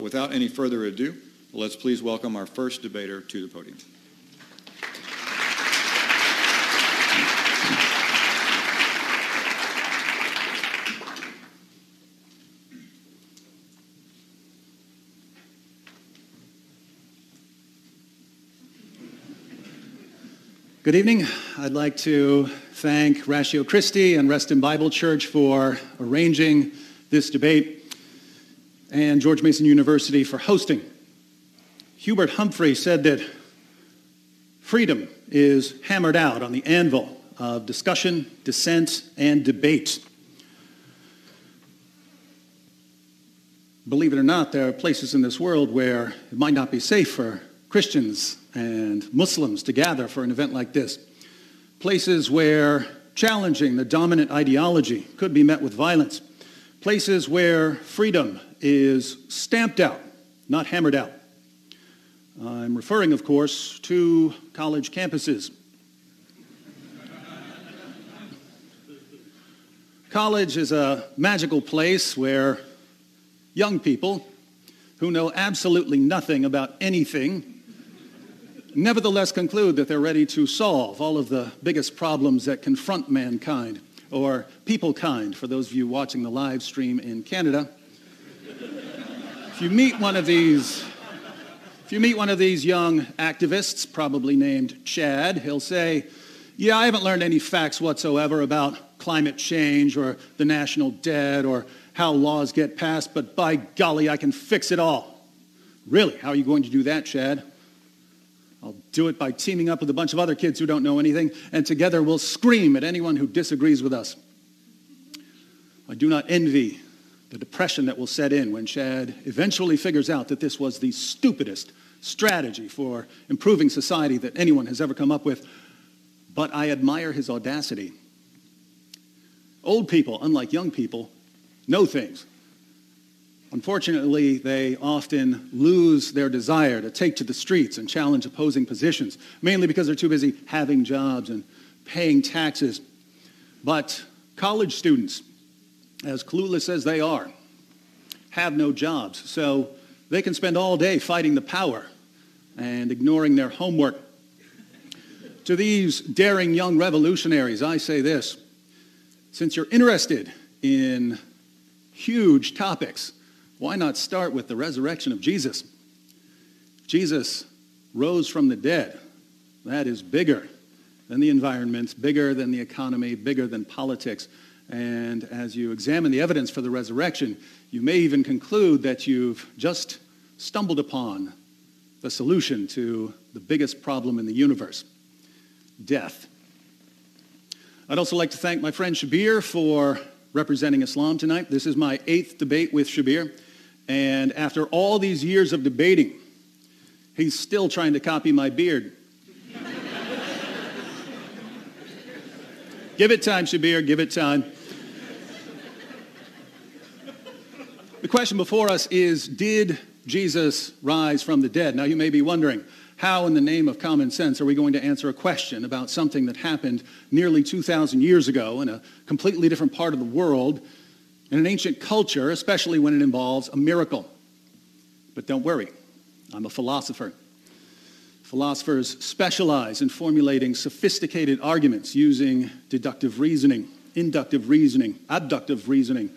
Without any further ado, let's please welcome our first debater to the podium. Good evening. I'd like to thank Ratio Christi and Reston Bible Church for arranging this debate and George Mason University for hosting. Hubert Humphrey said that freedom is hammered out on the anvil of discussion, dissent, and debate. Believe it or not, there are places in this world where it might not be safe for Christians and Muslims to gather for an event like this. Places where challenging the dominant ideology could be met with violence. Places where freedom is stamped out, not hammered out. I'm referring, of course, to college campuses. College is a magical place where young people who know absolutely nothing about anything nevertheless conclude that they're ready to solve all of the biggest problems that confront mankind, or people kind, for those of you watching the live stream in Canada. If you meet one of these, if you meet one of these young activists, probably named Chad, he'll say, yeah, I haven't learned any facts whatsoever about climate change or the national debt or how laws get passed, but by golly, I can fix it all. Really? How are you going to do that, Chad? I'll do it by teaming up with a bunch of other kids who don't know anything, and together we'll scream at anyone who disagrees with us. I do not envy the depression that will set in when Chad eventually figures out that this was the stupidest strategy for improving society that anyone has ever come up with. But I admire his audacity. Old people, unlike young people, know things. Unfortunately, they often lose their desire to take to the streets and challenge opposing positions, mainly because they're too busy having jobs and paying taxes. But college students, as clueless as they are, have no jobs. So they can spend all day fighting the power and ignoring their homework. To these daring young revolutionaries, I say this. Since you're interested in huge topics, why not start with the resurrection of Jesus? Jesus rose from the dead. That is bigger than the environment, bigger than the economy, bigger than politics. And as you examine the evidence for the resurrection, you may even conclude that you've just stumbled upon the solution to the biggest problem in the universe death. I'd also like to thank my friend Shabir for representing Islam tonight. This is my eighth debate with Shabir. And after all these years of debating, he's still trying to copy my beard. give it time, Shabir, give it time. The question before us is Did Jesus rise from the dead? Now you may be wondering, how in the name of common sense are we going to answer a question about something that happened nearly 2,000 years ago in a completely different part of the world, in an ancient culture, especially when it involves a miracle? But don't worry, I'm a philosopher. Philosophers specialize in formulating sophisticated arguments using deductive reasoning, inductive reasoning, abductive reasoning,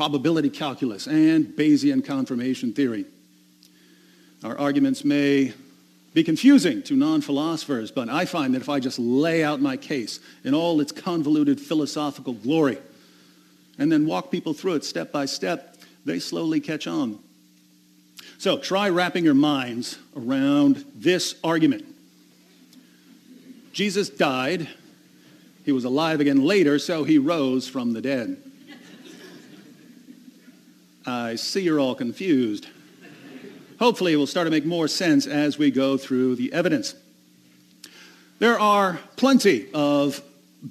probability calculus, and Bayesian confirmation theory. Our arguments may be confusing to non-philosophers, but I find that if I just lay out my case in all its convoluted philosophical glory and then walk people through it step by step, they slowly catch on. So try wrapping your minds around this argument. Jesus died. He was alive again later, so he rose from the dead. I see you're all confused. Hopefully it will start to make more sense as we go through the evidence. There are plenty of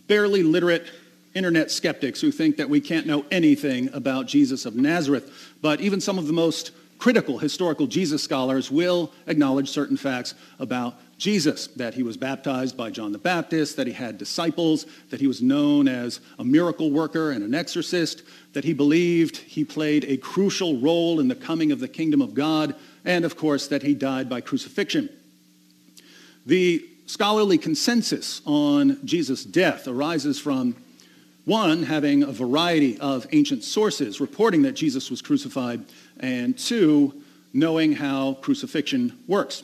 barely literate internet skeptics who think that we can't know anything about Jesus of Nazareth, but even some of the most critical historical Jesus scholars will acknowledge certain facts about Jesus, that he was baptized by John the Baptist, that he had disciples, that he was known as a miracle worker and an exorcist, that he believed he played a crucial role in the coming of the kingdom of God, and of course that he died by crucifixion. The scholarly consensus on Jesus' death arises from one, having a variety of ancient sources reporting that Jesus was crucified, and two, knowing how crucifixion works.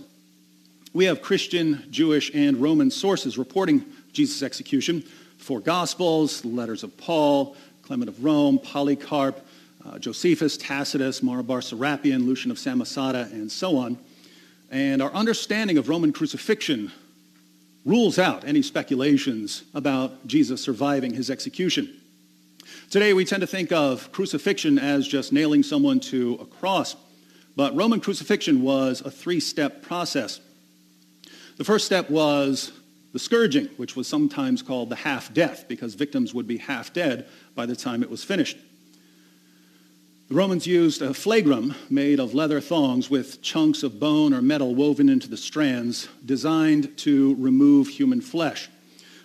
We have Christian, Jewish, and Roman sources reporting Jesus' execution, four Gospels, the letters of Paul, Clement of Rome, Polycarp, uh, Josephus, Tacitus, Mara bar Serapion, Lucian of Samosata, and so on. And our understanding of Roman crucifixion rules out any speculations about Jesus surviving his execution. Today, we tend to think of crucifixion as just nailing someone to a cross, but Roman crucifixion was a three-step process. The first step was the scourging, which was sometimes called the half-death, because victims would be half dead by the time it was finished. The Romans used a flagrum made of leather thongs with chunks of bone or metal woven into the strands, designed to remove human flesh.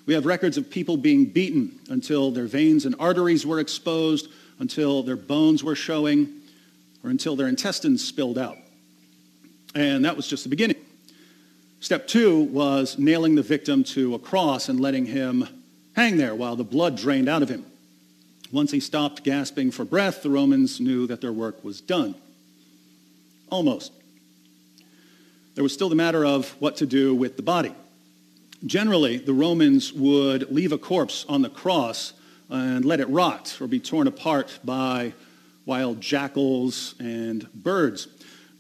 We have records of people being beaten until their veins and arteries were exposed, until their bones were showing, or until their intestines spilled out. And that was just the beginning. Step two was nailing the victim to a cross and letting him hang there while the blood drained out of him. Once he stopped gasping for breath, the Romans knew that their work was done. Almost. There was still the matter of what to do with the body. Generally, the Romans would leave a corpse on the cross and let it rot or be torn apart by wild jackals and birds.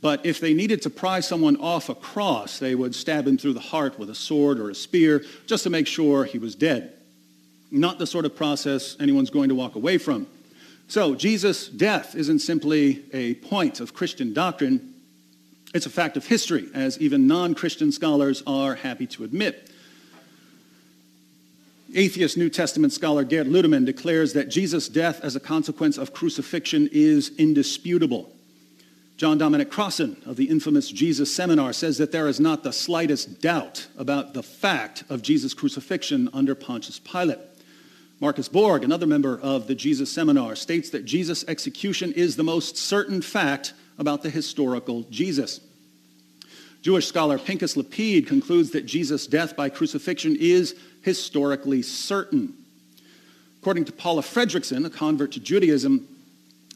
But if they needed to pry someone off a cross, they would stab him through the heart with a sword or a spear just to make sure he was dead not the sort of process anyone's going to walk away from. So Jesus' death isn't simply a point of Christian doctrine. It's a fact of history, as even non-Christian scholars are happy to admit. Atheist New Testament scholar Gerd Ludemann declares that Jesus' death as a consequence of crucifixion is indisputable. John Dominic Crossan of the infamous Jesus Seminar says that there is not the slightest doubt about the fact of Jesus' crucifixion under Pontius Pilate. Marcus Borg, another member of the Jesus Seminar, states that Jesus' execution is the most certain fact about the historical Jesus. Jewish scholar Pinchas Lapide concludes that Jesus' death by crucifixion is historically certain. According to Paula Fredriksen, a convert to Judaism,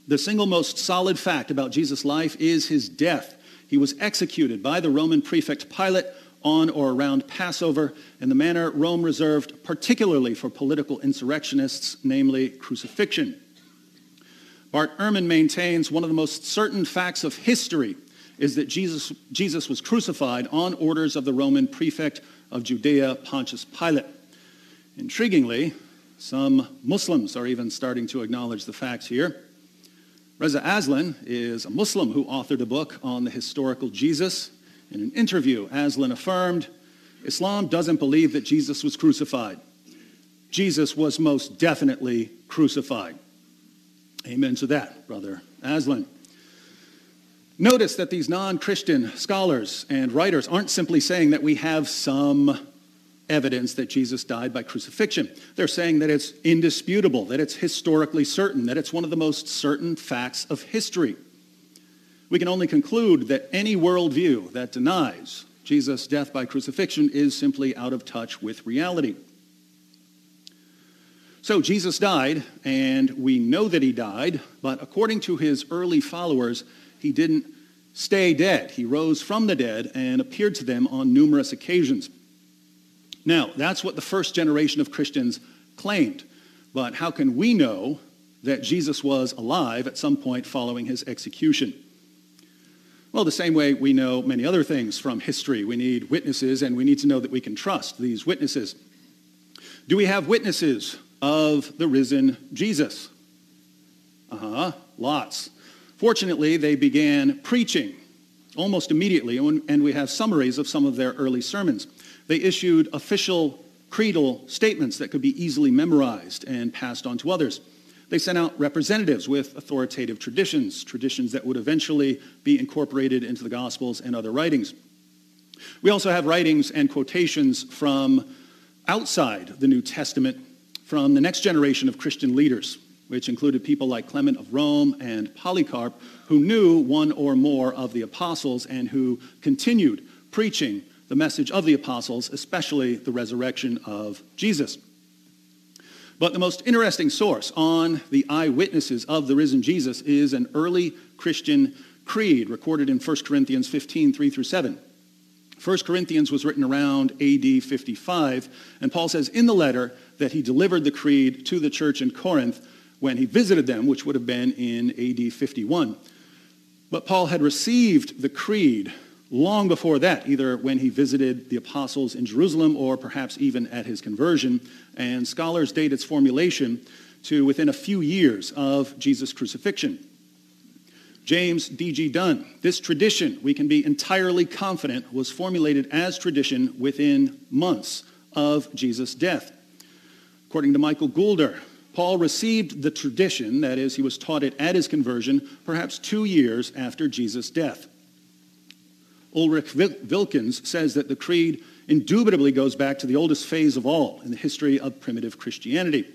the single most solid fact about Jesus' life is his death. He was executed by the Roman prefect Pilate on or around Passover in the manner Rome reserved particularly for political insurrectionists, namely crucifixion. Bart Ehrman maintains one of the most certain facts of history is that Jesus, Jesus was crucified on orders of the Roman prefect of Judea, Pontius Pilate. Intriguingly, some Muslims are even starting to acknowledge the facts here. Reza Aslan is a Muslim who authored a book on the historical Jesus in an interview, Aslan affirmed, Islam doesn't believe that Jesus was crucified. Jesus was most definitely crucified. Amen to that, brother Aslan. Notice that these non-Christian scholars and writers aren't simply saying that we have some evidence that Jesus died by crucifixion. They're saying that it's indisputable, that it's historically certain, that it's one of the most certain facts of history. We can only conclude that any worldview that denies Jesus' death by crucifixion is simply out of touch with reality. So Jesus died, and we know that he died, but according to his early followers, he didn't stay dead. He rose from the dead and appeared to them on numerous occasions. Now, that's what the first generation of Christians claimed. But how can we know that Jesus was alive at some point following his execution? Well, the same way we know many other things from history. We need witnesses, and we need to know that we can trust these witnesses. Do we have witnesses of the risen Jesus? Uh-huh, lots. Fortunately, they began preaching almost immediately, and we have summaries of some of their early sermons. They issued official creedal statements that could be easily memorized and passed on to others. They sent out representatives with authoritative traditions, traditions that would eventually be incorporated into the Gospels and other writings. We also have writings and quotations from outside the New Testament from the next generation of Christian leaders, which included people like Clement of Rome and Polycarp, who knew one or more of the apostles and who continued preaching the message of the apostles, especially the resurrection of Jesus. But the most interesting source on the eyewitnesses of the risen Jesus is an early Christian creed recorded in 1 Corinthians 15, 3 through 7. 1 Corinthians was written around AD 55, and Paul says in the letter that he delivered the creed to the church in Corinth when he visited them, which would have been in AD 51. But Paul had received the creed long before that, either when he visited the apostles in Jerusalem or perhaps even at his conversion. And scholars date its formulation to within a few years of Jesus' crucifixion. James D.G. Dunn, this tradition, we can be entirely confident, was formulated as tradition within months of Jesus' death. According to Michael Goulder, Paul received the tradition, that is, he was taught it at his conversion, perhaps two years after Jesus' death. Ulrich Wilckens says that the creed indubitably goes back to the oldest phase of all in the history of primitive Christianity.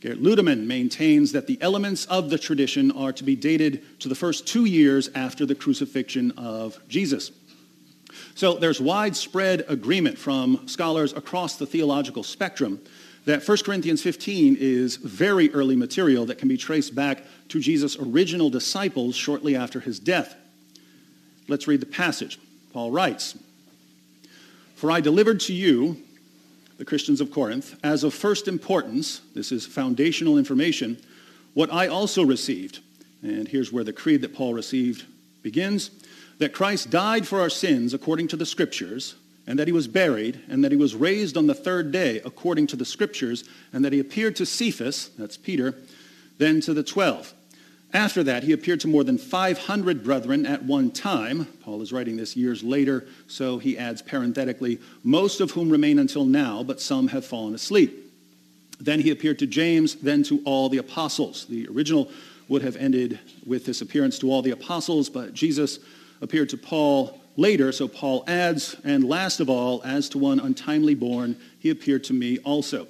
Gerd Ludemann maintains that the elements of the tradition are to be dated to the first two years after the crucifixion of Jesus. So there's widespread agreement from scholars across the theological spectrum that 1 Corinthians 15 is very early material that can be traced back to Jesus' original disciples shortly after his death. Let's read the passage. Paul writes, For I delivered to you the Christians of Corinth, as of first importance, this is foundational information, what I also received. And here's where the creed that Paul received begins that Christ died for our sins according to the Scriptures, and that he was buried, and that he was raised on the third day according to the Scriptures, and that he appeared to Cephas, that's Peter, then to the twelve. After that, he appeared to more than 500 brethren at one time. Paul is writing this years later, so he adds parenthetically, most of whom remain until now, but some have fallen asleep. Then he appeared to James, then to all the apostles. The original would have ended with this appearance to all the apostles, but Jesus appeared to Paul later, so Paul adds, and last of all, as to one untimely born, he appeared to me also.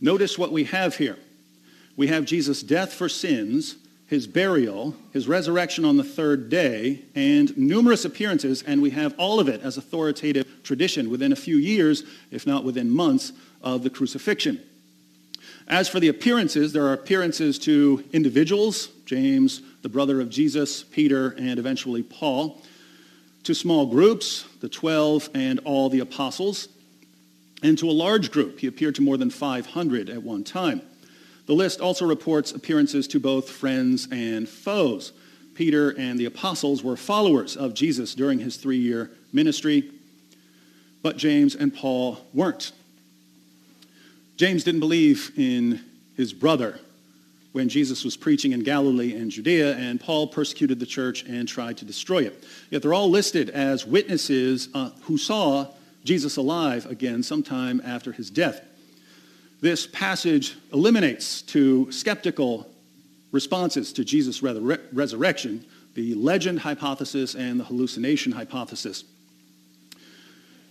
Notice what we have here we have Jesus' death for sins, his burial, his resurrection on the third day, and numerous appearances, and we have all of it as authoritative tradition within a few years, if not within months, of the crucifixion. As for the appearances, there are appearances to individuals, James, the brother of Jesus, Peter, and eventually Paul, to small groups, the 12 and all the apostles, and to a large group. He appeared to more than 500 at one time. The list also reports appearances to both friends and foes. Peter and the apostles were followers of Jesus during his three-year ministry, but James and Paul weren't. James didn't believe in his brother when Jesus was preaching in Galilee and Judea, and Paul persecuted the church and tried to destroy it. Yet they're all listed as witnesses uh, who saw Jesus alive again sometime after his death this passage eliminates two skeptical responses to Jesus' resurrection the legend hypothesis and the hallucination hypothesis.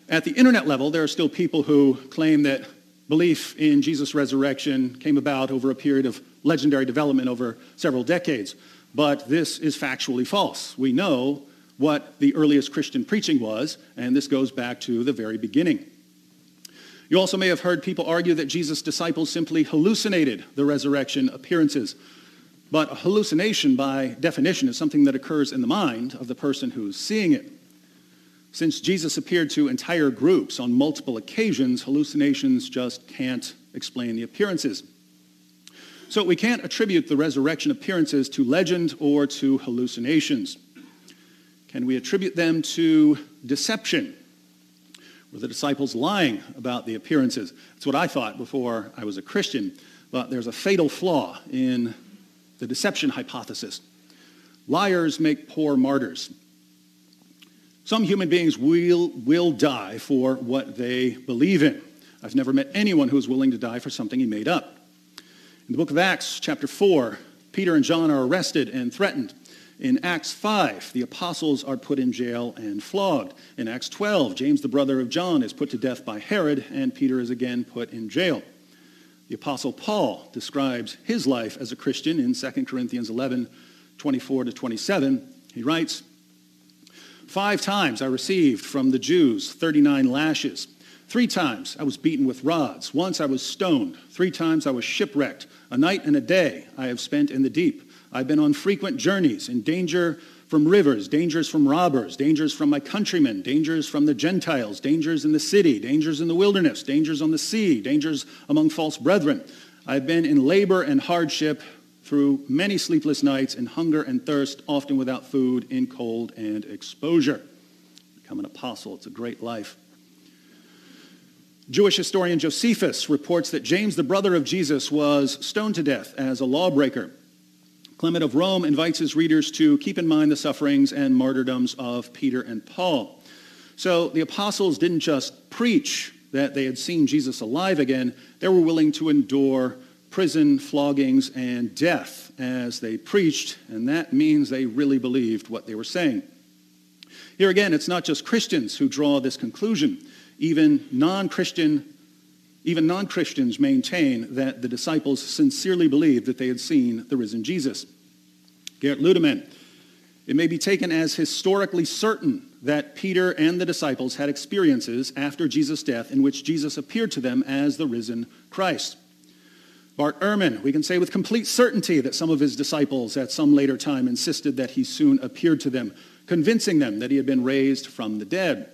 At the internet level, there are still people who claim that belief in Jesus' resurrection came about over a period of legendary development over several decades. But this is factually false. We know what the earliest Christian preaching was, and this goes back to the very beginning. You also may have heard people argue that Jesus' disciples simply hallucinated the resurrection appearances. But a hallucination, by definition, is something that occurs in the mind of the person who's seeing it. Since Jesus appeared to entire groups on multiple occasions, hallucinations just can't explain the appearances. So we can't attribute the resurrection appearances to legend or to hallucinations. Can we attribute them to deception? Were the disciples lying about the appearances? That's what I thought before I was a Christian. But there's a fatal flaw in the deception hypothesis. Liars make poor martyrs. Some human beings will, will die for what they believe in. I've never met anyone who is willing to die for something he made up. In the book of Acts, chapter 4, Peter and John are arrested and threatened. In Acts 5, the apostles are put in jail and flogged. In Acts 12, James, the brother of John, is put to death by Herod, and Peter is again put in jail. The apostle Paul describes his life as a Christian in 2 Corinthians 11, 24 to 27. He writes, Five times I received from the Jews 39 lashes. Three times I was beaten with rods. Once I was stoned. Three times I was shipwrecked. A night and a day I have spent in the deep. I've been on frequent journeys in danger from rivers, dangers from robbers, dangers from my countrymen, dangers from the Gentiles, dangers in the city, dangers in the wilderness, dangers on the sea, dangers among false brethren. I've been in labor and hardship, through many sleepless nights in hunger and thirst, often without food, in cold and exposure. Become an apostle. It's a great life. Jewish historian Josephus reports that James, the brother of Jesus, was stoned to death as a lawbreaker. Clement of Rome invites his readers to keep in mind the sufferings and martyrdoms of Peter and Paul. So the apostles didn't just preach that they had seen Jesus alive again, they were willing to endure prison, floggings, and death as they preached, and that means they really believed what they were saying. Here again, it's not just Christians who draw this conclusion. Even non-Christian, even non-Christians maintain that the disciples sincerely believed that they had seen the risen Jesus. Gerd Ludemann, it may be taken as historically certain that Peter and the disciples had experiences after Jesus' death in which Jesus appeared to them as the risen Christ. Bart Ehrman, we can say with complete certainty that some of his disciples at some later time insisted that he soon appeared to them, convincing them that he had been raised from the dead.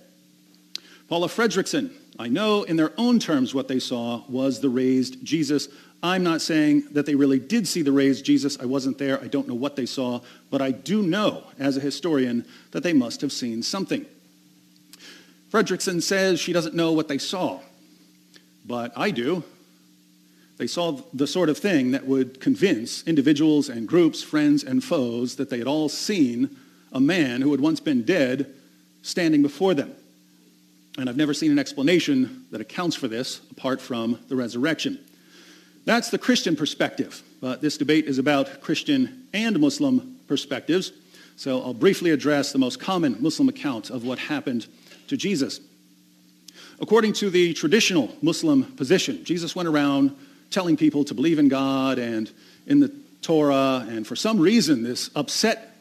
Paula Fredriksen, I know in their own terms what they saw was the raised Jesus. I'm not saying that they really did see the raised Jesus. I wasn't there. I don't know what they saw. But I do know, as a historian, that they must have seen something. Fredriksen says she doesn't know what they saw. But I do. They saw the sort of thing that would convince individuals and groups, friends and foes, that they had all seen a man who had once been dead standing before them. And I've never seen an explanation that accounts for this apart from the resurrection. That's the Christian perspective. But this debate is about Christian and Muslim perspectives. So I'll briefly address the most common Muslim account of what happened to Jesus. According to the traditional Muslim position, Jesus went around telling people to believe in God and in the Torah, and for some reason this upset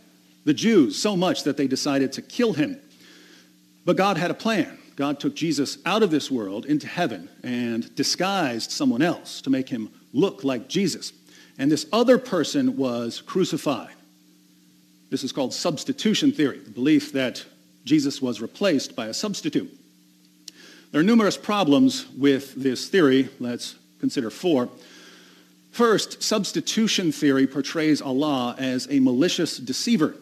the Jews so much that they decided to kill him. But God had a plan. God took Jesus out of this world into heaven and disguised someone else to make him look like Jesus. And this other person was crucified. This is called substitution theory, the belief that Jesus was replaced by a substitute. There are numerous problems with this theory. Let's consider four. First, substitution theory portrays Allah as a malicious deceiver.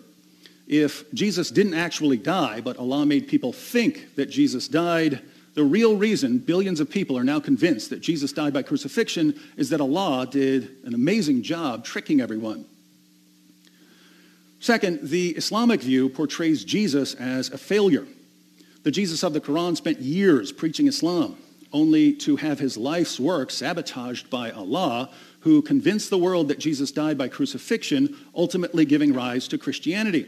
If Jesus didn't actually die, but Allah made people think that Jesus died, the real reason billions of people are now convinced that Jesus died by crucifixion is that Allah did an amazing job tricking everyone. Second, the Islamic view portrays Jesus as a failure. The Jesus of the Quran spent years preaching Islam, only to have his life's work sabotaged by Allah, who convinced the world that Jesus died by crucifixion, ultimately giving rise to Christianity.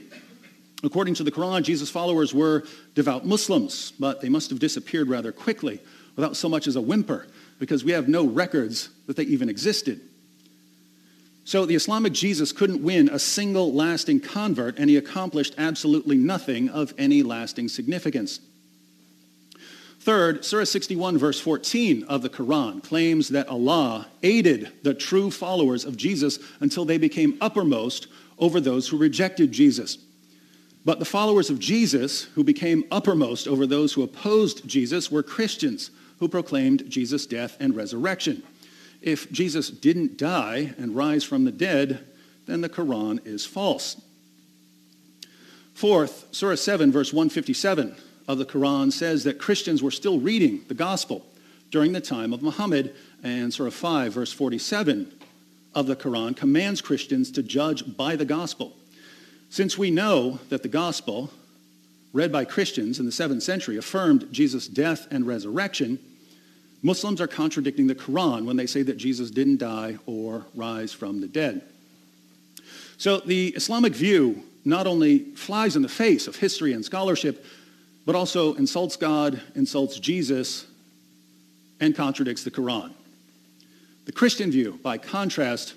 According to the Quran, Jesus' followers were devout Muslims, but they must have disappeared rather quickly, without so much as a whimper, because we have no records that they even existed. So the Islamic Jesus couldn't win a single lasting convert, and he accomplished absolutely nothing of any lasting significance. Third, Surah 61, verse 14 of the Quran claims that Allah aided the true followers of Jesus until they became uppermost over those who rejected Jesus. But the followers of Jesus, who became uppermost over those who opposed Jesus, were Christians who proclaimed Jesus' death and resurrection. If Jesus didn't die and rise from the dead, then the Quran is false. Fourth, Surah 7, verse 157 of the Quran says that Christians were still reading the gospel during the time of Muhammad, and Surah 5, verse 47 of the Quran commands Christians to judge by the gospel. Since we know that the gospel, read by Christians in the 7th century, affirmed Jesus' death and resurrection, Muslims are contradicting the Quran when they say that Jesus didn't die or rise from the dead. So the Islamic view not only flies in the face of history and scholarship, but also insults God, insults Jesus, and contradicts the Quran. The Christian view, by contrast,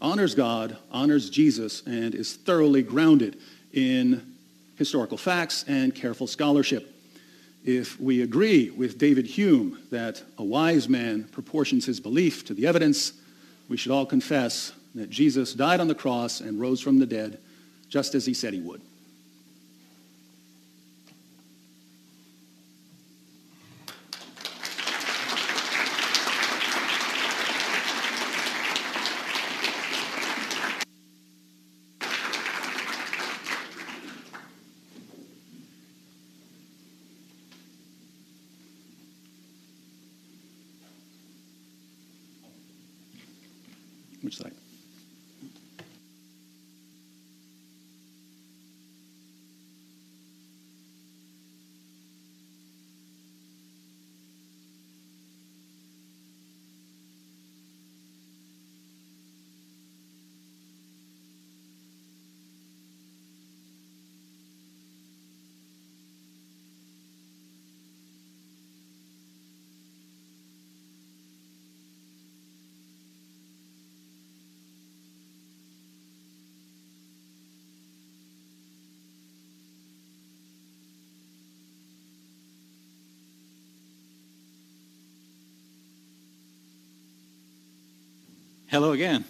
honors God, honors Jesus, and is thoroughly grounded in historical facts and careful scholarship. If we agree with David Hume that a wise man proportions his belief to the evidence, we should all confess that Jesus died on the cross and rose from the dead just as he said he would. Which side? Hello again.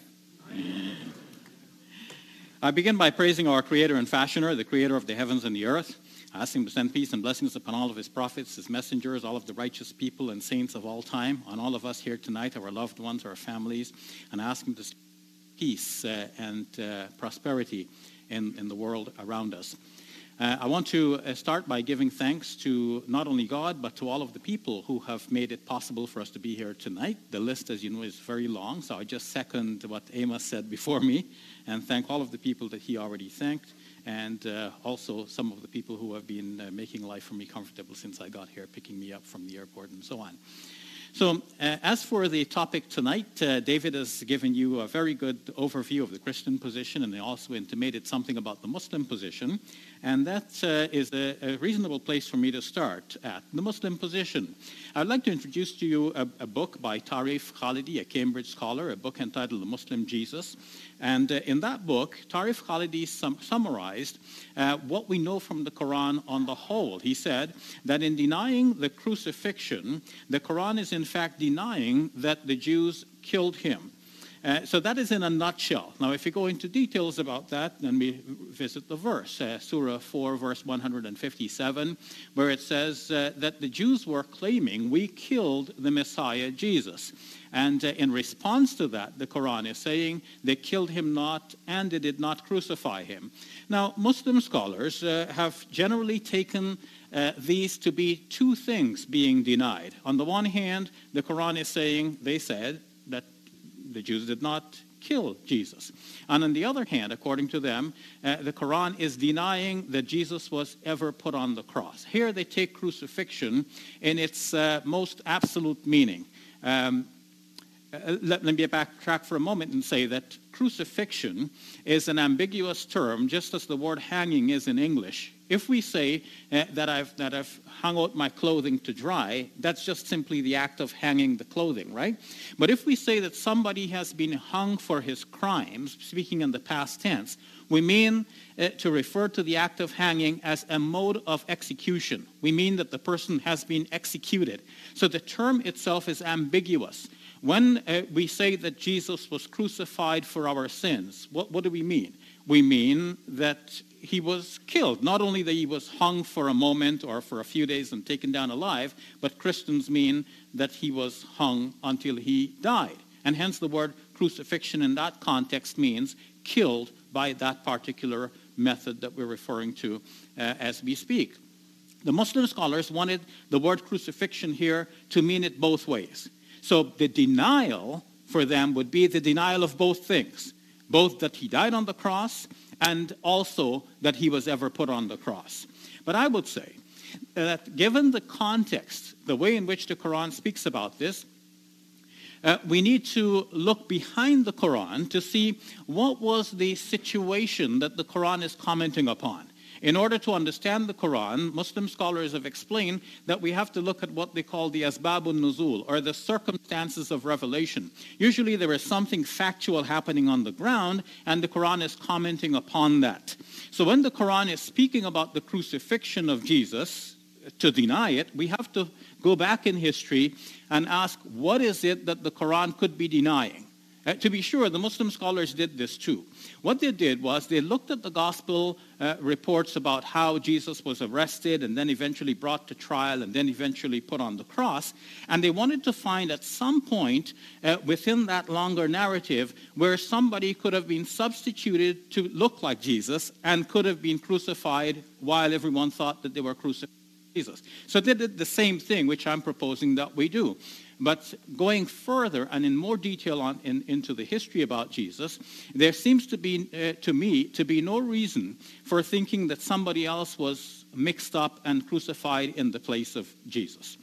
I begin by praising our Creator and Fashioner, the Creator of the heavens and the earth. I ask Him to send peace and blessings upon all of His prophets, His messengers, all of the righteous people and saints of all time, on all of us here tonight, our loved ones, our families, and I ask Him to peace uh, and uh, prosperity in, in the world around us. Uh, I want to uh, start by giving thanks to not only God, but to all of the people who have made it possible for us to be here tonight. The list, as you know, is very long, so I just second what Amos said before me and thank all of the people that he already thanked, and uh, also some of the people who have been uh, making life for me comfortable since I got here, picking me up from the airport and so on. So, uh, as for the topic tonight, uh, David has given you a very good overview of the Christian position and he also intimated something about the Muslim position. And that uh, is a, a, reasonable place for me to start at the Muslim position. I'd like to introduce to you a, a book by Tarif Khalidi, a Cambridge scholar, a book entitled The Muslim Jesus. And uh, in that book, Tarif Khalidi sum- summarized uh, what we know from the Quran on the whole. He said that in denying the crucifixion, the Quran is in fact denying that the Jews killed him. Uh, so that is in a nutshell. Now, if you go into details about that, then we visit the verse, uh, Surah 4, verse 157, where it says uh, that the Jews were claiming, we killed the Messiah Jesus. And uh, in response to that, the Quran is saying, they killed him not and they did not crucify him. Now, Muslim scholars uh, have generally taken uh, these to be two things being denied. On the one hand, the Quran is saying, they said, the Jews did not kill Jesus. And on the other hand, according to them, uh, the Quran is denying that Jesus was ever put on the cross. Here they take crucifixion in its uh, most absolute meaning. Um, uh, let, let, me backtrack for a moment and say that crucifixion is an ambiguous term, just as the word hanging is in English. If we say uh, that, I've, that I've hung out my clothing to dry, that's just simply the act of hanging the clothing, right? But if we say that somebody has been hung for his crimes, speaking in the past tense, we mean uh, to refer to the act of hanging as a mode of execution. We mean that the person has been executed. So the term itself is ambiguous. When uh, we say that Jesus was crucified for our sins, what, what do we mean? We mean that he was killed. Not only that he was hung for a moment or for a few days and taken down alive, but Christians mean that he was hung until he died. And hence the word crucifixion in that context means killed by that particular method that we're referring to uh, as we speak. The Muslim scholars wanted the word crucifixion here to mean it both ways. So the denial for them would be the denial of both things both that he died on the cross and also that he was ever put on the cross. But I would say that given the context, the way in which the Quran speaks about this, uh, we need to look behind the Quran to see what was the situation that the Quran is commenting upon. In order to understand the Quran, Muslim scholars have explained that we have to look at what they call the asbabun nuzul, or the circumstances of revelation. Usually there is something factual happening on the ground, and the Quran is commenting upon that. So when the Quran is speaking about the crucifixion of Jesus, to deny it, we have to go back in history and ask what is it that the Quran could be denying? Uh, to be sure, the Muslim scholars did this too. What they did was they looked at the gospel uh, reports about how Jesus was arrested and then eventually brought to trial and then eventually put on the cross, and they wanted to find at some point uh, within that longer narrative where somebody could have been substituted to look like Jesus and could have been crucified while everyone thought that they were crucified. Jesus. So they did the same thing, which I'm proposing that we do. But going further and in more detail on, in, into the history about Jesus, there seems to be, uh, to me, to be no reason for thinking that somebody else was mixed up and crucified in the place of Jesus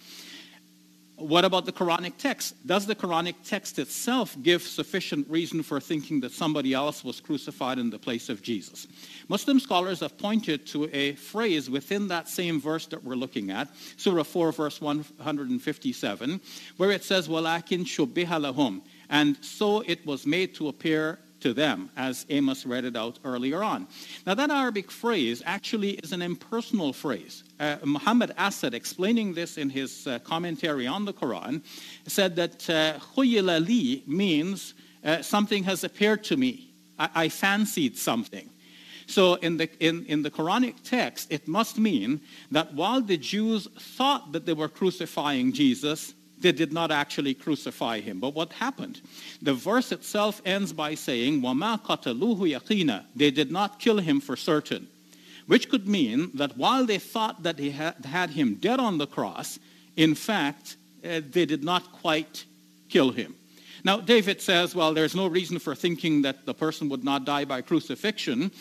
what about the Quranic text? Does the Quranic text itself give sufficient reason for thinking that somebody else was crucified in the place of Jesus? Muslim scholars have pointed to a phrase within that same verse that we're looking at, Surah 4, verse 157, where it says, Walakin shubbiha lahum, and so it was made to appear to them, as Amos read it out earlier on. Now, that Arabic phrase actually is an impersonal phrase Uh, Muhammad Asad, explaining this in his uh, commentary on the Quran, said that uh, li means uh, something has appeared to me. I, I fancied something. So in the, in, in the Quranic text, it must mean that while the Jews thought that they were crucifying Jesus, they did not actually crucify him. But what happened? The verse itself ends by saying, وَمَا قَتَلُوهُ يَقِينًا They did not kill him for certain. Which could mean that while they thought that they had, him dead on the cross, in fact, uh, they did not quite kill him. Now, David says, well, there's no reason for thinking that the person would not die by crucifixion.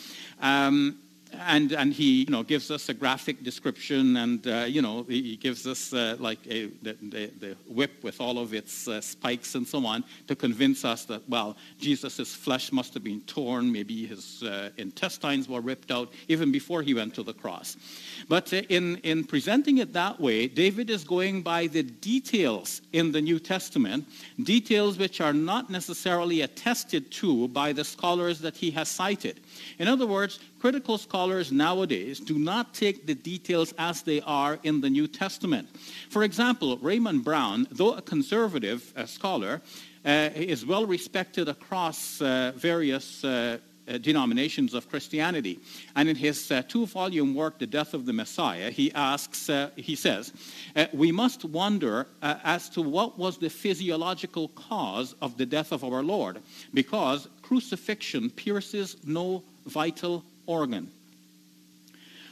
Um, and and he you know gives us a graphic description and uh, you know he gives us uh, like a, the, the, the, whip with all of its uh, spikes and so on to convince us that well jesus' flesh must have been torn. Maybe his uh, intestines were ripped out even before he went to the cross. But uh, in in presenting it that way david is going by the details in the new testament details which are not necessarily attested to by the scholars that he has cited in other words critical scholars nowadays do not take the details as they are in the New Testament. For example, Raymond Brown, though a conservative uh, scholar, uh, is well respected across uh, various uh, uh, denominations of Christianity. And in his uh, two-volume work, The Death of the Messiah, he asks, he says, we must wonder as to what was the physiological cause of the death of our Lord, because crucifixion pierces no vital organ.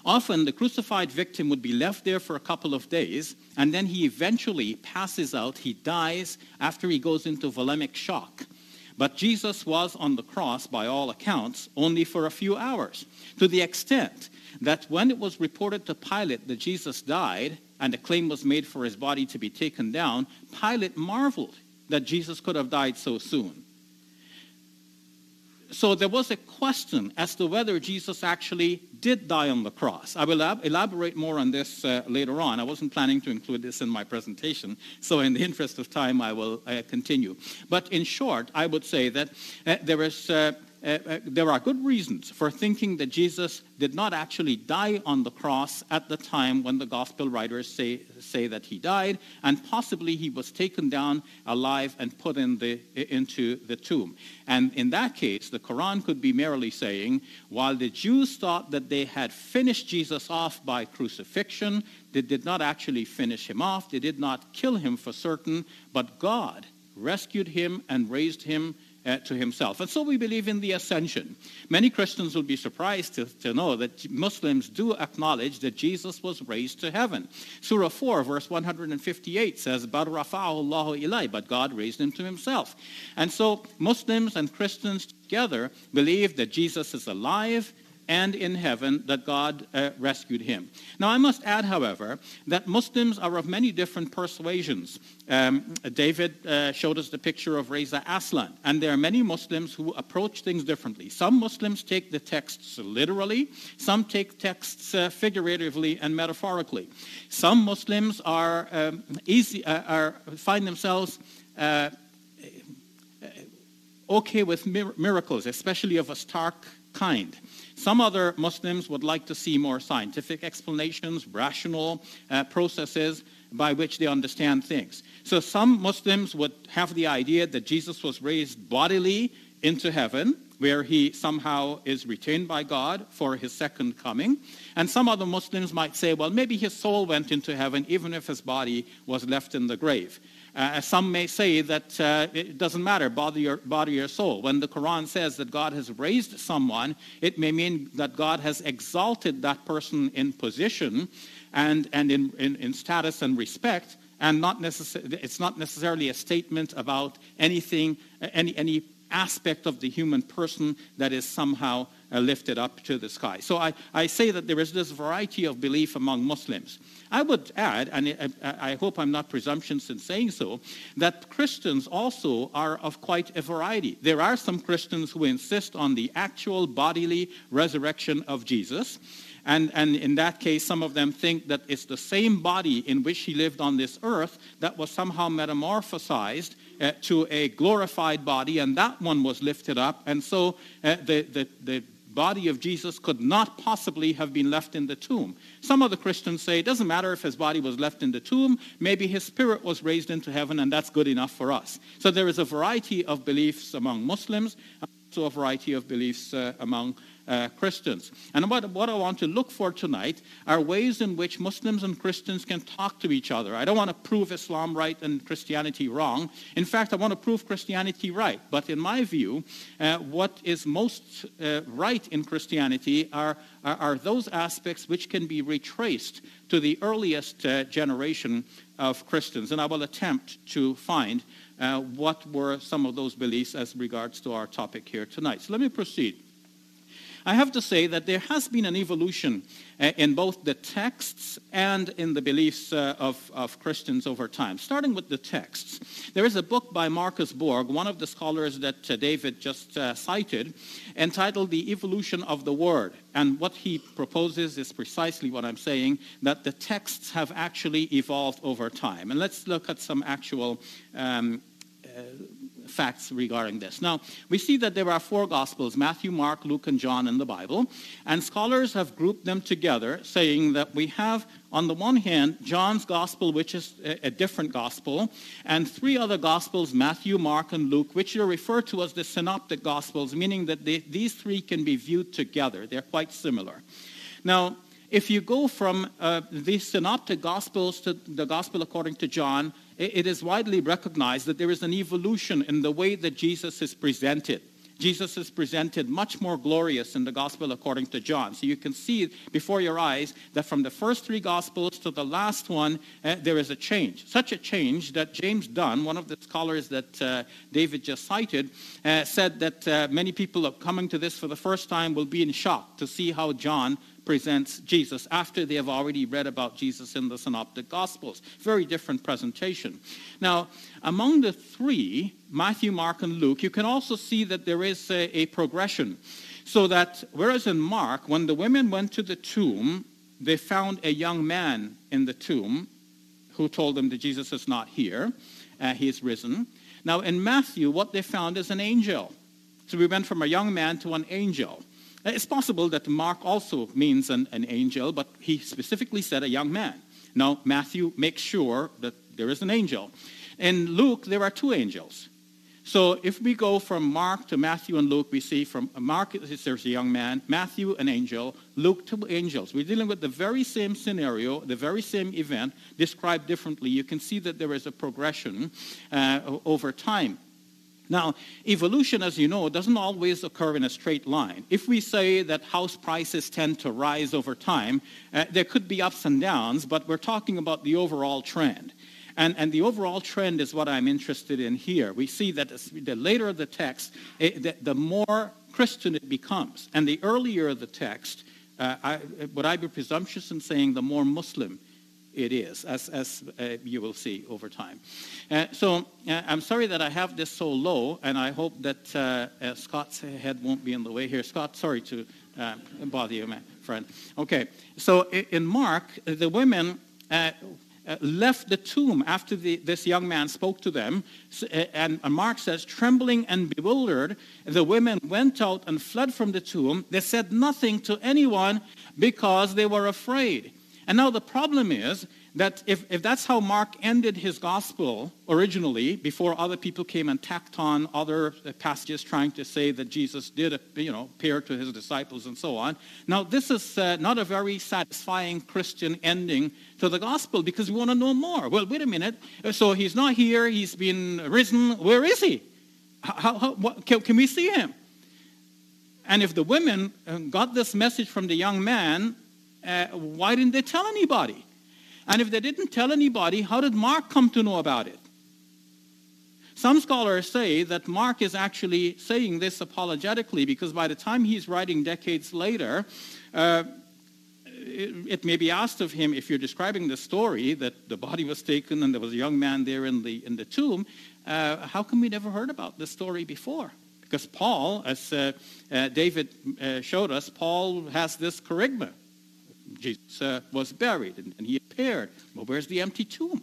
Often, the crucified victim would be left there for a couple of days, and then he eventually passes out. He dies after he goes into volemic shock. But Jesus was on the cross, by all accounts, only for a few hours, to the extent that when it was reported to Pilate that Jesus died and a claim was made for his body to be taken down, Pilate marveled that Jesus could have died so soon. So there was a question as to whether Jesus actually did die on the cross. I will elaborate more on this uh, later on. I wasn't planning to include this in my presentation, so in the interest of time, I will uh, continue. But in short, I would say that uh, there is uh, uh, there are good reasons for thinking that Jesus did not actually die on the cross at the time when the gospel writers say, say that he died, and possibly he was taken down alive and put in the, into the tomb. And in that case, the Quran could be merely saying, while the Jews thought that they had finished Jesus off by crucifixion, they did not actually finish him off, they did not kill him for certain, but God rescued him and raised him uh, to himself. And so we believe in the ascension. Many Christians will be surprised to, to know that Muslims do acknowledge that Jesus was raised to heaven. Surah 4, verse 158 says, ilay, but God raised him to himself. And so Muslims and Christians together believe that Jesus is alive and in heaven that God uh, rescued him. Now, I must add, however, that Muslims are of many different persuasions. Um, David uh, showed us the picture of Reza Aslan, and there are many Muslims who approach things differently. Some Muslims take the texts literally, some take texts uh, figuratively and metaphorically. Some Muslims are um, easy, uh, are, find themselves uh, okay with mir- miracles, especially of a stark kind. Some other Muslims would like to see more scientific explanations, rational uh, processes by which they understand things. So some Muslims would have the idea that Jesus was raised bodily into heaven, where he somehow is retained by God for his second coming. And some other Muslims might say, well, maybe his soul went into heaven even if his body was left in the grave. Uh, some may say that uh, it doesn't matter, body or, body or soul. When the Quran says that God has raised someone, it may mean that God has exalted that person in position and, and in, in, in status and respect, and not necess- it's not necessarily a statement about anything, any, any aspect of the human person that is somehow uh, lifted up to the sky. So I, I say that there is this variety of belief among Muslims. I would add, and I, I hope I'm not presumptuous in saying so, that Christians also are of quite a variety. There are some Christians who insist on the actual bodily resurrection of Jesus. And, and, in that case, some of them think that it's the same body in which he lived on this earth that was somehow metamorphosized uh, to a glorified body, and that one was lifted up. And so uh, the, the, the body of Jesus could not possibly have been left in the tomb. Some of the Christians say it doesn't matter if his body was left in the tomb, maybe his spirit was raised into heaven, and that's good enough for us. So there is a variety of beliefs among Muslims, also a variety of beliefs uh, among uh, Christians. And what, what I want to look for tonight are ways in which Muslims and Christians can talk to each other. I don't want to prove Islam right and Christianity wrong. In fact, I want to prove Christianity right. But in my view, uh, what is most uh, right in Christianity are, are, are, those aspects which can be retraced to the earliest uh, generation of Christians. And I will attempt to find uh, what were some of those beliefs as regards to our topic here tonight. So let me proceed. I have to say that there has been an evolution uh, in both the texts and in the beliefs uh, of, of Christians over time. Starting with the texts, there is a book by Marcus Borg, one of the scholars that uh, David just cited, entitled The Evolution of the Word. And what he proposes is precisely what I'm saying, that the texts have actually evolved over time. And let's look at some actual um, facts regarding this. Now, we see that there are four Gospels Matthew, Mark, Luke, and John in the Bible. And scholars have grouped them together, saying that we have, on the one hand, John's Gospel, which is a different Gospel, and three other Gospels, Matthew, Mark, and Luke, which are referred to as the Synoptic Gospels, meaning that they, these three can be viewed together. They're quite similar. Now, if you go from uh, these synoptic gospels to the gospel according to John, it is widely recognized that there is an evolution in the way that Jesus is presented. Jesus is presented much more glorious in the gospel according to John. So you can see before your eyes that from the first three gospels to the last one, uh, there is a change. Such a change that James Dunn, one of the scholars that uh, David just cited, uh, said that uh, many people coming to this for the first time will be in shock to see how John presents Jesus after they have already read about Jesus in the Synoptic Gospels. Very different presentation. Now, among the three, Matthew, Mark, and Luke, you can also see that there is a, a progression. So that whereas in Mark, when the women went to the tomb, they found a young man in the tomb who told them that Jesus is not here, uh, he is risen. Now, in Matthew, what they found is an angel. So we went from a young man to an angel. It's possible that Mark also means an, an angel, but he specifically said a young man. Now, Matthew makes sure that there is an angel. In Luke, there are two angels. So if we go from Mark to Matthew and Luke, we see from Mark, there's a young man, Matthew, an angel, Luke, two angels. We're dealing with the very same scenario, the very same event, described differently. You can see that there is a progression uh, over time. Now, evolution, as you know, doesn't always occur in a straight line. If we say that house prices tend to rise over time, uh, there could be ups and downs, but we're talking about the overall trend. And, and the overall trend is what I'm interested in here. We see that the later the text, it, eh, the, the, more Christian it becomes. And the earlier the text, uh, I, would I be presumptuous in saying the more Muslim it is, as, as uh, you will see over time. Uh, so uh, I'm sorry that I have this so low, and I hope that uh, uh, Scott's head won't be in the way here. Scott, sorry to bother you, my friend. Okay, so in Mark, the women left the tomb after the, this young man spoke to them. And Mark says, trembling and bewildered, the women went out and fled from the tomb. They said nothing to anyone because they were afraid. And now the problem is that if, if that's how Mark ended his gospel originally, before other people came and tacked on other passages trying to say that Jesus did you know, appear to his disciples and so on, now this is uh, not a very satisfying Christian ending to the gospel because we want to know more. Well, wait a minute. So he's not here, he's been risen. Where is he? How, how, what, can, can we see him? And if the women uh, got this message from the young man, uh, why didn't they tell anybody? And if they didn't tell anybody, how did Mark come to know about it? Some scholars say that Mark is actually saying this apologetically because by the time he's writing decades later, uh, it, it, may be asked of him if you're describing the story that the body was taken and there was a young man there in the, in the tomb, uh, how come we never heard about this story before? Because Paul, as uh, uh David uh, showed us, Paul has this kerygma Jesus uh, was buried and, and, he appeared. Well, where's the empty tomb?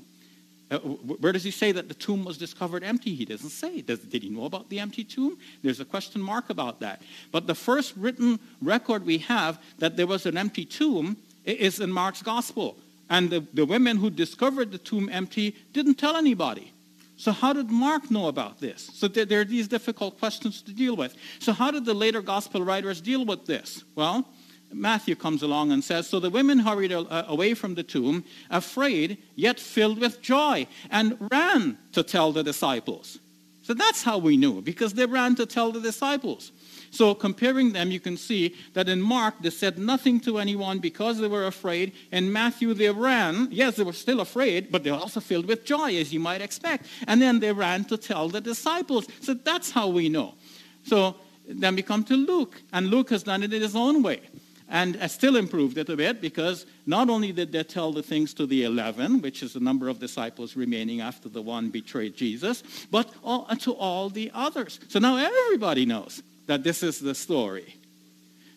Uh, where does he say that the tomb was discovered empty? He doesn't say. Does, did he know about the empty tomb? There's a question mark about that. But the first written record we have that there was an empty tomb is in Mark's gospel. And the, the women who discovered the tomb empty didn't tell anybody. So how did Mark know about this? So there, there are these difficult questions to deal with. So how did the later gospel writers deal with this? Well, Matthew comes along and says, So the women hurried uh, away from the tomb, afraid, yet filled with joy, and ran to tell the disciples. So that's how we knew, because they ran to tell the disciples. So comparing them, you can see that in Mark, they said nothing to anyone because they were afraid. In Matthew, they ran. Yes, they were still afraid, but they were also filled with joy, as you might expect. And then they ran to tell the disciples. So that's how we know. So then we come to Luke, and Luke has done it in his own way and still improved it a bit because not only did they tell the things to the 11, which is the number of disciples remaining after the one betrayed Jesus, but all, to all the others. So now everybody knows that this is the story.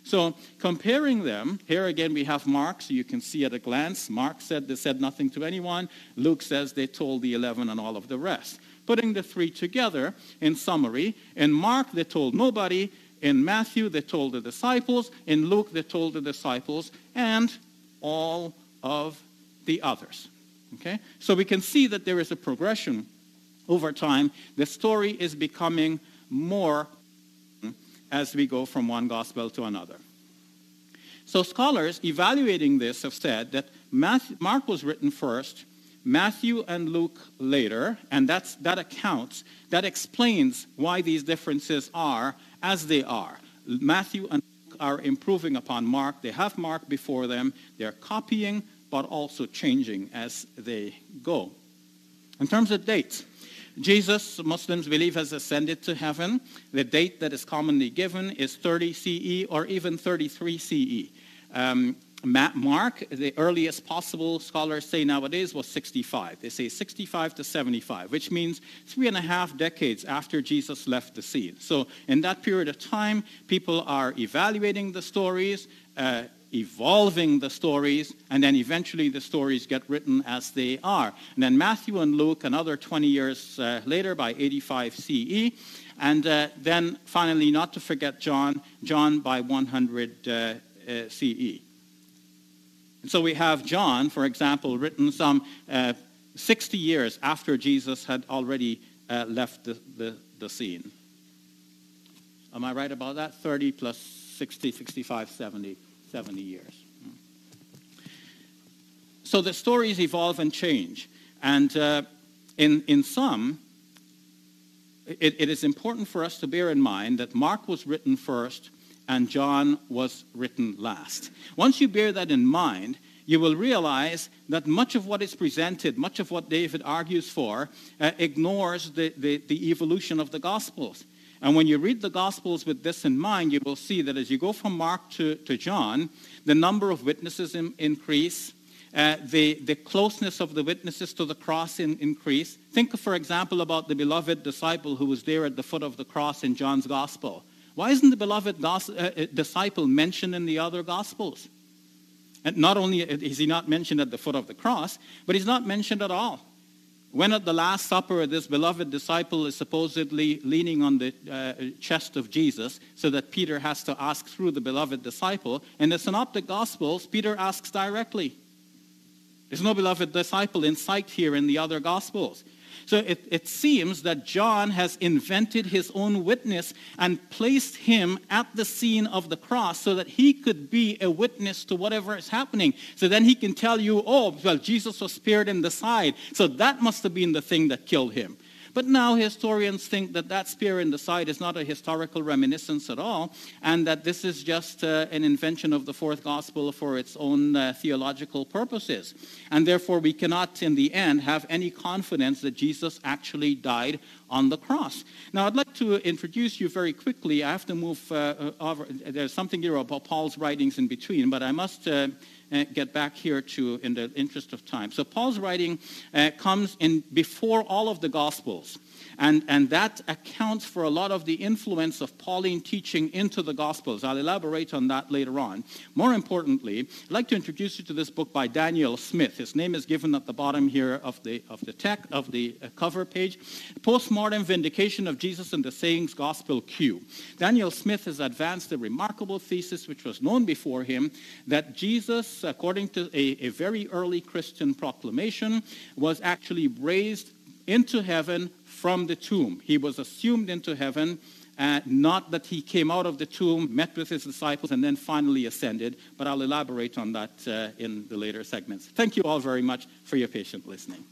So comparing them, here again we have Mark, so you can see at a glance. Mark said they said nothing to anyone. Luke says they told the 11 and all of the rest. Putting the three together, in summary, in Mark they told nobody, in Matthew, they told the disciples. In Luke, they told the disciples and all of the others. Okay? So we can see that there is a progression over time. The story is becoming more as we go from one gospel to another. So scholars evaluating this have said that Matthew, Mark was written first, Matthew and Luke later, and that's, that accounts, that explains why these differences are as they are. Matthew and Luke are improving upon Mark. They have Mark before them. They're copying, but also changing as they go. In terms of dates, Jesus, Muslims believe, has ascended to heaven. The date that is commonly given is 30 CE or even 33 CE. Um, Mark, the earliest possible scholars say nowadays was 65. They say 65 to 75, which means three and a half decades after Jesus left the scene. So in that period of time, people are evaluating the stories, uh, evolving the stories, and then eventually the stories get written as they are. And then Matthew and Luke, another 20 years uh, later, by 85 CE. And uh, then finally, not to forget John, John by 100 uh, uh CE. So we have John, for example, written some uh, 60 years after Jesus had already uh, left the, the, the scene. Am I right about that? 30 plus 60, 65, 70. 70 years. So the stories evolve and change. And uh, in, in some, it, it is important for us to bear in mind that Mark was written first and John was written last. Once you bear that in mind, you will realize that much of what is presented, much of what David argues for, uh, ignores the, the, the evolution of the Gospels. And when you read the Gospels with this in mind, you will see that as you go from Mark to, to John, the number of witnesses in, increase, uh, the, the closeness of the witnesses to the cross in, increase. Think, for example, about the beloved disciple who was there at the foot of the cross in John's Gospel. Why isn't the beloved uh, uh disciple mentioned in the other Gospels? And not only is he not mentioned at the foot of the cross, but he's not mentioned at all. When at the Last Supper, this beloved disciple is supposedly leaning on the uh, chest of Jesus so that Peter has to ask through the beloved disciple. In the Synoptic Gospels, Peter asks directly. There's no beloved disciple in sight here in the other Gospels. So it, it seems that John has invented his own witness and placed him at the scene of the cross so that he could be a witness to whatever is happening. So then he can tell you, oh, well, Jesus was speared in the side. So that must have been the thing that killed him. But now historians think that that spear in the side is not a historical reminiscence at all, and that this is just uh, an invention of the fourth gospel for its own uh, theological purposes. And therefore, we cannot, in the end, have any confidence that Jesus actually died on the cross. Now, I'd like to introduce you very quickly. I have to move uh, uh over. There's something here about Paul's writings in between, but I must uh, get back here to in the interest of time. So Paul's writing uh, comes in before all of the Gospels. And, and that accounts for a lot of the influence of Pauline teaching into the Gospels. I'll elaborate on that later on. More importantly, I'd like to introduce you to this book by Daniel Smith. His name is given at the bottom here of the, of the, tech, of the uh, cover page. Postmortem Vindication of Jesus and the Sayings Gospel Q. Daniel Smith has advanced a remarkable thesis which was known before him that Jesus, according to a, a very early Christian proclamation, was actually raised into heaven from the tomb. He was assumed into heaven, and not that he came out of the tomb, met with his disciples, and then finally ascended, but I'll elaborate on that uh, in the later segments. Thank you all very much for your patient listening.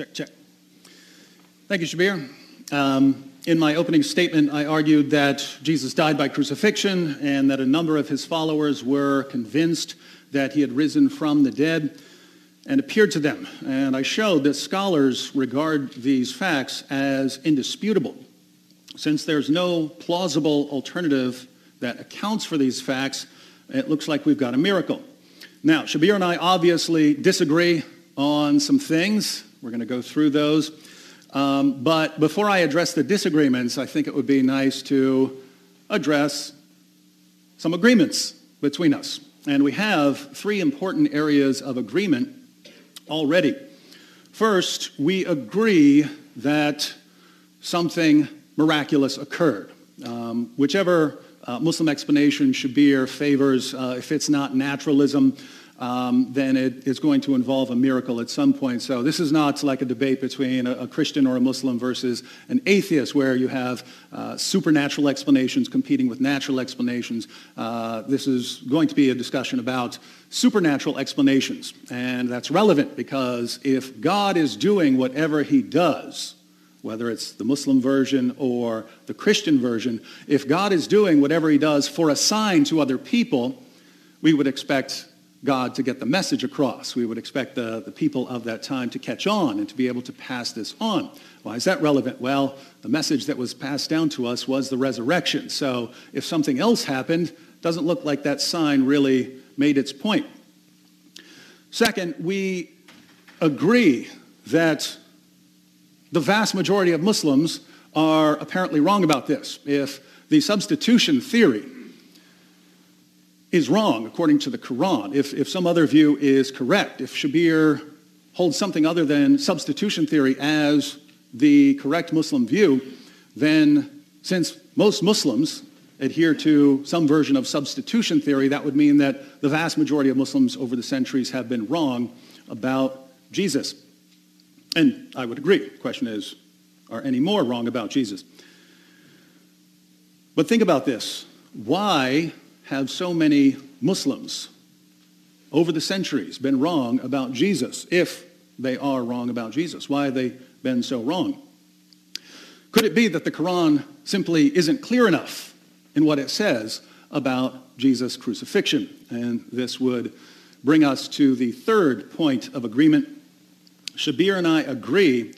Check, check. Thank you, Shabir. Um, in my opening statement, I argued that Jesus died by crucifixion and that a number of his followers were convinced that he had risen from the dead and appeared to them. And I showed that scholars regard these facts as indisputable. Since there's no plausible alternative that accounts for these facts, it looks like we've got a miracle. Now, Shabir and I obviously disagree on some things. We're going to go through those. Um, but before I address the disagreements, I think it would be nice to address some agreements between us. And we have three important areas of agreement already. First, we agree that something miraculous occurred. Um, whichever uh, Muslim explanation Shabir favors, uh, if it's not naturalism, um, then it is going to involve a miracle at some point. So this is not like a debate between a, a Christian or a Muslim versus an atheist where you have uh, supernatural explanations competing with natural explanations. Uh, this is going to be a discussion about supernatural explanations. And that's relevant because if God is doing whatever he does, whether it's the Muslim version or the Christian version, if God is doing whatever he does for a sign to other people, we would expect God to get the message across. We would expect the, the people of that time to catch on and to be able to pass this on. Why is that relevant? Well, the message that was passed down to us was the resurrection. So if something else happened, doesn't look like that sign really made its point. Second, we agree that the vast majority of Muslims are apparently wrong about this. If the substitution theory is wrong according to the Quran, if, if some other view is correct, if Shabir holds something other than substitution theory as the correct Muslim view, then since most Muslims adhere to some version of substitution theory, that would mean that the vast majority of Muslims over the centuries have been wrong about Jesus. And I would agree. The question is, are any more wrong about Jesus? But think about this. Why have so many Muslims over the centuries been wrong about Jesus, if they are wrong about Jesus? Why have they been so wrong? Could it be that the Quran simply isn't clear enough in what it says about Jesus' crucifixion? And this would bring us to the third point of agreement. Shabir and I agree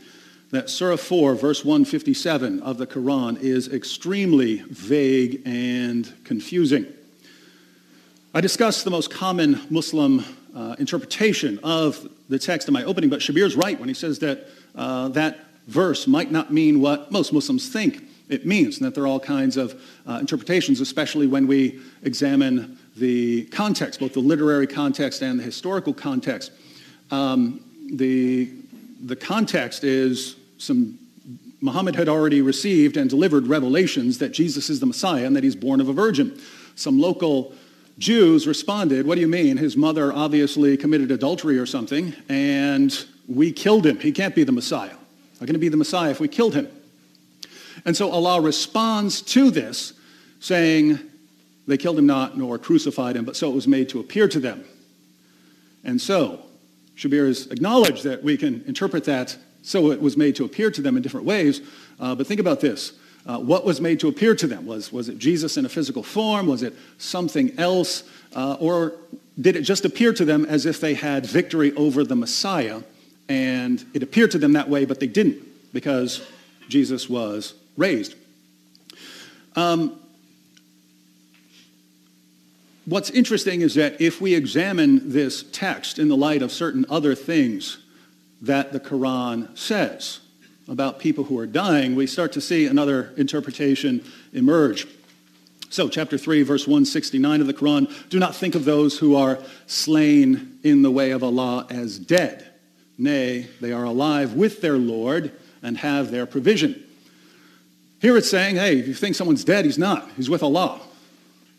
that Surah 4, verse 157 of the Quran is extremely vague and confusing. I discussed the most common Muslim uh, interpretation of the text in my opening, but Shabir's right when he says that uh, that verse might not mean what most Muslims think it means, and that there are all kinds of uh, interpretations, especially when we examine the context, both the literary context and the historical context. Um, the, the context is some Muhammad had already received and delivered revelations that Jesus is the Messiah and that he's born of a virgin. Some local Jews responded, What do you mean? His mother obviously committed adultery or something, and we killed him. He can't be the Messiah. How can he be the Messiah if we killed him? And so Allah responds to this, saying, They killed him not, nor crucified him, but so it was made to appear to them. And so, Shabir has acknowledged that we can interpret that so it was made to appear to them in different ways. Uh, but think about this. Uh, what was made to appear to them? Was, was it Jesus in a physical form? Was it something else? Uh, or did it just appear to them as if they had victory over the Messiah? And it appeared to them that way, but they didn't because Jesus was raised. Um, what's interesting is that if we examine this text in the light of certain other things that the Quran says, about people who are dying, we start to see another interpretation emerge. So, chapter 3, verse 169 of the Quran do not think of those who are slain in the way of Allah as dead. Nay, they are alive with their Lord and have their provision. Here it's saying, hey, if you think someone's dead, he's not. He's with Allah.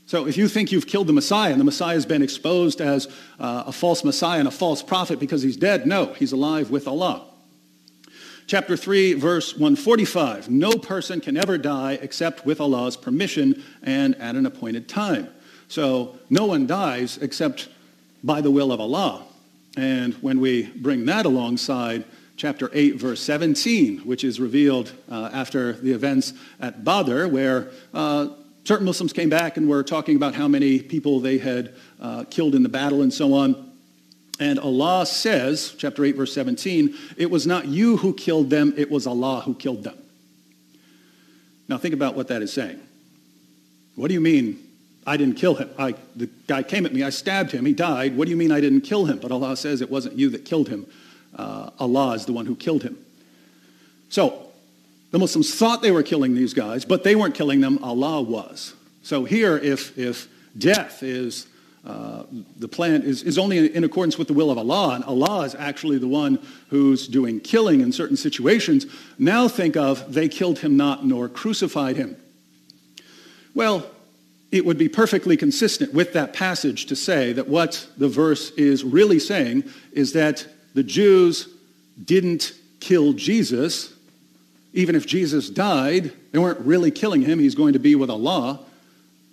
So if you think you've killed the Messiah and the Messiah has been exposed as uh, a false Messiah and a false prophet because he's dead, no, he's alive with Allah. Chapter 3, verse 145 No person can ever die except with Allah's permission and at an appointed time. So no one dies except by the will of Allah. And when we bring that alongside chapter 8, verse 17, which is revealed uh, after the events at Badr, where uh, certain Muslims came back and were talking about how many people they had uh, killed in the battle and so on. And Allah says, chapter 8, verse 17, it was not you who killed them, it was Allah who killed them. Now think about what that is saying. What do you mean I didn't kill him? I, the guy came at me, I stabbed him, he died. What do you mean I didn't kill him? But Allah says it wasn't you that killed him. Uh, Allah is the one who killed him. So the Muslims thought they were killing these guys, but they weren't killing them. Allah was. So here, if, if death is uh, the plan is, is only in accordance with the will of Allah, and Allah is actually the one who's doing killing in certain situations. Now think of, they killed him not nor crucified him. Well, it would be perfectly consistent with that passage to say that what the verse is really saying is that the Jews didn't kill Jesus. Even if Jesus died, they weren't really killing him. He's going to be with Allah.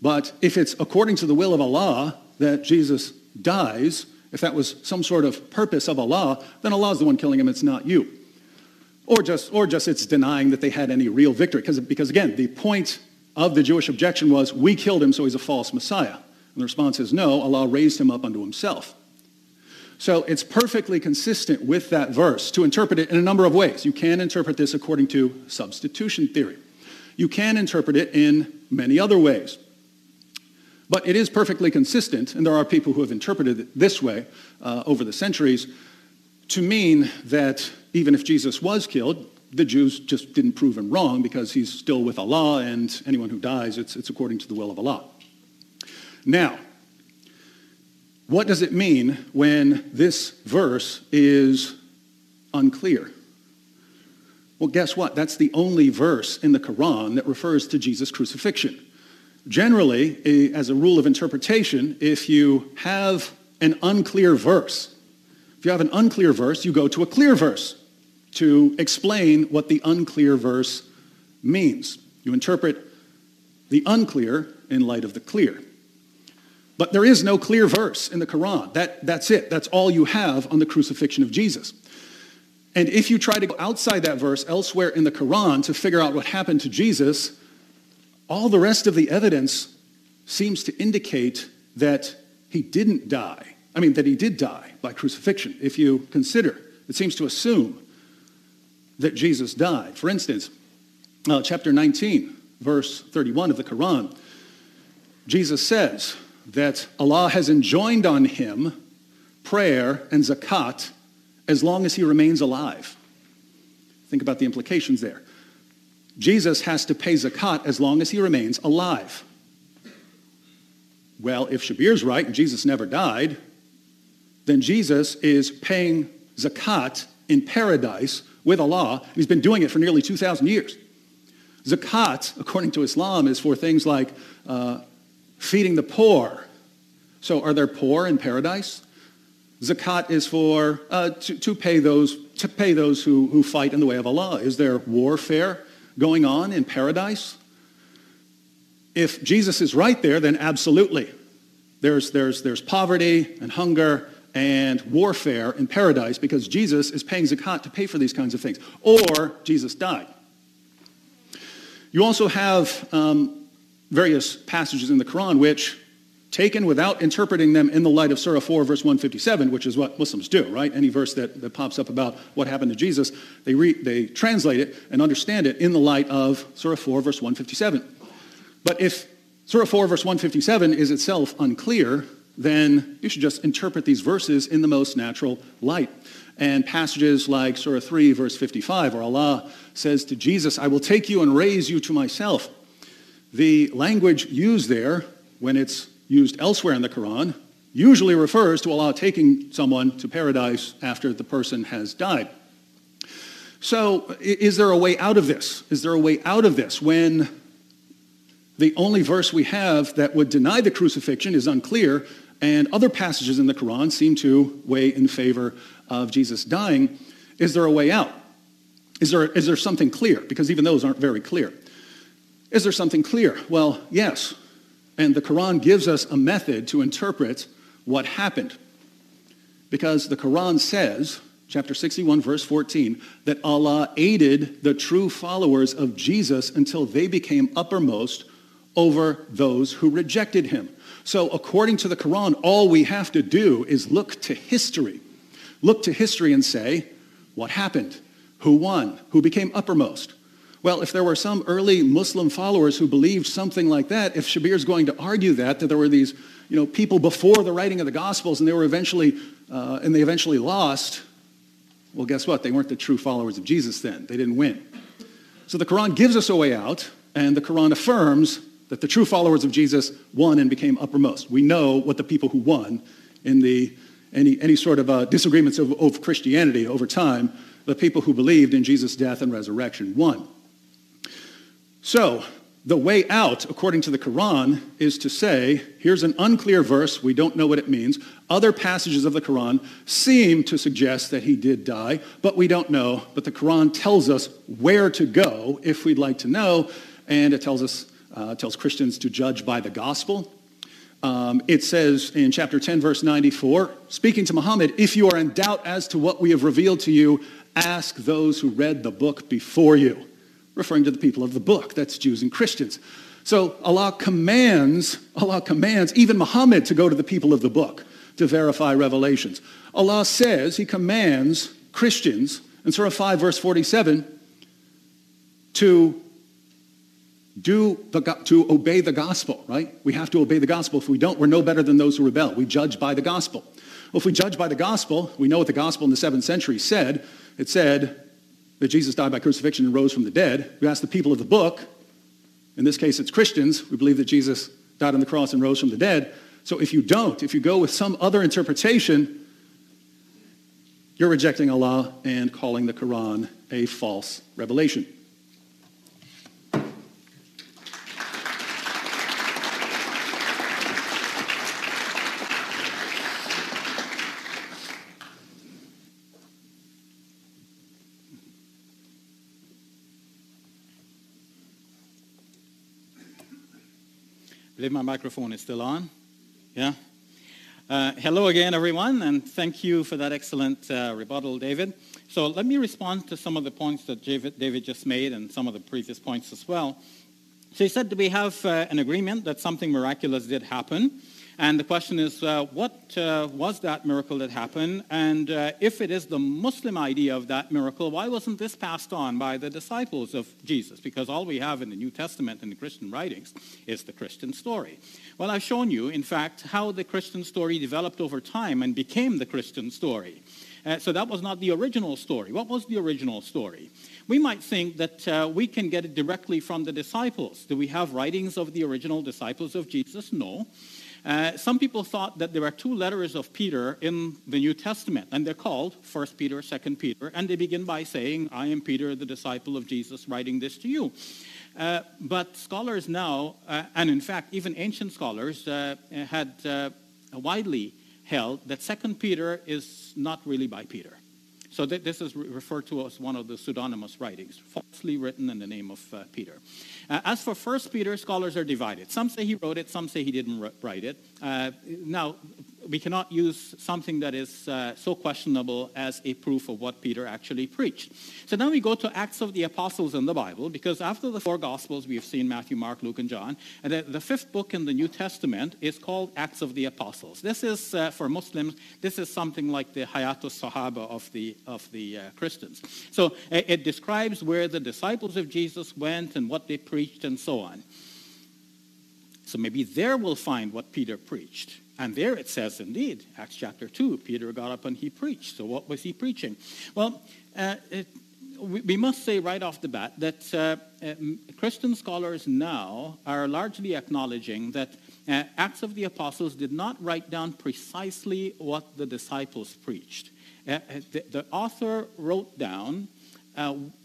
But if it's according to the will of Allah that Jesus dies, if that was some sort of purpose of Allah, then Allah is the one killing him. It's not you. Or just, or just it's denying that they had any real victory. Because again, the point of the Jewish objection was, we killed him, so he's a false Messiah. And the response is, no, Allah raised him up unto himself. So it's perfectly consistent with that verse to interpret it in a number of ways. You can interpret this according to substitution theory. You can interpret it in many other ways. But it is perfectly consistent, and there are people who have interpreted it this way uh, over the centuries, to mean that even if Jesus was killed, the Jews just didn't prove him wrong because he's still with Allah, and anyone who dies, it's, it's according to the will of Allah. Now, what does it mean when this verse is unclear? Well, guess what? That's the only verse in the Quran that refers to Jesus' crucifixion. Generally, as a rule of interpretation, if you have an unclear verse, if you have an unclear verse, you go to a clear verse to explain what the unclear verse means. You interpret the unclear in light of the clear. But there is no clear verse in the Quran. That, that's it. That's all you have on the crucifixion of Jesus. And if you try to go outside that verse elsewhere in the Quran to figure out what happened to Jesus, all the rest of the evidence seems to indicate that he didn't die. I mean, that he did die by crucifixion. If you consider, it seems to assume that Jesus died. For instance, uh, chapter 19, verse 31 of the Quran, Jesus says, that Allah has enjoined on him prayer and zakat as long as he remains alive. Think about the implications there. Jesus has to pay zakat as long as he remains alive. Well, if Shabir's right and Jesus never died, then Jesus is paying zakat in paradise with Allah. He's been doing it for nearly 2,000 years. Zakat, according to Islam, is for things like uh, feeding the poor. So are there poor in paradise? Zakat is for uh, to, to, pay those to pay those who, who fight in the way of Allah. Is there warfare going on in paradise? If Jesus is right there, then absolutely. There's, there's, there's poverty and hunger and warfare in paradise because Jesus is paying zakat to pay for these kinds of things. Or Jesus died. You also have um, various passages in the Quran which, taken without interpreting them in the light of Surah 4, verse 157, which is what Muslims do, right? Any verse that, that pops up about what happened to Jesus, they, re, they translate it and understand it in the light of Surah 4, verse 157. But if Surah 4, verse 157 is itself unclear, then you should just interpret these verses in the most natural light. And passages like Surah 3, verse 55, where Allah says to Jesus, I will take you and raise you to myself. The language used there, when it's used elsewhere in the Quran, usually refers to Allah taking someone to paradise after the person has died. So, is there a way out of this? Is there a way out of this when the only verse we have that would deny the crucifixion is unclear, and other passages in the Quran seem to weigh in favor of Jesus dying? Is there a way out? Is there, is there something clear? Because even those aren't very clear. Is there something clear? Well, yes. And the Quran gives us a method to interpret what happened. Because the Quran says, chapter 61, verse 14, that Allah aided the true followers of Jesus until they became uppermost over those who rejected him. So according to the Quran, all we have to do is look to history. Look to history and say, what happened? Who won? Who became uppermost? Well, if there were some early Muslim followers who believed something like that, if Shabir is going to argue that, that there were these you know, people before the writing of the Gospels and they were eventually, uh, and they eventually lost, well, guess what? They weren't the true followers of Jesus then. They didn't win. So the Quran gives us a way out, and the Quran affirms that the true followers of Jesus won and became uppermost. We know what the people who won in the, any, any sort of uh, disagreements of Christianity over time, the people who believed in Jesus' death and resurrection won. So, the way out, according to the Quran, is to say, here's an unclear verse, we don't know what it means. Other passages of the Quran seem to suggest that he did die, but we don't know. But the Quran tells us where to go if we'd like to know, and it tells us, uh, tells Christians to judge by the gospel. Um, it says in chapter 10, verse 94, speaking to Muhammad, if you are in doubt as to what we have revealed to you, ask those who read the book before you referring to the people of the book, that's Jews and Christians. So Allah commands, Allah commands even Muhammad to go to the people of the book to verify revelations. Allah says, He commands Christians in Surah 5, verse 47, to do the, to obey the gospel, right? We have to obey the gospel. If we don't, we're no better than those who rebel. We judge by the gospel. Well, if we judge by the gospel, we know what the gospel in the seventh century said. It said, that Jesus died by crucifixion and rose from the dead. We ask the people of the book, in this case it's Christians, we believe that Jesus died on the cross and rose from the dead. So if you don't, if you go with some other interpretation, you're rejecting Allah and calling the Quran a false revelation. Believe my microphone is still on. Yeah? Uh, hello again, everyone, and thank you for that excellent uh, rebuttal, David. So let me respond to some of the points that David just made and some of the previous points as well. So he said, do we have uh, an agreement that something miraculous did happen? And the question is, uh, what uh, was that miracle that happened? And uh, if it is the Muslim idea of that miracle, why wasn't this passed on by the disciples of Jesus? Because all we have in the New Testament and the Christian writings is the Christian story. Well, I've shown you, in fact, how the Christian story developed over time and became the Christian story. Uh, so that was not the original story. What was the original story? We might think that uh, we can get it directly from the disciples. Do we have writings of the original disciples of Jesus? No. Uh, some people thought that there are two letters of Peter in the New Testament, and they're called 1 Peter, 2 Peter, and they begin by saying, I am Peter, the disciple of Jesus, writing this to you. Uh, but scholars now, uh, and in fact, even ancient scholars, uh, had uh, widely held that 2 Peter is not really by Peter. So th- this is re- referred to as one of the pseudonymous writings, falsely written in the name of uh, Peter. Uh, as for First Peter, scholars are divided. Some say he wrote it, some say he didn't write it. Uh, now, we cannot use something that is uh, so questionable as a proof of what Peter actually preached. So then we go to Acts of the Apostles in the Bible, because after the four Gospels, we have seen Matthew, Mark, Luke, and John. And the, the fifth book in the New Testament is called Acts of the Apostles. This is, uh, for Muslims, this is something like the Hayatus Sahaba of the, of the uh, Christians. So it, it describes where the disciples of Jesus went and what they preached and so on. So maybe there we'll find what Peter preached. And there it says, indeed, Acts chapter 2, Peter got up and he preached. So what was he preaching? Well, uh, it, we, we, must say right off the bat that uh, uh, Christian scholars now are largely acknowledging that uh, Acts of the Apostles did not write down precisely what the disciples preached. Uh, uh, the, the, author wrote down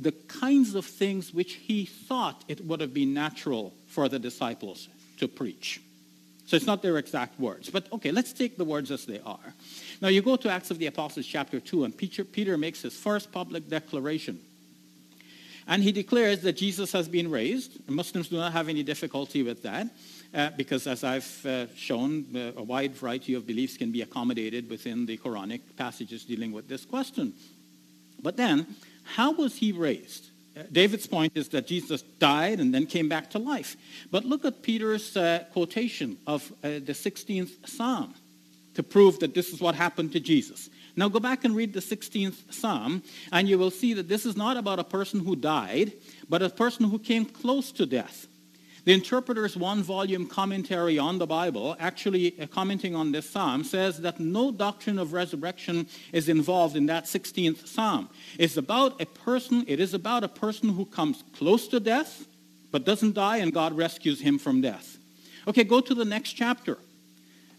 the kinds of things which he thought it would have been natural for the disciples to preach. So it's not their exact words. But okay, let's take the words as they are. Now you go to Acts of the Apostles chapter 2, and Peter, Peter makes his first public declaration. And he declares that Jesus has been raised. Muslims do not have any difficulty with that. Uh, because as I've uh, shown, uh, a wide variety of beliefs can be accommodated within the Quranic passages dealing with this question. But then, how was he raised? David's point is that Jesus died and then came back to life. But look at Peter's uh, quotation of uh, the 16th Psalm to prove that this is what happened to Jesus. Now go back and read the 16th Psalm, and you will see that this is not about a person who died, but a person who came close to death. The Interpreter's one volume commentary on the Bible, actually uh, commenting on this psalm, says that no doctrine of resurrection is involved in that 16th psalm. It's about a person, it is about a person who comes close to death, but doesn't die, and God rescues him from death. Okay, go to the next chapter.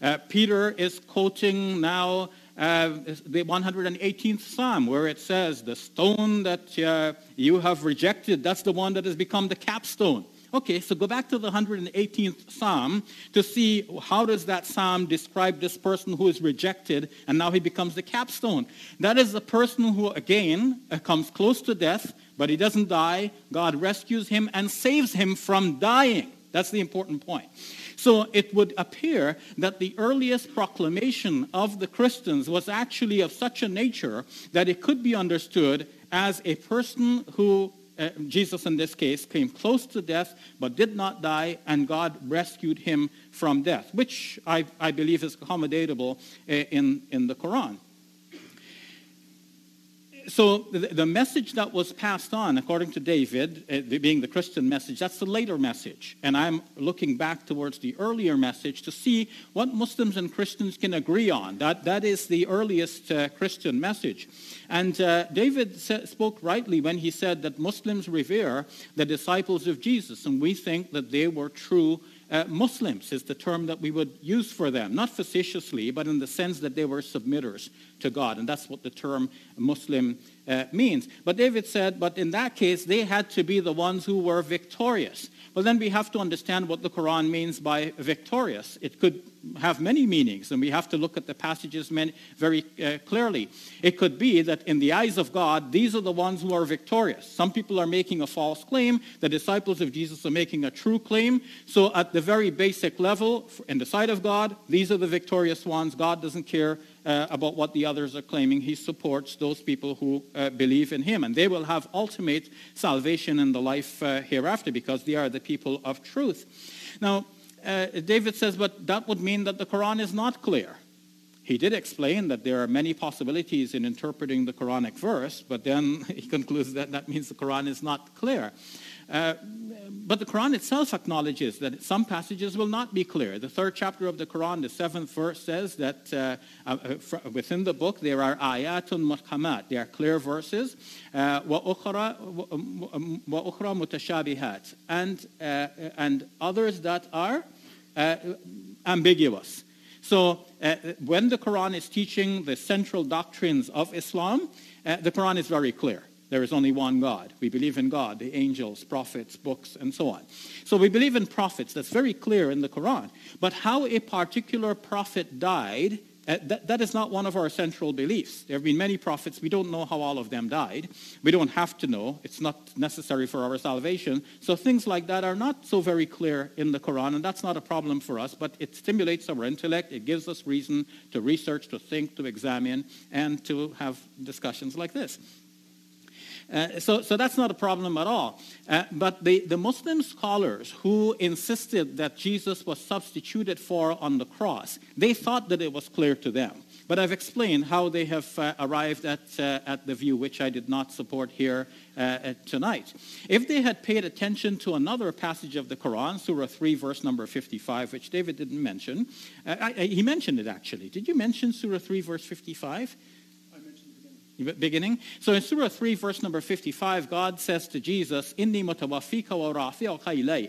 Uh, Peter is quoting now uh, the 118th Psalm, where it says, The stone that uh, you have rejected, that's the one that has become the capstone. Okay, so go back to the 118th Psalm to see how does that Psalm describe this person who is rejected and now he becomes the capstone. That is the person who, again, uh, comes close to death, but he doesn't die. God rescues him and saves him from dying. That's the important point. So it would appear that the earliest proclamation of the Christians was actually of such a nature that it could be understood as a person who, uh, Jesus in this case, came close to death but did not die, and God rescued him from death, which I, I believe is accommodatable uh, in, in the Quran so the, message that was passed on, according to David, uh, being the Christian message, that's the later message. And I'm looking back towards the earlier message to see what Muslims and Christians can agree on. That, that is the earliest uh, Christian message. And uh, David spoke rightly when he said that Muslims revere the disciples of Jesus, and we think that they were true uh, Muslims is the term that we would use for them, not facetiously, but in the sense that they were submitters to God. And that's what the term Muslim uh, means. But David said, but in that case, they had to be the ones who were victorious. Well, then we have to understand what the Quran means by victorious. It could have many meanings, and we have to look at the passages very uh, clearly. It could be that in the eyes of God, these are the ones who are victorious. Some people are making a false claim. The disciples of Jesus are making a true claim. So at the very basic level, in the sight of God, these are the victorious ones. God doesn't care uh, about what the others are claiming. He supports those people who uh, believe in him. And they will have ultimate salvation in the life uh, hereafter because they are the people of truth. Now, uh, David says, but that would mean that the Quran is not clear. He did explain that there are many possibilities in interpreting the Quranic verse, but then he concludes that that means the Quran is not clear. Uh, but the Quran itself acknowledges that some passages will not be clear. The third chapter of the Quran, the seventh verse, says that uh, uh within the book there are ayatun muhkamat, there are clear verses, uh, um, wa ukhra mutashabihat, and, and others that are uh, ambiguous. So uh, when the Quran is teaching the central doctrines of Islam, uh, the Quran is very clear. There is only one God. We believe in God, the angels, prophets, books, and so on. So we believe in prophets. That's very clear in the Quran. But how a particular prophet died, uh, that, that is not one of our central beliefs. There have been many prophets. We don't know how all of them died. We don't have to know. It's not necessary for our salvation. So things like that are not so very clear in the Quran, and that's not a problem for us, but it stimulates our intellect. It gives us reason to research, to think, to examine, and to have discussions like this. Uh, so, so that's not a problem at all. Uh, but the, the Muslim scholars who insisted that Jesus was substituted for on the cross, they thought that it was clear to them. But I've explained how they have uh, arrived at, uh, at the view, which I did not support here uh, tonight. If they had paid attention to another passage of the Quran, Surah 3, verse number 55, which David didn't mention, I, I, he mentioned it actually. Did you mention Surah 3, verse 55? Beginning. So in Surah 3, verse number 55, God says to Jesus, Inni mutawafika wa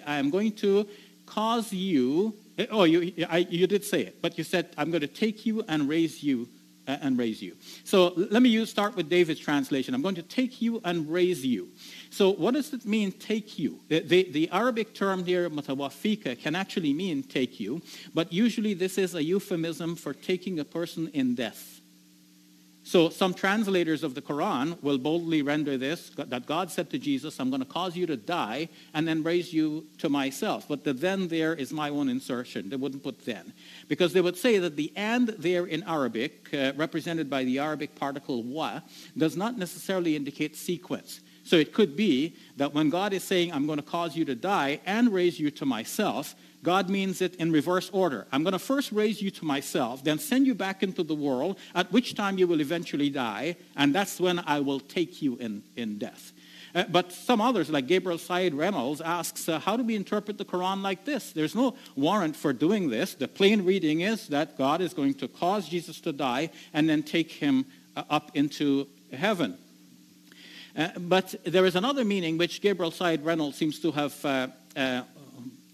I am going to cause you, eh, oh, you, I, you did say it, but you said, I'm going to take you and raise you uh, and raise you. So let me use, start with David's translation. I'm going to take you and raise you. So what does it mean, take you? The, the, the Arabic term here, mutawafika, can actually mean take you, but usually this is a euphemism for taking a person in death. So some translators of the Quran will boldly render this that God said to Jesus, I'm going to cause you to die and then raise you to myself. But the then there is my own insertion. They wouldn't put then. Because they would say that the and there in Arabic, uh, represented by the Arabic particle wa, does not necessarily indicate sequence. So it could be that when God is saying, I'm going to cause you to die and raise you to myself, God means it in reverse order. I'm going to first raise you to myself, then send you back into the world, at which time you will eventually die, and that's when I will take you in, in death. Uh, but some others, like Gabriel Said Reynolds, asks, uh, how do we interpret the Quran like this? There's no warrant for doing this. The plain reading is that God is going to cause Jesus to die and then take him uh, up into heaven. Uh, but there is another meaning which Gabriel Said Reynolds seems to have uh, uh,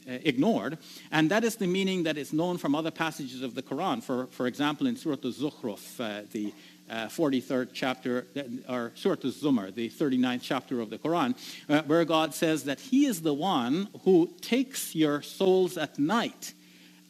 ignored, and that is the meaning that is known from other passages of the Quran. For, for example, in Surah Al-Zukhruf, uh, the uh, 43rd chapter, or Surah Al-Zumar, the 39th chapter of the Quran, uh, where God says that He is the one who takes your souls at night.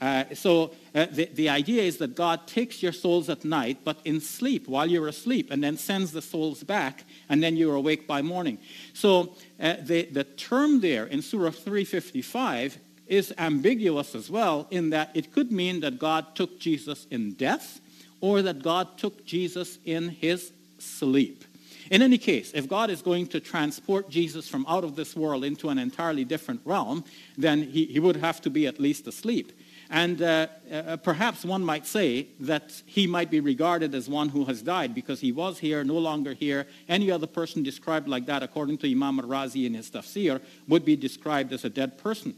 Uh, so uh, the, the idea is that God takes your souls at night, but in sleep, while you're asleep, and then sends the souls back, and then you're awake by morning. So uh, the, the term there in Surah 355 is ambiguous as well, in that it could mean that God took Jesus in death, or that God took Jesus in his sleep. In any case, if God is going to transport Jesus from out of this world into an entirely different realm, then he, he would have to be at least asleep. And uh, uh, perhaps one might say that he might be regarded as one who has died because he was here, no longer here. Any other person described like that, according to Imam al-Razi in his tafsir, would be described as a dead person.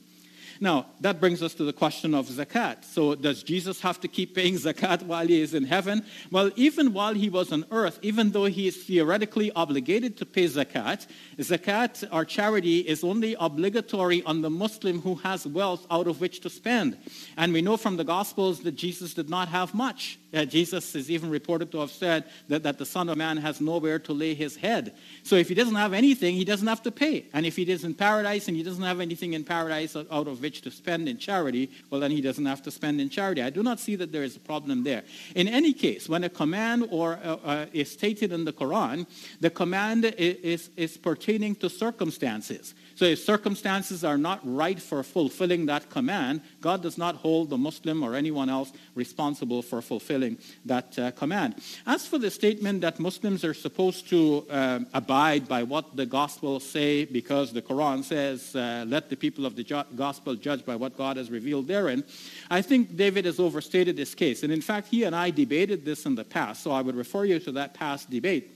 Now, that brings us to the question of zakat. So, does Jesus have to keep paying zakat while he is in heaven? Well, even while he was on earth, even though he is theoretically obligated to pay zakat, zakat or charity is only obligatory on the Muslim who has wealth out of which to spend. And we know from the Gospels that Jesus did not have much. Uh, Jesus is even reported to have said that, that the Son of Man has nowhere to lay his head. So if he doesn't have anything, he doesn't have to pay. And if he is in paradise and he doesn't have anything in paradise out of which to spend in charity, well, then he doesn't have to spend in charity. I do not see that there is a problem there. In any case, when a command or uh, uh, is stated in the Quran, the command is, is, is pertaining to circumstances. So if circumstances are not right for fulfilling that command, God does not hold the Muslim or anyone else responsible for fulfilling that uh, command. As for the statement that Muslims are supposed to uh, abide by what the gospel say because the Quran says, uh, let the people of the ju- gospel judge by what God has revealed therein, I think David has overstated this case. And in fact, he and I debated this in the past, so I would refer you to that past debate.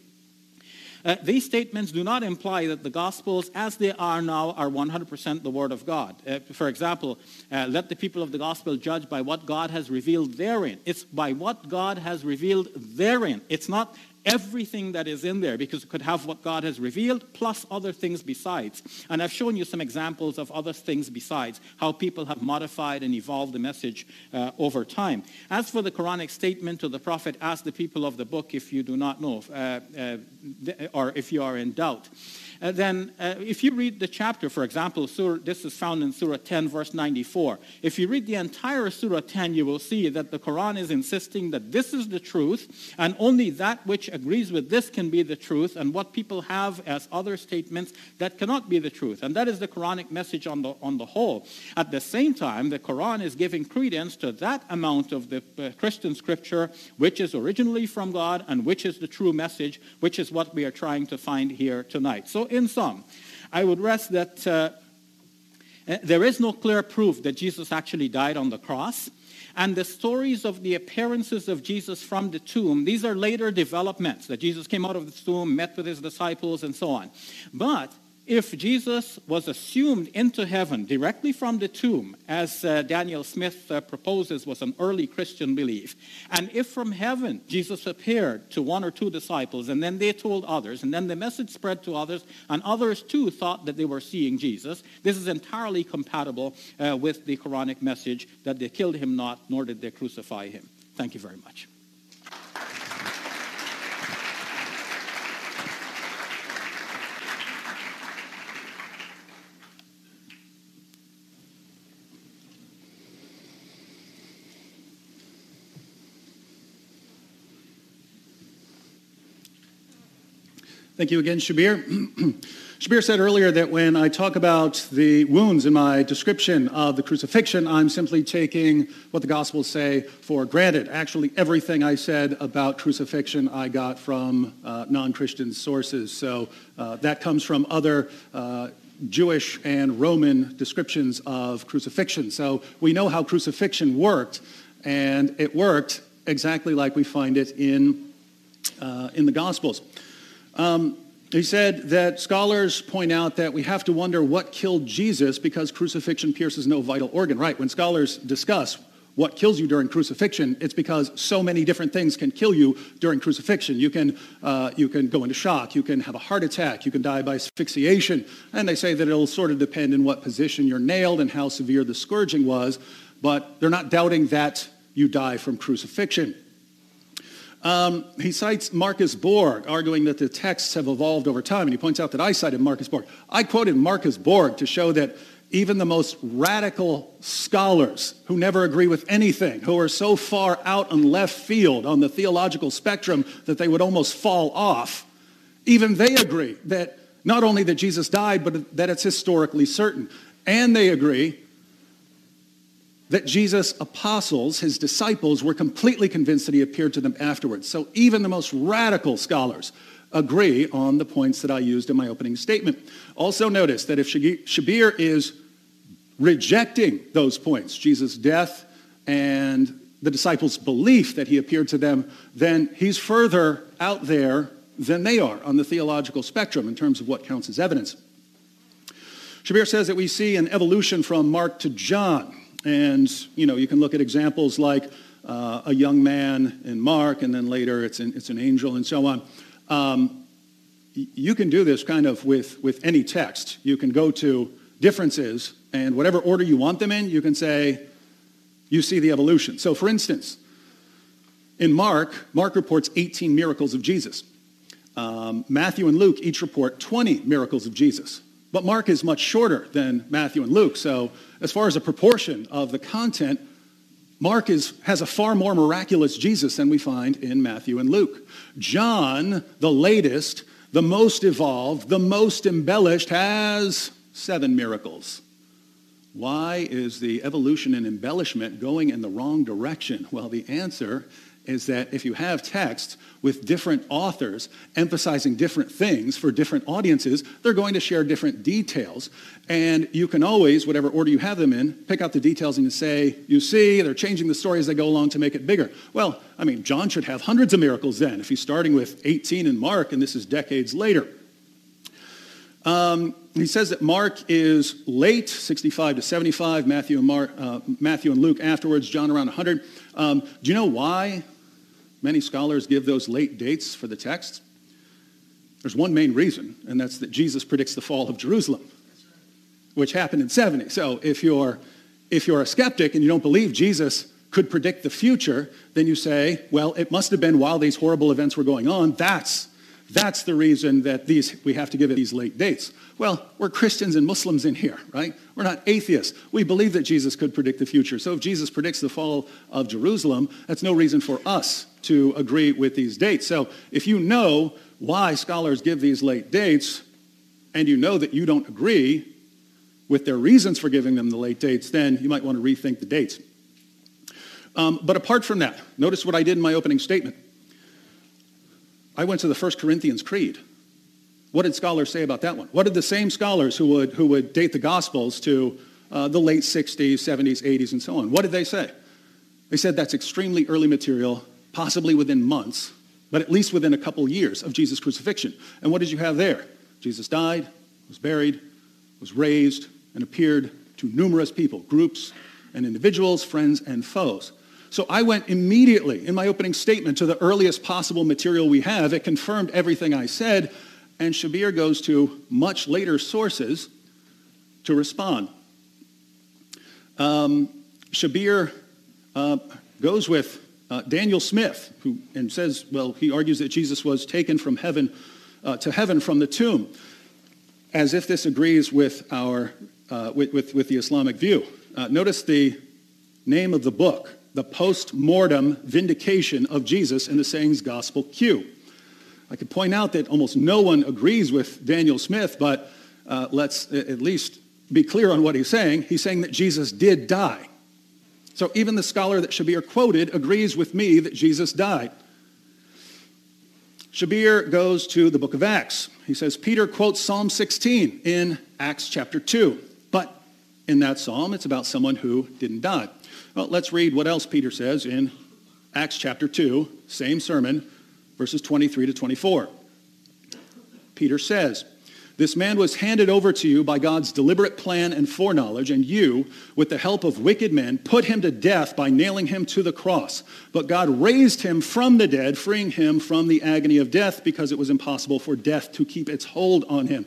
Uh, these statements do not imply that the Gospels, as they are now, are 100% the Word of God. Uh, for example, uh, let the people of the Gospel judge by what God has revealed therein. It's by what God has revealed therein. It's not everything that is in there because it could have what God has revealed plus other things besides. And I've shown you some examples of other things besides, how people have modified and evolved the message uh, over time. As for the Quranic statement to the Prophet, ask the people of the book if you do not know, uh, uh, or if you are in doubt. Uh, then uh, if you read the chapter, for example, Surah, this is found in Surah 10, verse 94. If you read the entire Surah 10, you will see that the Quran is insisting that this is the truth, and only that which agrees with this can be the truth, and what people have as other statements that cannot be the truth. And that is the Quranic message on the, on the whole. At the same time, the Quran is giving credence to that amount of the uh, Christian scripture which is originally from God and which is the true message, which is what we are trying to find here tonight. So in sum, I would rest that uh, uh, there is no clear proof that Jesus actually died on the cross. And the stories of the appearances of Jesus from the tomb, these are later developments that Jesus came out of the tomb, met with his disciples, and so on. But if Jesus was assumed into heaven directly from the tomb, as uh, Daniel Smith uh, proposes was an early Christian belief, and if from heaven Jesus appeared to one or two disciples, and then they told others, and then the message spread to others, and others too thought that they were seeing Jesus, this is entirely compatible uh, with the Quranic message that they killed him not, nor did they crucify him. Thank you very much. Thank you again, Shabir. Shabir said earlier that when I talk about the wounds in my description of the crucifixion, I'm simply taking what the Gospels say for granted. Actually, everything I said about crucifixion I got from uh, non-Christian sources. So uh, that comes from other uh, Jewish and Roman descriptions of crucifixion. So we know how crucifixion worked, and it worked exactly like we find it in, uh, in the Gospels. Um, he said that scholars point out that we have to wonder what killed Jesus because crucifixion pierces no vital organ. Right, when scholars discuss what kills you during crucifixion, it's because so many different things can kill you during crucifixion. You can, uh, you can go into shock, you can have a heart attack, you can die by asphyxiation, and they say that it'll sort of depend in what position you're nailed and how severe the scourging was, but they're not doubting that you die from crucifixion. Um, he cites Marcus Borg, arguing that the texts have evolved over time, and he points out that I cited Marcus Borg. I quoted Marcus Borg to show that even the most radical scholars who never agree with anything, who are so far out on left field on the theological spectrum that they would almost fall off, even they agree that not only that Jesus died, but that it's historically certain. And they agree that Jesus' apostles, his disciples, were completely convinced that he appeared to them afterwards. So even the most radical scholars agree on the points that I used in my opening statement. Also notice that if Shabir is rejecting those points, Jesus' death and the disciples' belief that he appeared to them, then he's further out there than they are on the theological spectrum in terms of what counts as evidence. Shabir says that we see an evolution from Mark to John. And, you know, you can look at examples like uh, a young man in Mark, and then later it's an, it's an angel, and so on. Um, you can do this kind of with, with any text. You can go to differences, and whatever order you want them in, you can say, you see the evolution. So, for instance, in Mark, Mark reports 18 miracles of Jesus. Um, Matthew and Luke each report 20 miracles of Jesus. But Mark is much shorter than Matthew and Luke. So, as far as a proportion of the content, Mark is, has a far more miraculous Jesus than we find in Matthew and Luke. John, the latest, the most evolved, the most embellished, has seven miracles. Why is the evolution and embellishment going in the wrong direction? Well, the answer is that if you have text with different authors emphasizing different things for different audiences, they're going to share different details. And you can always, whatever order you have them in, pick out the details and say, you see, they're changing the story as they go along to make it bigger. Well, I mean, John should have hundreds of miracles then if he's starting with 18 in Mark and this is decades later. Um, he says that Mark is late, 65 to 75, Matthew and, Mark, uh, Matthew and Luke afterwards, John around 100. Um, do you know why Many scholars give those late dates for the text. There's one main reason, and that's that Jesus predicts the fall of Jerusalem, which happened in 70. So if you're, if you're a skeptic and you don't believe Jesus could predict the future, then you say, well, it must have been while these horrible events were going on. That's that's the reason that these, we have to give it these late dates. Well, we're Christians and Muslims in here, right? We're not atheists. We believe that Jesus could predict the future. So if Jesus predicts the fall of Jerusalem, that's no reason for us to agree with these dates. So if you know why scholars give these late dates, and you know that you don't agree with their reasons for giving them the late dates, then you might want to rethink the dates. Um, but apart from that, notice what I did in my opening statement. I went to the First Corinthians Creed. What did scholars say about that one? What did the same scholars who would, who would date the Gospels to uh, the late 60s, 70s, 80s, and so on, what did they say? They said that's extremely early material, possibly within months, but at least within a couple years of Jesus' crucifixion. And what did you have there? Jesus died, was buried, was raised, and appeared to numerous people, groups and individuals, friends and foes. So I went immediately in my opening statement to the earliest possible material we have. It confirmed everything I said, and Shabir goes to much later sources to respond. Um, Shabir uh, goes with uh, Daniel Smith, who and says, well, he argues that Jesus was taken from heaven uh, to heaven from the tomb, as if this agrees with our uh, with, with, with, the Islamic view. Uh, notice the name of the book the post-mortem vindication of Jesus in the Sayings Gospel Q. I could point out that almost no one agrees with Daniel Smith, but uh, let's at least be clear on what he's saying. He's saying that Jesus did die. So even the scholar that Shabir quoted agrees with me that Jesus died. Shabir goes to the book of Acts. He says, Peter quotes Psalm 16 in Acts chapter 2. But in that psalm, it's about someone who didn't die. Well, let's read what else Peter says in Acts chapter 2, same sermon, verses 23 to 24. Peter says, This man was handed over to you by God's deliberate plan and foreknowledge, and you, with the help of wicked men, put him to death by nailing him to the cross. But God raised him from the dead, freeing him from the agony of death because it was impossible for death to keep its hold on him.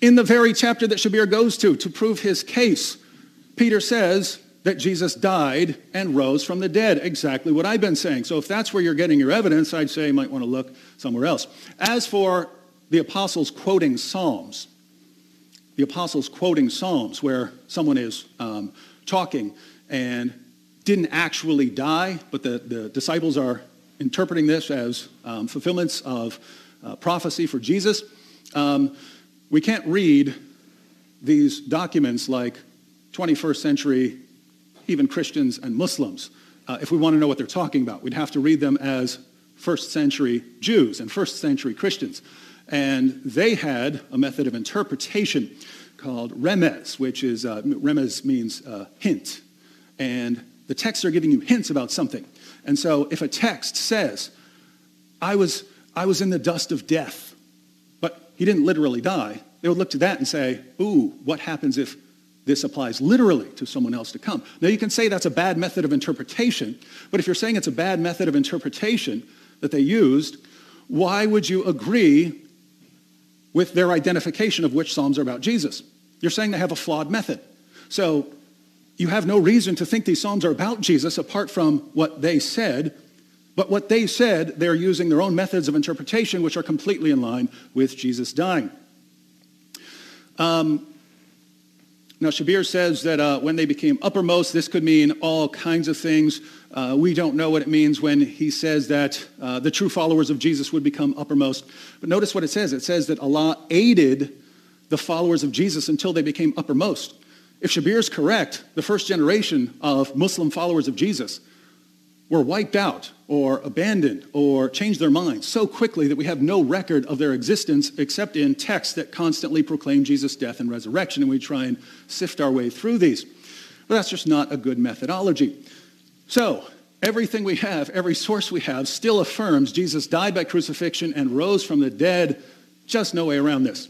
In the very chapter that Shabir goes to to prove his case, Peter says that Jesus died and rose from the dead. Exactly what I've been saying. So if that's where you're getting your evidence, I'd say you might want to look somewhere else. As for the apostles quoting Psalms. The apostles quoting Psalms where someone is um, talking and didn't actually die, but the, the disciples are interpreting this as um, fulfillments of uh, prophecy for Jesus. Um, we can't read these documents like 21st century, even Christians and Muslims, uh, if we want to know what they're talking about. We'd have to read them as first century Jews and first century Christians. And they had a method of interpretation called remez, which is, uh, remez means uh, hint. And the texts are giving you hints about something. And so if a text says, I was, I was in the dust of death, but he didn't literally die, they would look to that and say, ooh, what happens if this applies literally to someone else to come? Now you can say that's a bad method of interpretation, but if you're saying it's a bad method of interpretation that they used, why would you agree with their identification of which Psalms are about Jesus. You're saying they have a flawed method. So you have no reason to think these Psalms are about Jesus apart from what they said. But what they said, they're using their own methods of interpretation, which are completely in line with Jesus dying. Um, now, Shabir says that uh, when they became uppermost, this could mean all kinds of things. Uh, we don't know what it means when he says that uh, the true followers of Jesus would become uppermost. But notice what it says. It says that Allah aided the followers of Jesus until they became uppermost. If Shabir is correct, the first generation of Muslim followers of Jesus were wiped out or abandoned or changed their minds so quickly that we have no record of their existence except in texts that constantly proclaim Jesus' death and resurrection, and we try and sift our way through these. But that's just not a good methodology. So, everything we have, every source we have, still affirms Jesus died by crucifixion and rose from the dead. Just no way around this.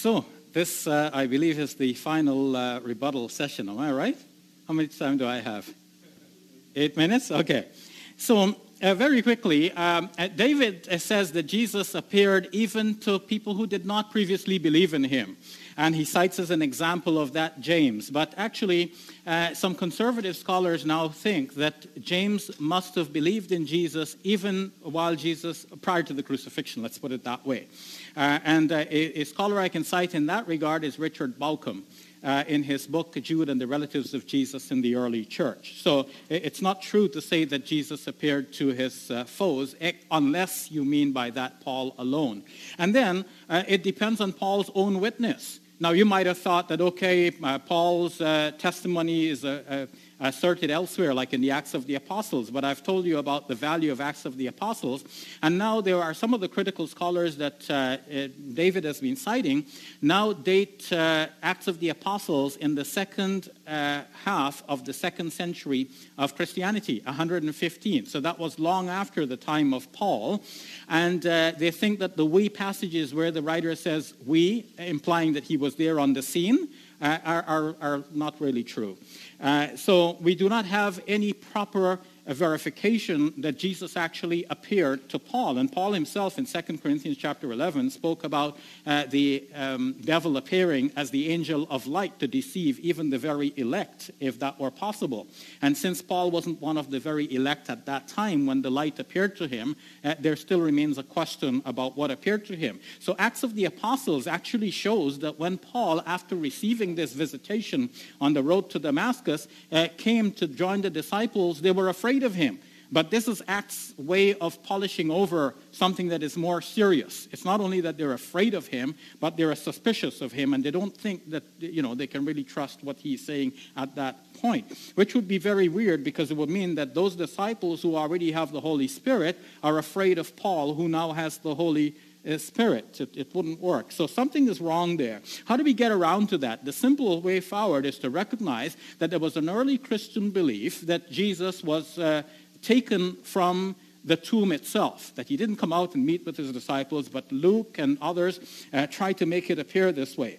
So, this, uh, I believe, is the final uh, rebuttal session. Am I right? How much time do I have? Eight minutes? Okay. So, uh, very quickly, um, uh, David uh, says that Jesus appeared even to people who did not previously believe in him. And he cites as an example of that James. But actually, uh, some conservative scholars now think that James must have believed in Jesus even while Jesus, prior to the crucifixion, let's put it that way. Uh, and uh, a, a, scholar I can cite in that regard is Richard Bauckham. Uh, in his book, Jude and the Relatives of Jesus in the Early Church. So it's not true to say that Jesus appeared to his foes, unless you mean by that Paul alone. And then it depends on Paul's own witness. Now, you might have thought that, okay, Paul's uh, testimony is a asserted elsewhere, like in the Acts of the Apostles. But I've told you about the value of Acts of the Apostles. And now there are some of the critical scholars that uh, uh, David has been citing now date uh, Acts of the Apostles in the second uh, half of the second century of Christianity, 115. So that was long after the time of Paul. And uh, they think that the we passages where the writer says we, implying that he was there on the scene, uh, are, are, are not really true. Uh, so we do not have any proper a verification that Jesus actually appeared to Paul. And Paul himself in 2 Corinthians chapter 11 spoke about uh, the um, devil appearing as the angel of light to deceive even the very elect, if that were possible. And since Paul wasn't one of the very elect at that time when the light appeared to him, uh, there still remains a question about what appeared to him. So Acts of the Apostles actually shows that when Paul, after receiving this visitation on the road to Damascus, uh, came to join the disciples, they were afraid afraid of him. But this is Acts' way of polishing over something that is more serious. It's not only that they're afraid of him, but they're suspicious of him, and they don't think that you know they can really trust what he's saying at that point. Which would be very weird because it would mean that those disciples who already have the Holy Spirit are afraid of Paul, who now has the Holy uh, spirit. It, it wouldn't work. So something is wrong there. How do we get around to that? The simple way forward is to recognize that there was an early Christian belief that Jesus was uh, taken from the tomb itself, that he didn't come out and meet with his disciples, but Luke and others uh, tried to make it appear this way.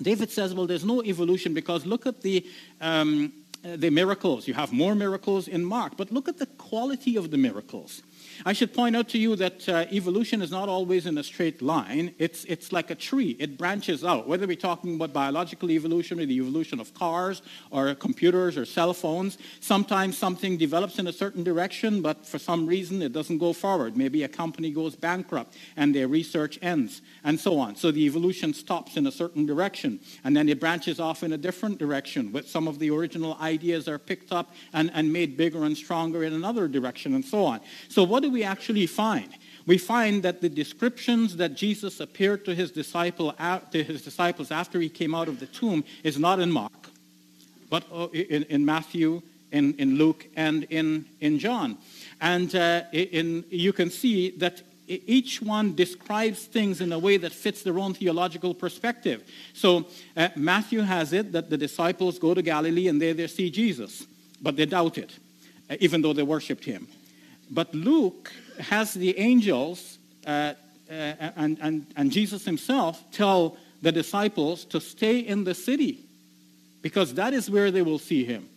David says, well, there's no evolution because look at the, um, the miracles. You have more miracles in Mark, but look at the quality of the miracles. I should point out to you that uh, evolution is not always in a straight line. It's, it's like a tree. It branches out. Whether we're talking about biological evolution or the evolution of cars or computers or cell phones, sometimes something develops in a certain direction, but for some reason it doesn't go forward. Maybe a company goes bankrupt and their research ends and so on. So the evolution stops in a certain direction and then it branches off in a different direction. But some of the original ideas are picked up and, and made bigger and stronger in another direction and so on. So what do we actually find? We find that the descriptions that Jesus appeared to his, disciple, to his disciples after he came out of the tomb is not in Mark, but uh, in, in Matthew, in, in Luke, and in, in John. And uh, in, you can see that each one describes things in a way that fits their own theological perspective. So uh, Matthew has it that the disciples go to Galilee and there they see Jesus, but they doubt it, uh, even though they worshipped him. But Luke has the angels uh, uh, and, and, and Jesus himself tell the disciples to stay in the city because that is where they will see him.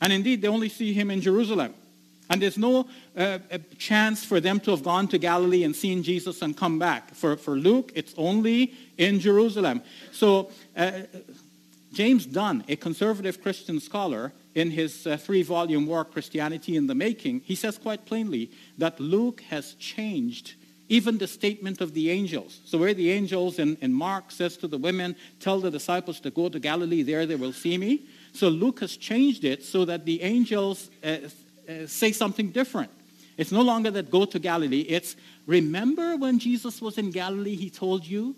And indeed, they only see him in Jerusalem. And there's no uh, chance for them to have gone to Galilee and seen Jesus and come back. For, for Luke, it's only in Jerusalem. So uh, James Dunn, a conservative Christian scholar, in his uh, three volume work, Christianity in the Making, he says quite plainly that Luke has changed even the statement of the angels. So, where the angels in, in Mark says to the women, Tell the disciples to go to Galilee, there they will see me. So, Luke has changed it so that the angels uh, uh, say something different. It's no longer that go to Galilee, it's remember when Jesus was in Galilee, he told you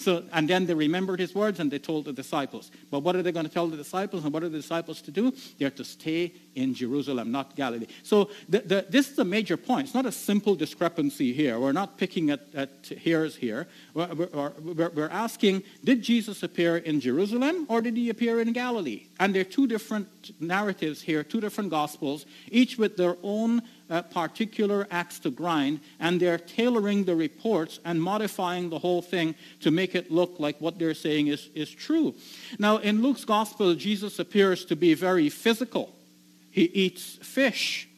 so, and then they remembered his words and they told the disciples. But what are they going to tell the disciples and what are the disciples to do? They're to stay in Jerusalem, not Galilee. So the, the, this is a major point. It's not a simple discrepancy here. We're not picking at, at hairs here. We're, we're, we're asking, did Jesus appear in Jerusalem or did he appear in Galilee? And there are two different narratives here, two different gospels, each with their own uh, particular axe to grind, and they're tailoring the reports and modifying the whole thing to make it look like what they're saying is, is true. Now, in Luke's gospel, Jesus appears to be very physical. He eats fish.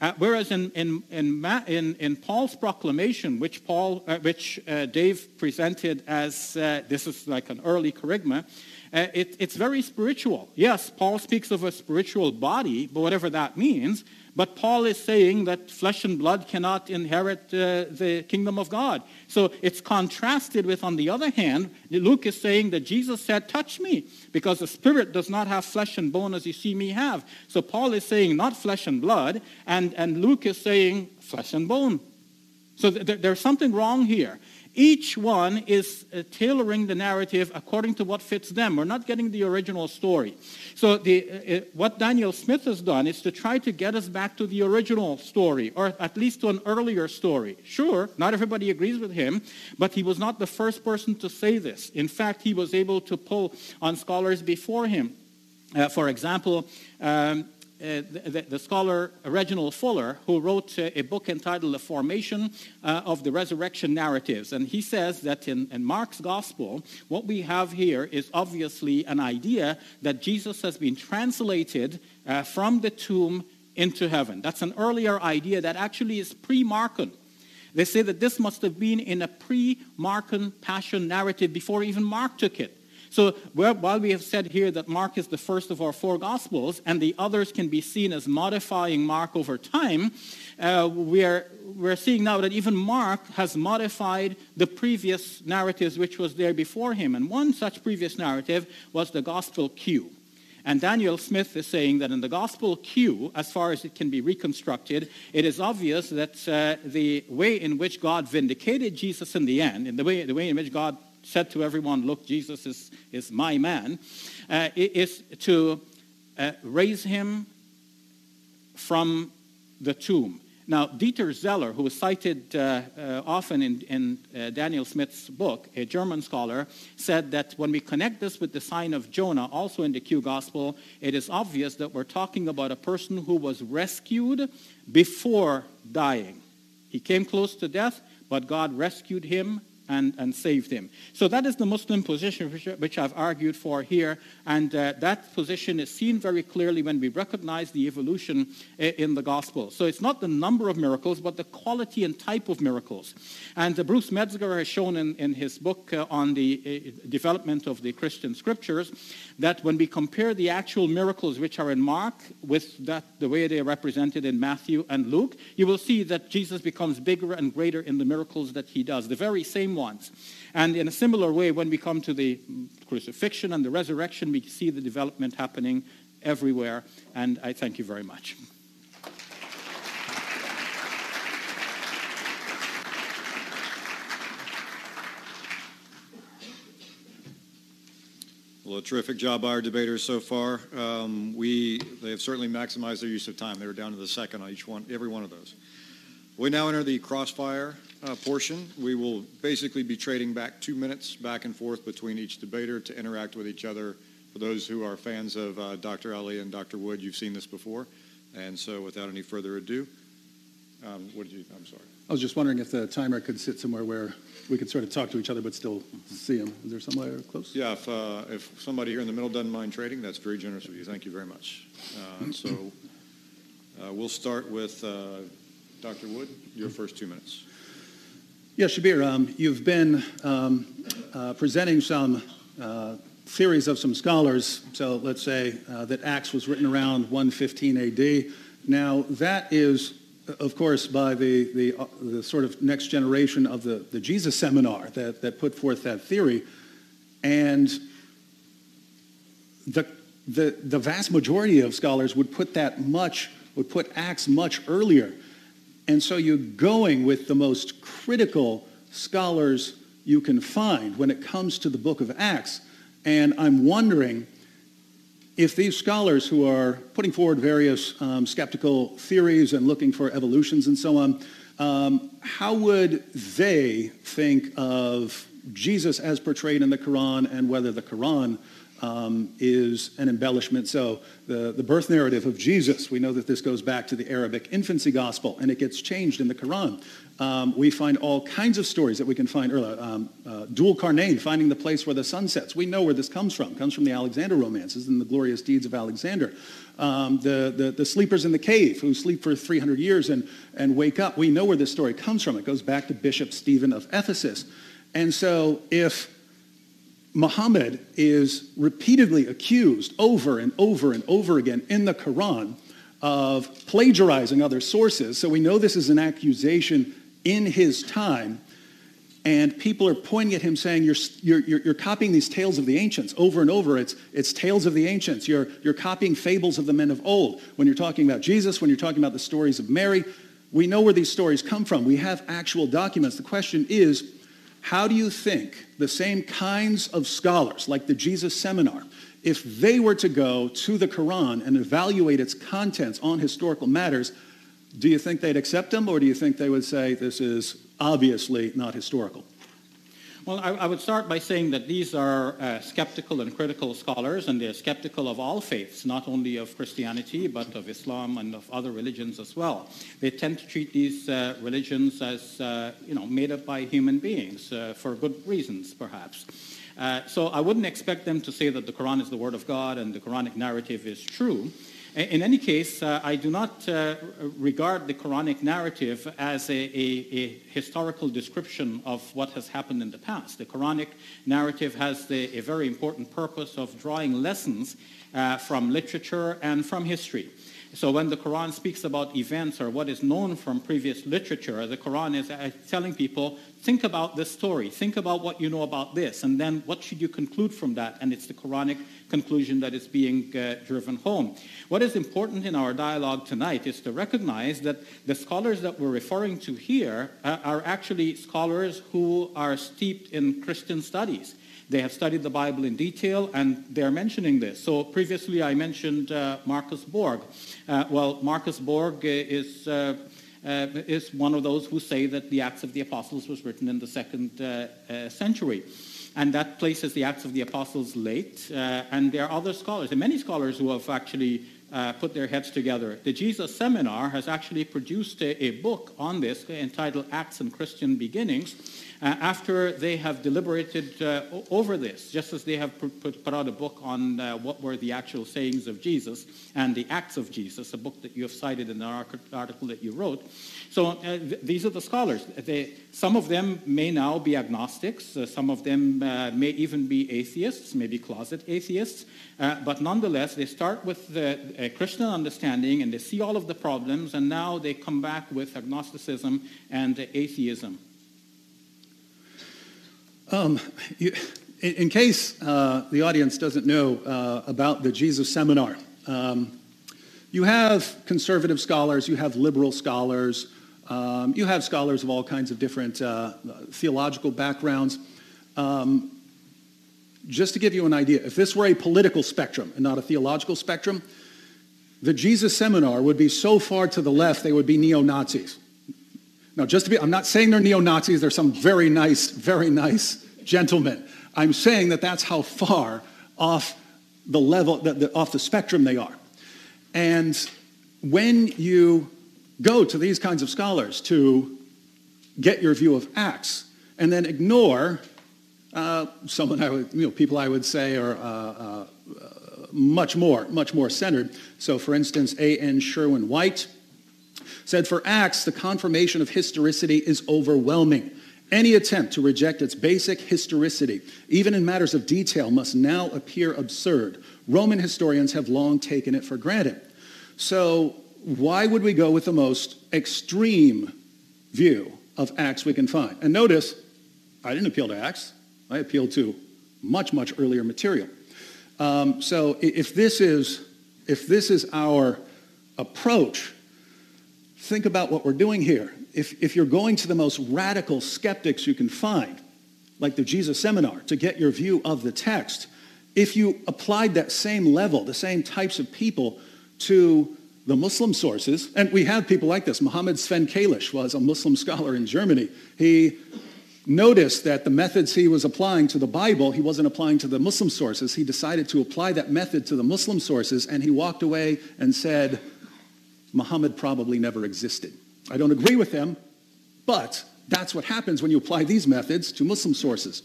Uh, whereas in, in, in, in, Paul's proclamation, which, Paul, uh, which uh, Dave presented as uh, this is like an early kerygma, uh, it, it's very spiritual. Yes, Paul speaks of a spiritual body, but whatever that means, but Paul is saying that flesh and blood cannot inherit uh, the kingdom of God. So it's contrasted with, on the other hand, Luke is saying that Jesus said, Touch me, because the spirit does not have flesh and bone as you see me have. So Paul is saying, Not flesh and blood, and, and Luke is saying, Flesh and bone. So th- there's something wrong here. Each one is uh, tailoring the narrative according to what fits them. We're not getting the original story. So the, uh, uh, what Daniel Smith has done is to try to get us back to the original story, or at least to an earlier story. Sure, not everybody agrees with him, but he was not the first person to say this. In fact, he was able to pull on scholars before him. Uh, for example, um, the, the, scholar Reginald Fuller, who wrote uh, a book entitled The Formation uh, of the Resurrection Narratives. And he says that in, in, Mark's gospel, what we have here is obviously an idea that Jesus has been translated uh, from the tomb into heaven. That's an earlier idea that actually is pre Markan. They say that this must have been in a pre Markan passion narrative before even Mark took it. So while we have said here that Mark is the first of our four Gospels, and the others can be seen as modifying Mark over time, uh, we're, we're seeing now that even Mark has modified the previous narratives which was there before him. And one such previous narrative was the Gospel Q. And Daniel Smith is saying that in the Gospel Q, as far as it can be reconstructed, it is obvious that uh, the way in which God vindicated Jesus in the end, in the way, the way in which God said to everyone, Look, Jesus is, is my man, uh, is to uh, raise him from the tomb. Now, Dieter Zeller, who is cited uh, uh, often in, in uh, Daniel Smith's book, a German scholar, said that when we connect this with the sign of Jonah, also in the Q Gospel, it is obvious that we're talking about a person who was rescued before dying. He came close to death, but God rescued him and, and saved him. So that is the Muslim position which, which I've argued for here, and uh, that position is seen very clearly when we recognize the evolution in the gospel. So it's not the number of miracles, but the quality and type of miracles. And uh, Bruce Metzger has shown in, in his book uh, on the uh, development of the Christian scriptures that when we compare the actual miracles which are in Mark with that, the way they are represented in Matthew and Luke, you will see that Jesus becomes bigger and greater in the miracles that he does, the very same And in a similar way, when we come to the crucifixion and the resurrection, we see the development happening everywhere. And I thank you very much. Well, a terrific job by our debaters so far. Um, we, they have certainly maximized their use of time. They were down to the second on each one, every one of those. We now enter the crossfire uh, portion. We will basically be trading back two minutes back and forth between each debater to interact with each other. For those who are fans of uh, Dr. Ali and Dr. Wood, you've seen this before. And so without any further ado, um, what did you, I'm sorry. I was just wondering if the timer could sit somewhere where we could sort of talk to each other but still see them. Is there somewhere close? Yeah, if, uh, if somebody here in the middle doesn't mind trading, that's very generous of you. Thank you very much. Uh, so uh, we'll start with uh, Dr. Wood, your first two minutes. Yeah, Shabir, um, you've been um, uh, presenting some uh, theories of some scholars. So let's say that Acts was written around 115 AD. Now, that is of course, by the, the, uh, the, sort of next generation of the, the Jesus seminar that, that put forth that theory. And the, the, the vast majority of scholars would put that much, would put Acts much earlier. And so you're going with the most critical scholars you can find when it comes to the book of Acts. And I'm wondering if these scholars who are putting forward various um, skeptical theories and looking for evolutions and so on, um, how would they think of Jesus as portrayed in the Quran and whether the Quran um, is an embellishment? So the, the birth narrative of Jesus, we know that this goes back to the Arabic infancy gospel, and it gets changed in the Quran. Um, we find all kinds of stories that we can find earlier. Um, uh, Dhul Qarnayn, finding the place where the sun sets. We know where this comes from. It comes from the Alexander romances and the glorious deeds of Alexander. Um, the, the, the, sleepers in the cave who sleep for 300 years and, and wake up. We know where this story comes from. It goes back to Bishop Stephen of Ephesus. And so if Muhammad is repeatedly accused over and over and over again in the Quran of plagiarizing other sources, so we know this is an accusation in his time. And people are pointing at him saying, you're, you're, you're copying these tales of the ancients over and over. It's, it's tales of the ancients. You're, you're copying fables of the men of old. When you're talking about Jesus, when you're talking about the stories of Mary, we know where these stories come from. We have actual documents. The question is, how do you think the same kinds of scholars, like the Jesus Seminar, if they were to go to the Quran and evaluate its contents on historical matters, do you think they'd accept them, or do you think they would say this is obviously not historical? Well, I, I would start by saying that these are uh, skeptical and critical scholars, and they're skeptical of all faiths, not only of Christianity, but of Islam and of other religions as well. They tend to treat these uh, religions as, uh, you know, made up by human beings uh, for good reasons, perhaps. Uh, so I wouldn't expect them to say that the Quran is the word of God and the Quranic narrative is true. In any case, uh, I do not uh, regard the Quranic narrative as a, a, a, historical description of what has happened in the past. The Quranic narrative has the, a very important purpose of drawing lessons uh, from literature and from history. So when the Quran speaks about events or what is known from previous literature, the Quran is uh, telling people, think about this story, think about what you know about this, and then what should you conclude from that? And it's the Quranic conclusion that is being uh, driven home. What is important in our dialogue tonight is to recognize that the scholars that we're referring to here uh, are actually scholars who are steeped in Christian studies. They have studied the Bible in detail, and they're mentioning this. So previously I mentioned uh, Marcus Borg. Uh, well, Marcus Borg is uh, uh, is one of those who say that the Acts of the Apostles was written in the second uh, uh, century. And that places the Acts of the Apostles late. Uh, and there are other scholars, and many scholars who have actually uh, put their heads together. The Jesus Seminar has actually produced a, a book on this entitled Acts and Christian Beginnings uh, after they have deliberated uh, over this, just as they have put, put out a book on uh, what were the actual sayings of Jesus and the acts of Jesus, a book that you have cited in the article that you wrote. So uh, th- these are the scholars. They, some of them may now be agnostics. Uh, some of them uh, may even be atheists, maybe closet atheists. but nonetheless, they start with the Christian understanding and they see all of the problems, and now they come back with agnosticism and atheism. Um, you, in, in, case uh, the audience doesn't know uh, about the Jesus Seminar, um, you have conservative scholars, you have liberal scholars, um, you have scholars of all kinds of different uh, theological backgrounds. Um, just to give you an idea, if this were a political spectrum and not a theological spectrum, the Jesus Seminar would be so far to the left they would be neo-Nazis. Now, just to be, I'm not saying they're neo Nazis, they're some very nice, very nice gentlemen. I'm saying that that's how far off the level, the, the, off the spectrum they are. And when you go to these kinds of scholars to get your view of Acts and then ignore uh, someone I would, you know, people I would say are uh, uh, much more, much more centered. So, for instance, A.N. Sherwin White said, For Acts, the confirmation of historicity is overwhelming. Any attempt to reject its basic historicity, even in matters of detail, must now appear absurd. Roman historians have long taken it for granted. So, why would we go with the most extreme view of Acts we can find? And notice, I didn't appeal to Acts. I appealed to much, much earlier material. Um, so if this is if this is our approach think about what we're doing here. If, if you're going to the most radical skeptics you can find, like the Jesus Seminar, to get your view of the text, if you applied that same level, the same types of people to the Muslim sources, and we have people like this. Muhammad Sven Kalisch was a Muslim scholar in Germany. He noticed that the methods he was applying to the Bible, he wasn't applying to the Muslim sources. He decided to apply that method to the Muslim sources, and he walked away and said, Muhammad probably never existed. I don't agree with him, but that's what happens when you apply these methods to Muslim sources.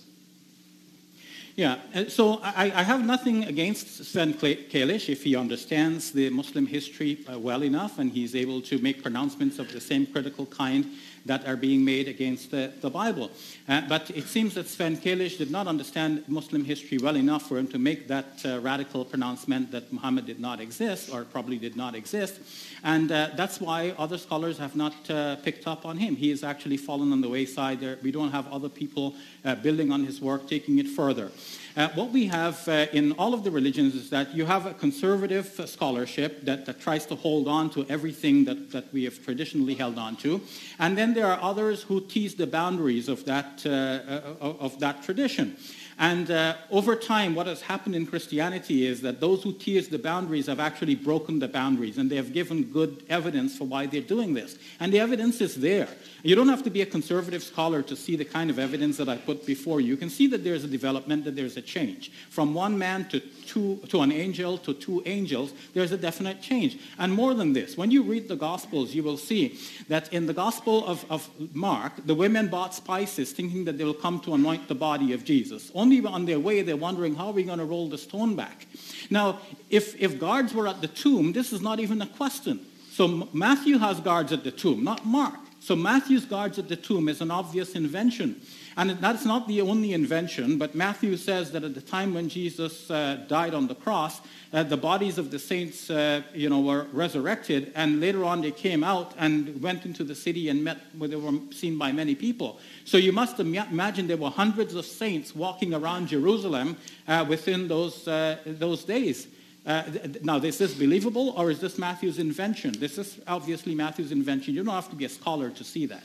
Yeah, so I, I, have nothing against Sven Kalisch if he understands the Muslim history uh, well enough and he's able to make pronouncements of the same critical kind that are being made against the, the Bible. Uh, but it seems that Sven Kalisch did not understand Muslim history well enough for him to make that uh, radical pronouncement that Muhammad did not exist, or probably did not exist. And uh, that's why other scholars have not uh, picked up on him. He has actually fallen on the wayside. There, we don't have other people uh, building on his work, taking it further. Uh, what we have uh, in all of the religions is that you have a conservative scholarship that, that tries to hold on to everything that, that we have traditionally held on to. And then there are others who tease the boundaries of that, uh, uh, of that tradition. And uh, over time, what has happened in Christianity is that those who tease the boundaries have actually broken the boundaries, and they have given good evidence for why they're doing this. And the evidence is there. You don't have to be a conservative scholar to see the kind of evidence that I put before you. You can see that there's a development, that there's a change. From one man to two, to an angel to two angels, there's a definite change. And more than this, when you read the Gospels, you will see that in the Gospel of, of Mark, the women bought spices thinking that they will come to anoint the body of Jesus. Only on their way, they're wondering, how are we going to roll the stone back? Now, if, if guards were at the tomb, this is not even a question. So Matthew has guards at the tomb, not Mark. So Matthew's guards at the tomb is an obvious invention. And that's not the only invention, but Matthew says that at the time when Jesus uh, died on the cross, uh, the bodies of the saints uh, you know, were resurrected, and later on they came out and went into the city and met where they were seen by many people. So you must imagine there were hundreds of saints walking around Jerusalem uh, within those, uh, those days. Uh, now, this is this believable or is this Matthew's invention? This is obviously Matthew's invention. You don't have to be a scholar to see that.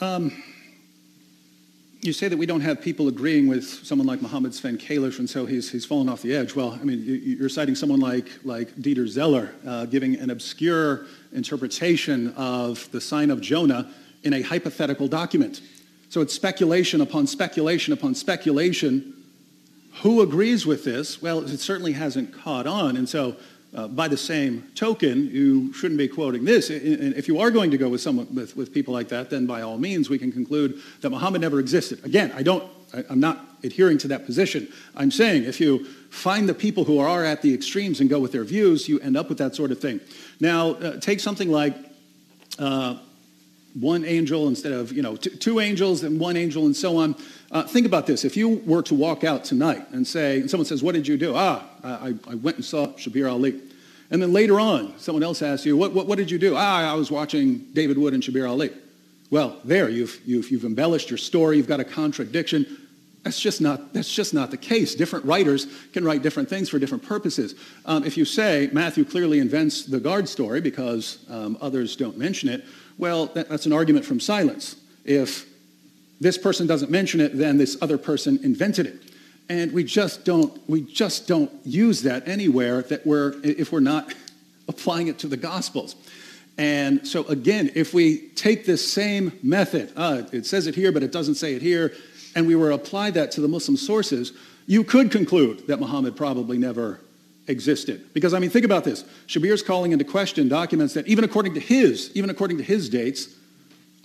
Um, you say that we don't have people agreeing with someone like Muhammad Sven Kalisch, and so he's, he's fallen off the edge. Well, I mean, you, are citing someone like, like Dieter Zeller uh, giving an obscure interpretation of the sign of Jonah in a hypothetical document. So it's speculation upon speculation upon speculation. Who agrees with this? Well, it certainly hasn't caught on, and so uh, by the same token, you shouldn't be quoting this. And if you are going to go with someone with, with people like that, then by all means we can conclude that Muhammad never existed. Again, I don't, I, I'm not adhering to that position. I'm saying if you find the people who are at the extremes and go with their views, you end up with that sort of thing. Now, uh, take something like uh, one angel instead of, you know, t- two angels and one angel and so on. Uh, think about this. If you were to walk out tonight and say, and someone says, what did you do? Ah, I, I went and saw Shabir Ali. And then later on, someone else asks you, what, what, what did you do? Ah, I was watching David Wood and Shabir Ali. Well, there, you've, you've, you've embellished your story. You've got a contradiction. That's just not, that's just not the case. Different writers can write different things for different purposes. Um, if you say Matthew clearly invents the guard story because um, others don't mention it, well, that, that's an argument from silence. If this person doesn't mention it, then this other person invented it. And we just don't, we just don't use that anywhere that we're, if we're not applying it to the Gospels. And so again, if we take this same method, uh, it says it here, but it doesn't say it here, and we were apply that to the Muslim sources, you could conclude that Muhammad probably never existed. Because I mean, think about this. Shabir's calling into question documents that even according to his, even according to his dates,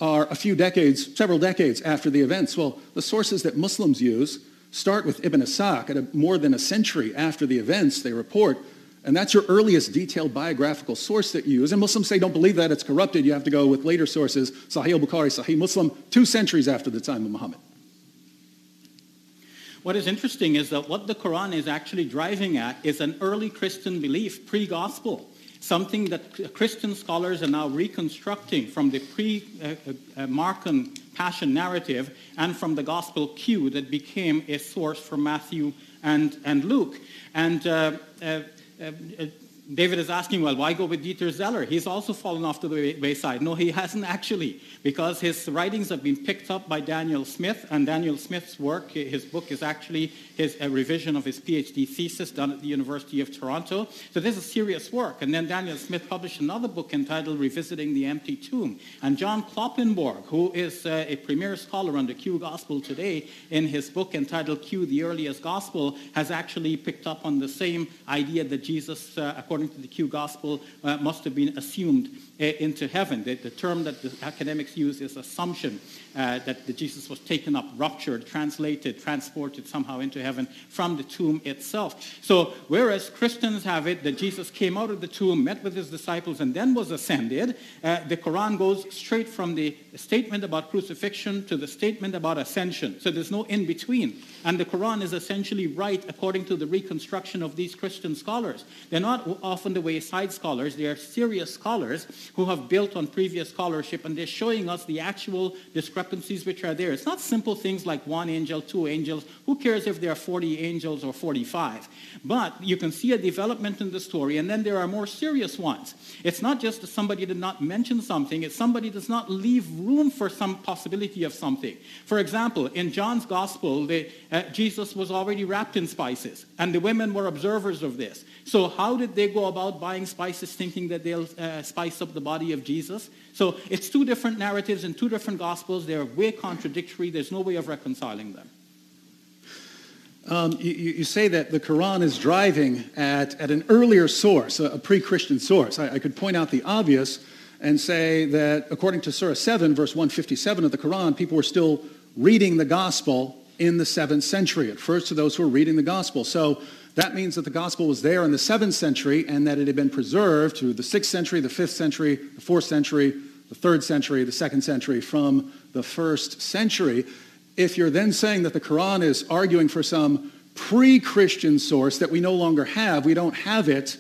are a few decades, several decades after the events. Well, the sources that Muslims use start with Ibn Ishaq at a, more than a century after the events they report, and that's your earliest detailed biographical source that you use. And Muslims say, don't believe that, it's corrupted. You have to go with later sources, Sahih al-Bukhari, Sahih Muslim, two centuries after the time of Muhammad. What is interesting is that what the Quran is actually driving at is an early Christian belief, pre-gospel something that Christian scholars are now reconstructing from the pre-Markan Passion narrative and from the Gospel Q that became a source for Matthew and, and Luke. And uh, uh, uh, David is asking, well, why go with Dieter Zeller? He's also fallen off to the wayside. No, he hasn't actually, because his writings have been picked up by Daniel Smith, and Daniel Smith's work, his book is actually his a revision of his PhD thesis done at the University of Toronto. So this is serious work. And then Daniel Smith published another book entitled Revisiting the Empty Tomb. And John Kloppenborg, who is uh, a premier scholar on the Q Gospel today, in his book entitled Q, the Earliest Gospel, has actually picked up on the same idea that Jesus, uh, according according to the Q gospel, uh, must have been assumed uh, into heaven. The, the, term that the academics use is assumption, uh, that the Jesus was taken up, ruptured, translated, transported somehow into heaven from the tomb itself. So whereas Christians have it that Jesus came out of the tomb, met with his disciples, and then was ascended, uh, the Quran goes straight from the statement about crucifixion to the statement about ascension. So there's no in between. And the Quran is essentially right according to the reconstruction of these Christian scholars. They're not often the wayside scholars, they are serious scholars who have built on previous scholarship, and they're showing us the actual discrepancies which are there. It's not simple things like one angel, two angels. Who cares if there are 40 angels or 45? But you can see a development in the story, and then there are more serious ones. It's not just that somebody did not mention something, it's somebody does not leave room for some possibility of something. For example, in John's gospel, the, uh, Jesus was already wrapped in spices, and the women were observers of this. So how did they go about buying spices thinking that they'll uh, spice up the body of Jesus? So it's two different narratives in two different gospels. They're way contradictory. There's no way of reconciling them. Um, you, you, say that the Quran is driving at, at an earlier source, a, a pre-Christian source. I, I, could point out the obvious and say that according to Surah 7, verse 157 of the Quran, people were still reading the gospel in the 7th century. At first to those who were reading the gospel. So that means that the gospel was there in the 7th century and that it had been preserved through the 6th century, the 5th century, the 4th century, the 3rd century, the 2nd century from the 1st century. If you're then saying that the Quran is arguing for some pre-Christian source that we no longer have, we don't have it,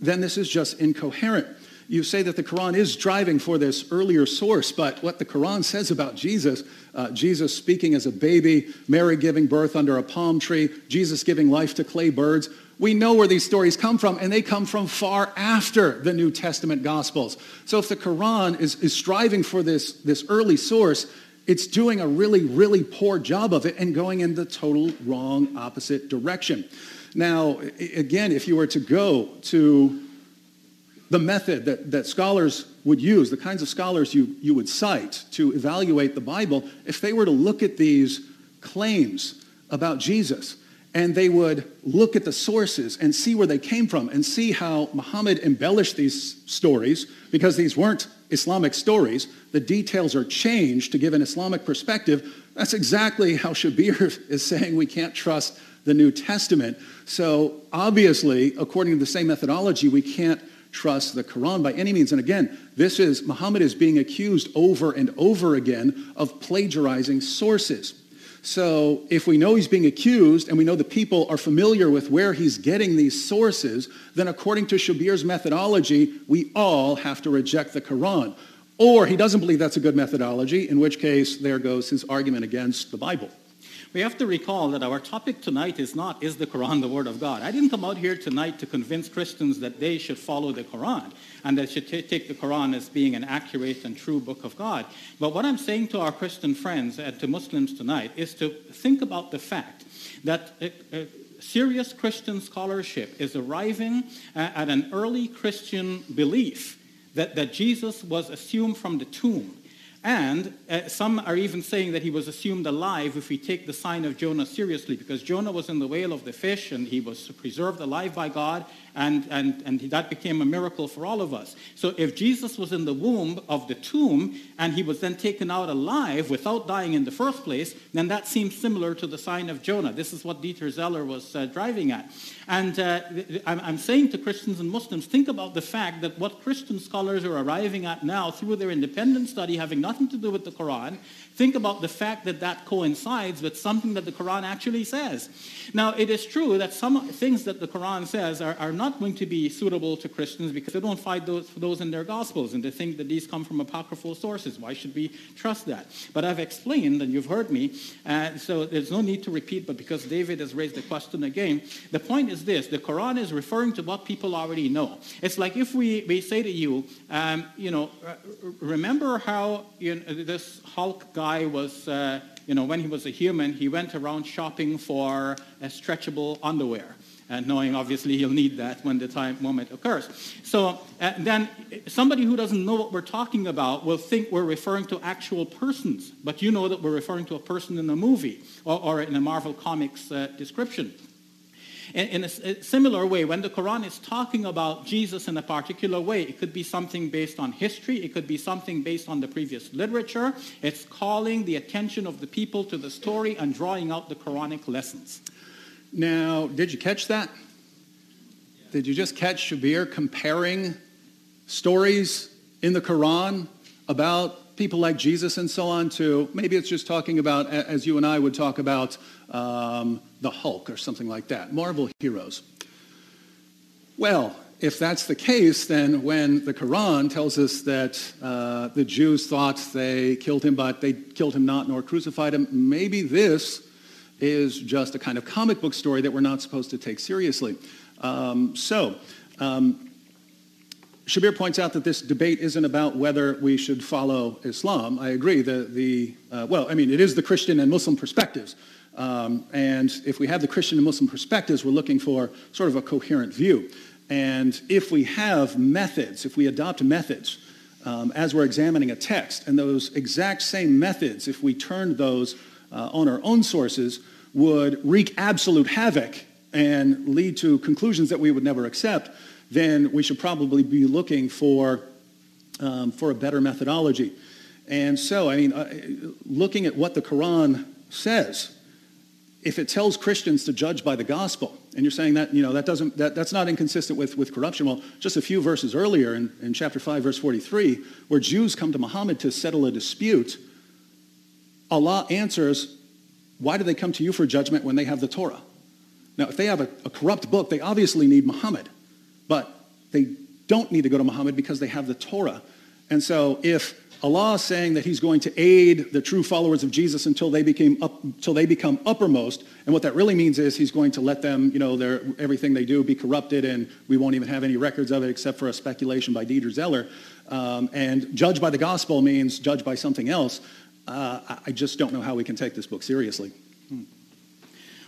then this is just incoherent you say that the Quran is driving for this earlier source, but what the Quran says about Jesus, uh, Jesus speaking as a baby, Mary giving birth under a palm tree, Jesus giving life to clay birds, we know where these stories come from, and they come from far after the New Testament Gospels. So if the Quran is, is striving for this, this early source, it's doing a really, really poor job of it and going in the total wrong opposite direction. Now, again, if you were to go to the method that, that scholars would use, the kinds of scholars you, you would cite to evaluate the Bible, if they were to look at these claims about Jesus, and they would look at the sources and see where they came from and see how Muhammad embellished these stories because these weren't Islamic stories. The details are changed to give an Islamic perspective. That's exactly how Shabir is saying we can't trust the New Testament. So obviously, according to the same methodology, we can't trust the Quran by any means. And again, this is, Muhammad is being accused over and over again of plagiarizing sources. So if we know he's being accused and we know the people are familiar with where he's getting these sources, then according to Shabir's methodology, we all have to reject the Quran. Or he doesn't believe that's a good methodology, in which case there goes his argument against the Bible. We have to recall that our topic tonight is not, is the Quran the Word of God? I didn't come out here tonight to convince Christians that they should follow the Quran and they should take the Quran as being an accurate and true book of God. But what I'm saying to our Christian friends and to Muslims tonight is to think about the fact that uh, uh, serious Christian scholarship is arriving uh, at an early Christian belief that, that Jesus was assumed from the tomb and uh, some are even saying that he was assumed alive if we take the sign of Jonah seriously, because Jonah was in the whale of the fish and he was preserved alive by God, and, and, and that became a miracle for all of us. So if Jesus was in the womb of the tomb and he was then taken out alive without dying in the first place, then that seems similar to the sign of Jonah. This is what Dieter Zeller was uh, driving at. And uh, I'm, I'm saying to Christians and Muslims, think about the fact that what Christian scholars are arriving at now through their independent study having nothing to do with the Quran Think about the fact that that coincides with something that the Quran actually says. Now, it is true that some things that the Quran says are, are not going to be suitable to Christians because they don't find those, those in their Gospels and they think that these come from apocryphal sources. Why should we trust that? But I've explained, and you've heard me, uh, so there's no need to repeat, but because David has raised the question again, the point is this the Quran is referring to what people already know. It's like if we, we say to you, um, you know, remember how you know, this Hulk guy guy was, uh, you know, when he was a human, he went around shopping for stretchable underwear. And knowing obviously he'll need that when the time moment occurs. So uh, then somebody who doesn't know what we're talking about will think we're referring to actual persons, but you know that we're referring to a person in a movie or, or in a Marvel Comics uh, description. In, a, similar way, when the Quran is talking about Jesus in a particular way, it could be something based on history, it could be something based on the previous literature. It's calling the attention of the people to the story and drawing out the Quranic lessons. Now, did you catch that? Did you just catch Shabir comparing stories in the Quran about people like Jesus and so on to maybe it's just talking about, as you and I would talk about, um, the Hulk or something like that, Marvel heroes. Well, if that's the case, then when the Quran tells us that uh, the Jews thought they killed him, but they killed him not nor crucified him, maybe this is just a kind of comic book story that we're not supposed to take seriously. Um, so, um, Shabir points out that this debate isn't about whether we should follow Islam. I agree. The, the, uh, well, I mean, it is the Christian and Muslim perspectives. Um, and if we have the Christian and Muslim perspectives, we're looking for sort of a coherent view. And if we have methods, if we adopt methods um, as we're examining a text, and those exact same methods, if we turned those uh, on our own sources, would wreak absolute havoc and lead to conclusions that we would never accept, then we should probably be looking for, um, for a better methodology. And so, I mean, uh, looking at what the Quran says, if it tells Christians to judge by the gospel, and you're saying that, you know, that doesn't, that, that's not inconsistent with, with corruption. Well, just a few verses earlier in, in chapter 5, verse 43, where Jews come to Muhammad to settle a dispute, Allah answers, why do they come to you for judgment when they have the Torah? Now, if they have a, a corrupt book, they obviously need Muhammad. But they don't need to go to Muhammad because they have the Torah. And so if Allah saying that he's going to aid the true followers of Jesus until they, became up, until they become uppermost, and what that really means is he's going to let them, you know, their, everything they do be corrupted and we won't even have any records of it except for a speculation by Dieter Zeller. Um, and judge by the gospel means judge by something else. uh, I just don't know how we can take this book seriously.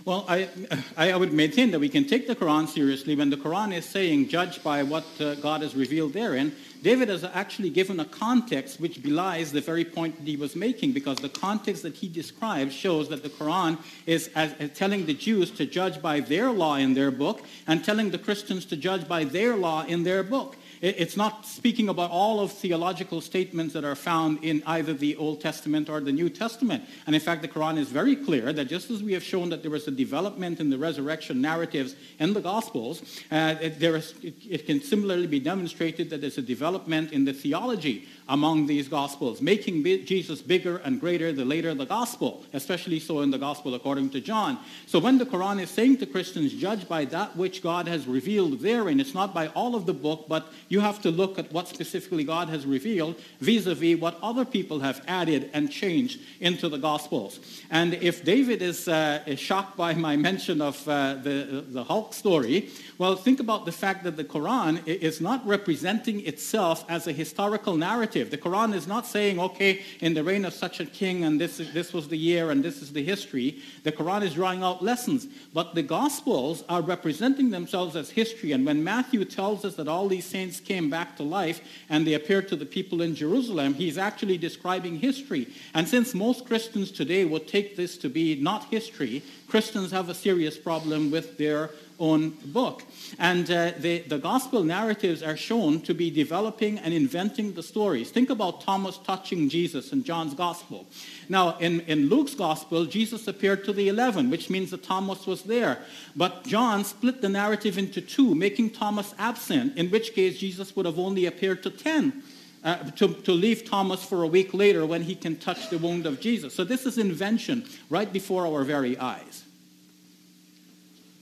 Well, I, I would maintain that we can take the Quran seriously when the Quran is saying, judge by what uh, God has revealed therein. David has actually given a context which belies the very point that he was making because the context that he describes shows that the Quran is as, as telling the Jews to judge by their law in their book and telling the Christians to judge by their law in their book. It's not speaking about all of theological statements that are found in either the Old Testament or the New Testament. And in fact, the Quran is very clear that just as we have shown that there was a development in the resurrection narratives in the Gospels, uh, it, there is, it, it can similarly be demonstrated that there's a development in the theology among these Gospels, making Jesus bigger and greater the later the Gospel, especially so in the Gospel according to John. So when the Quran is saying to Christians, judge by that which God has revealed therein, it's not by all of the book, but you have to look at what specifically God has revealed vis-a-vis what other people have added and changed into the Gospels. And if David is, uh, is shocked by my mention of uh, the, the Hulk story, well, think about the fact that the Quran is not representing itself as a historical narrative. The Quran is not saying, okay, in the reign of such a king, and this, is, this was the year, and this is the history. The Quran is drawing out lessons. But the Gospels are representing themselves as history. And when Matthew tells us that all these saints came back to life and they appeared to the people in Jerusalem, he's actually describing history. And since most Christians today would take this to be not history, Christians have a serious problem with their own book. And uh, the, the gospel narratives are shown to be developing and inventing the stories. Think about Thomas touching Jesus in John's gospel. Now, in, in Luke's gospel, Jesus appeared to the 11, which means that Thomas was there. But John split the narrative into two, making Thomas absent, in which case Jesus would have only appeared to 10. Uh, to, to leave Thomas for a week later when he can touch the wound of Jesus. So this is invention right before our very eyes.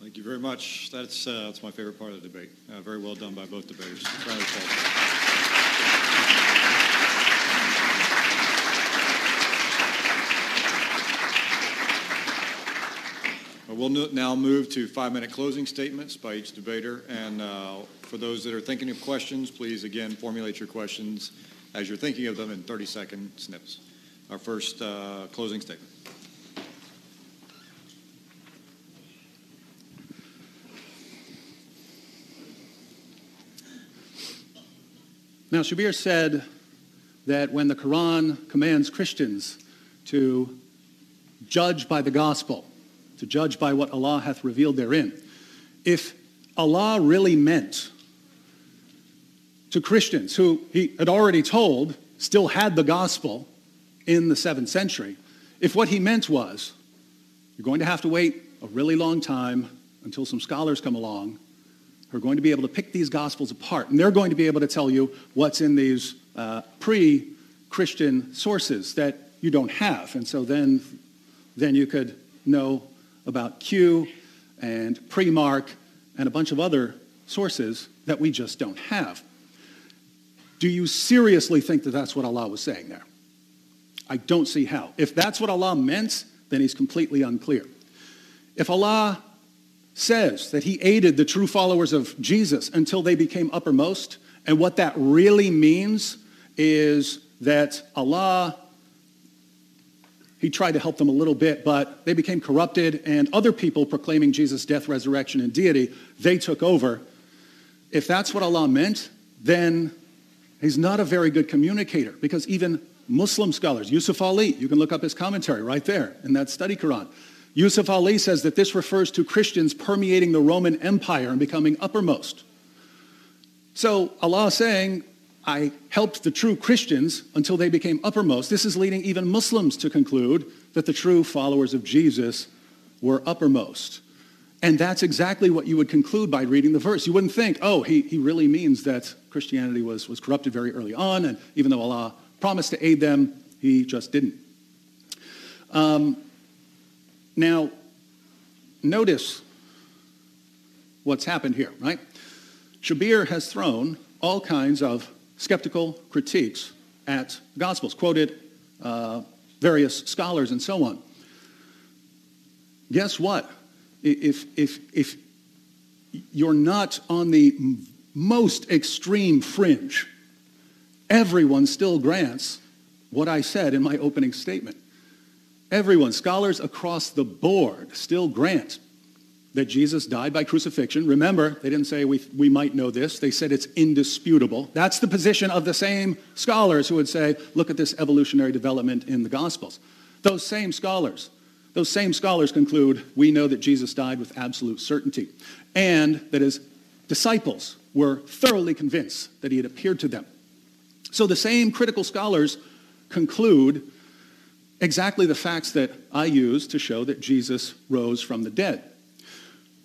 Thank you very much. That's, uh, that's my favorite part of the debate. Uh, very well done by both debaters. We'll now move to five-minute closing statements by each debater. And uh, for those that are thinking of questions, please, again, formulate your questions as you're thinking of them in 30-second snips. Our first uh, closing statement. Now, Shabir said that when the Quran commands Christians to judge by the gospel, to judge by what Allah hath revealed therein, if Allah really meant to Christians who he had already told still had the gospel in the seventh century, if what he meant was, you're going to have to wait a really long time until some scholars come along are going to be able to pick these Gospels apart. And they're going to be able to tell you what's in these uh, pre Christian sources that you don't have. And so then, then you could know about Q and pre Mark and a bunch of other sources that we just don't have. Do you seriously think that that's what Allah was saying there? I don't see how. If that's what Allah meant, then he's completely unclear. If Allah says that he aided the true followers of Jesus until they became uppermost. And what that really means is that Allah, he tried to help them a little bit, but they became corrupted, and other people proclaiming Jesus' death, resurrection, and deity, they took over. If that's what Allah meant, then he's not a very good communicator because even Muslim scholars, Yusuf Ali, you can look up his commentary right there in that study Quran. Yusuf Ali says that this refers to Christians permeating the Roman Empire and becoming uppermost. So Allah is saying, I helped the true Christians until they became uppermost. This is leading even Muslims to conclude that the true followers of Jesus were uppermost. And that's exactly what you would conclude by reading the verse. You wouldn't think, oh, he, he really means that Christianity was, was corrupted very early on, and even though Allah promised to aid them, he just didn't. Um, now, notice what's happened here, right? Shabir has thrown all kinds of skeptical critiques at Gospels, quoted uh, various scholars and so on. Guess what? If, if, if you're not on the most extreme fringe, everyone still grants what I said in my opening statement. Everyone, scholars across the board, still grant that Jesus died by crucifixion. Remember, they didn't say we, we might know this. They said it's indisputable. That's the position of the same scholars who would say, look at this evolutionary development in the Gospels. Those same scholars, those same scholars conclude we know that Jesus died with absolute certainty and that his disciples were thoroughly convinced that he had appeared to them. So the same critical scholars conclude exactly the facts that I use to show that Jesus rose from the dead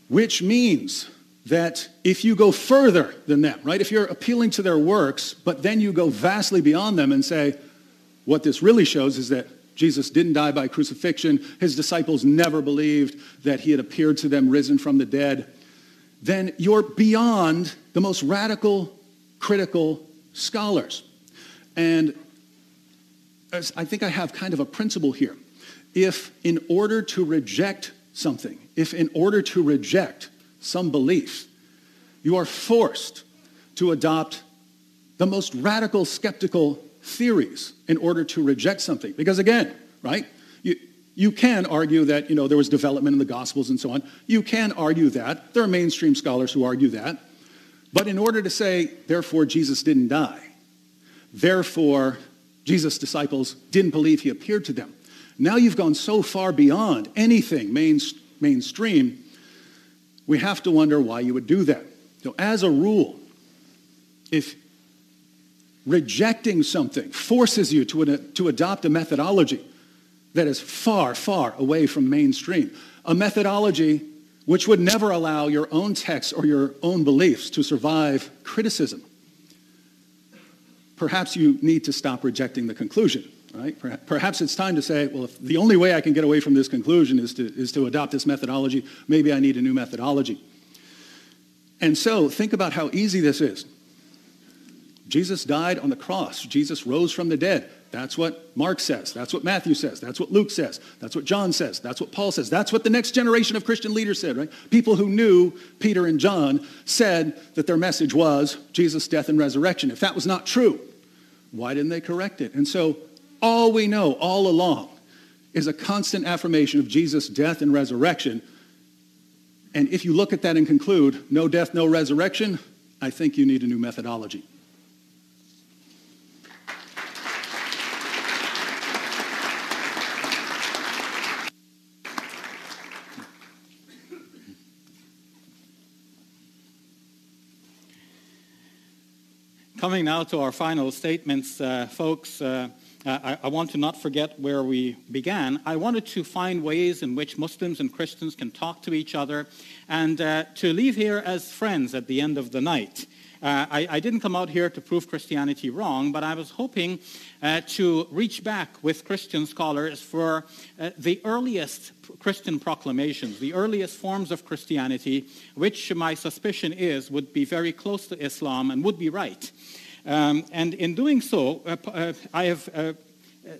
which means that if you go further than them, right, if you're appealing to their works, but then you go vastly beyond them and say, what this really shows is that Jesus didn't die by crucifixion, his disciples never believed that he had appeared to them risen from the dead, then you're beyond the most radical, critical scholars. And I think I have kind of a principle here. If in order to reject something, if in order to reject some belief, you are forced to adopt the most radical skeptical theories in order to reject something. Because again, right, you, you can argue that, you know, there was development in the Gospels and so on. You can argue that. There are mainstream scholars who argue that. But in order to say, therefore, Jesus didn't die, therefore, Jesus' disciples didn't believe he appeared to them, now you've gone so far beyond anything main, mainstream, we have to wonder why you would do that. So as a rule, if rejecting something forces you to, to adopt a methodology that is far, far away from mainstream, a methodology which would never allow your own text or your own beliefs to survive criticism, perhaps you need to stop rejecting the conclusion. Right? Perhaps it's time to say, well, if the only way I can get away from this conclusion is to, is to adopt this methodology, maybe I need a new methodology. And so think about how easy this is. Jesus died on the cross. Jesus rose from the dead. That's what Mark says. That's what Matthew says. That's what Luke says. That's what John says. That's what Paul says. That's what the next generation of Christian leaders said, right? People who knew Peter and John said that their message was Jesus' death and resurrection. If that was not true, why didn't they correct it? And so all we know all along is a constant affirmation of Jesus' death and resurrection. And if you look at that and conclude, no death, no resurrection, I think you need a new methodology. Coming now to our final statements, uh, folks. Uh, I, I, want to not forget where we began. I wanted to find ways in which Muslims and Christians can talk to each other and uh, to leave here as friends at the end of the night. Uh, I, I, didn't come out here to prove Christianity wrong, but I was hoping uh, to reach back with Christian scholars for uh, the earliest Christian proclamations, the earliest forms of Christianity, which my suspicion is would be very close to Islam and would be right. Um, and in doing so, uh, uh, I have uh,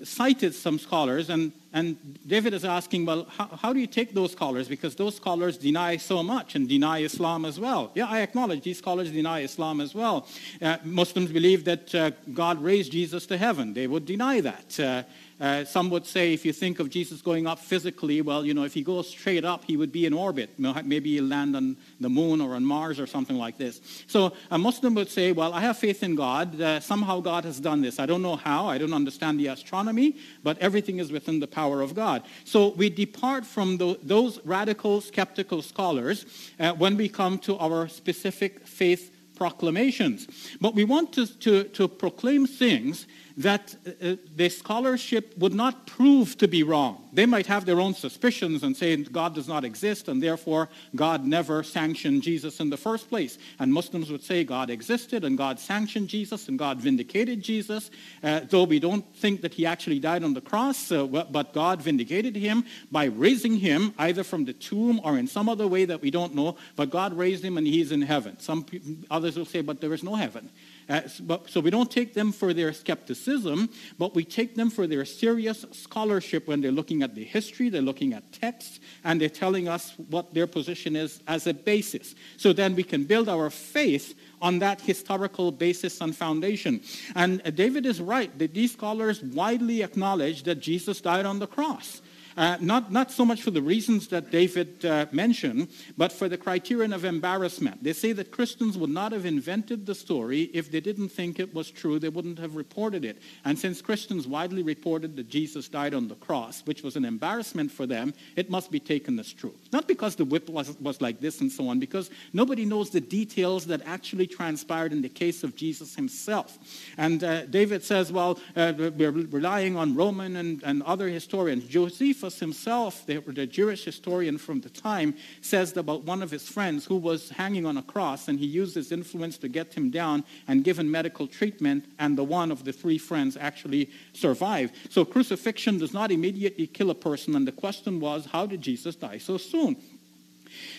cited some scholars, and, and David is asking, well, how, how, do you take those scholars? Because those scholars deny so much and deny Islam as well. Yeah, I acknowledge these scholars deny Islam as well. Uh, Muslims believe that uh, God raised Jesus to heaven. They would deny that. Uh, some would say if you think of Jesus going up physically, well, you know, if he goes straight up, he would be in orbit. Maybe he'll land on the moon or on Mars or something like this. So a Muslim would say, well, I have faith in God. Uh, somehow God has done this. I don't know how. I don't understand the astronomy, but everything is within the power of God. So we depart from the, those radical skeptical scholars uh, when we come to our specific faith proclamations. But we want to, to, to proclaim things that uh, the scholarship would not prove to be wrong. They might have their own suspicions and say God does not exist and therefore God never sanctioned Jesus in the first place. And Muslims would say God existed and God sanctioned Jesus and God vindicated Jesus, uh, though we don't think that he actually died on the cross, uh, but God vindicated him by raising him either from the tomb or in some other way that we don't know, but God raised him and he's in heaven. Some others will say, but there is no heaven. Uh, so we don't take them for their skepticism, but we take them for their serious scholarship when they're looking at the history, they're looking at texts, and they're telling us what their position is as a basis. So then we can build our faith on that historical basis and foundation. And David is right that these scholars widely acknowledge that Jesus died on the cross. Uh, not, not so much for the reasons that David uh, mentioned, but for the criterion of embarrassment. They say that Christians would not have invented the story if they didn't think it was true. They wouldn't have reported it. And since Christians widely reported that Jesus died on the cross, which was an embarrassment for them, it must be taken as true. Not because the whip was, was like this and so on, because nobody knows the details that actually transpired in the case of Jesus himself. And uh, David says, well, uh, we're relying on Roman and, and other historians. Josephus himself, the, Jewish historian from the time, says about one of his friends who was hanging on a cross, and he used his influence to get him down and given medical treatment, and the one of the three friends actually survived. So crucifixion does not immediately kill a person, and the question was, how did Jesus die so soon?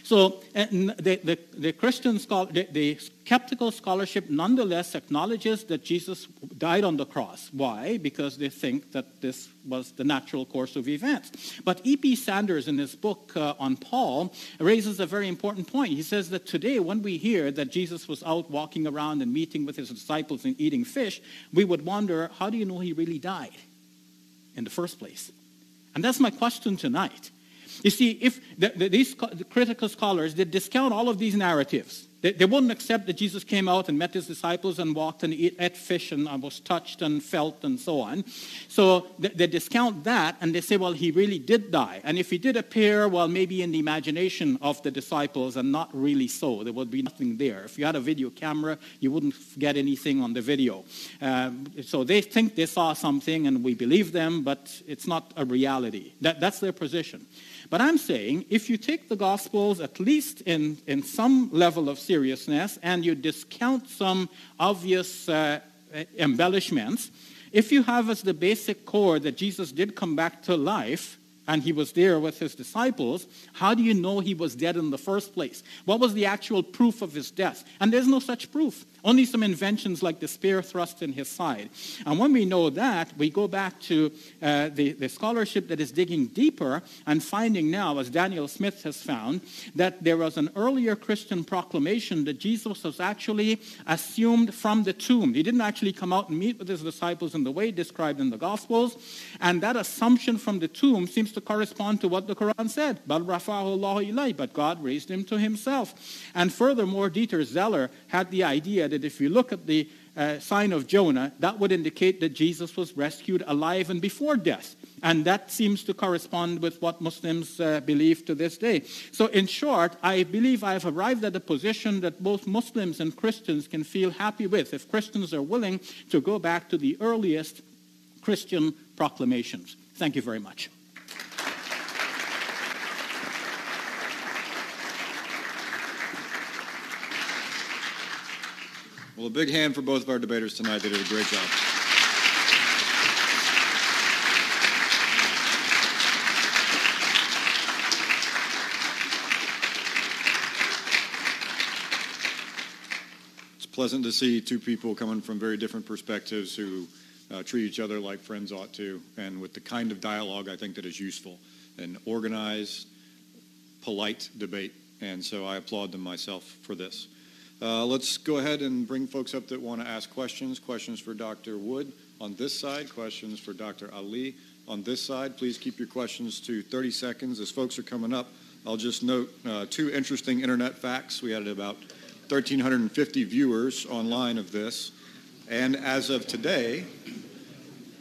So the, the, the Christian scholar, the, the, skeptical scholarship nonetheless acknowledges that Jesus died on the cross. Why? Because they think that this was the natural course of events. But E.P. Sanders, in his book uh, on Paul, raises a very important point. He says that today, when we hear that Jesus was out walking around and meeting with his disciples and eating fish, we would wonder, how do you know he really died in the first place? And that's my question tonight. You see, if the, the, these the critical scholars, they discount all of these narratives. They, they wouldn't accept that Jesus came out and met his disciples and walked and ate, ate fish and was touched and felt and so on. So they, they discount that and they say, well, he really did die. And if he did appear, well, maybe in the imagination of the disciples and not really so. There would be nothing there. If you had a video camera, you wouldn't get anything on the video. Um, so they think they saw something and we believe them, but it's not a reality. That, that's their position. But I'm saying if you take the Gospels, at least in, in some level of seriousness, and you discount some obvious uh, embellishments, if you have as the basic core that Jesus did come back to life, and he was there with his disciples, how do you know he was dead in the first place? What was the actual proof of his death? And there's no such proof. Only some inventions like the spear thrust in his side. And when we know that, we go back to uh, the, the scholarship that is digging deeper and finding now, as Daniel Smith has found, that there was an earlier Christian proclamation that Jesus was actually assumed from the tomb. He didn't actually come out and meet with his disciples in the way described in the Gospels. And that assumption from the tomb seems to correspond to what the Quran said. But God raised him to himself. And furthermore, Dieter Zeller had the idea that if you look at the uh, sign of Jonah, that would indicate that Jesus was rescued alive and before death. And that seems to correspond with what Muslims uh, believe to this day. So, in short, I believe I have arrived at a position that both Muslims and Christians can feel happy with if Christians are willing to go back to the earliest Christian proclamations. Thank you very much. Well, a big hand for both of our debaters tonight. They did a great job. It's pleasant to see two people coming from very different perspectives who uh, treat each other like friends ought to, and with the kind of dialogue I think that is useful and organized, polite debate. And so I applaud them myself for this. Uh, let's go ahead and bring folks up that want to ask questions. Questions for Dr. Wood on this side, questions for Dr. Ali on this side. Please keep your questions to 30 seconds. As folks are coming up, I'll just note uh, two interesting internet facts. We had about 1,350 viewers online of this. And as of today,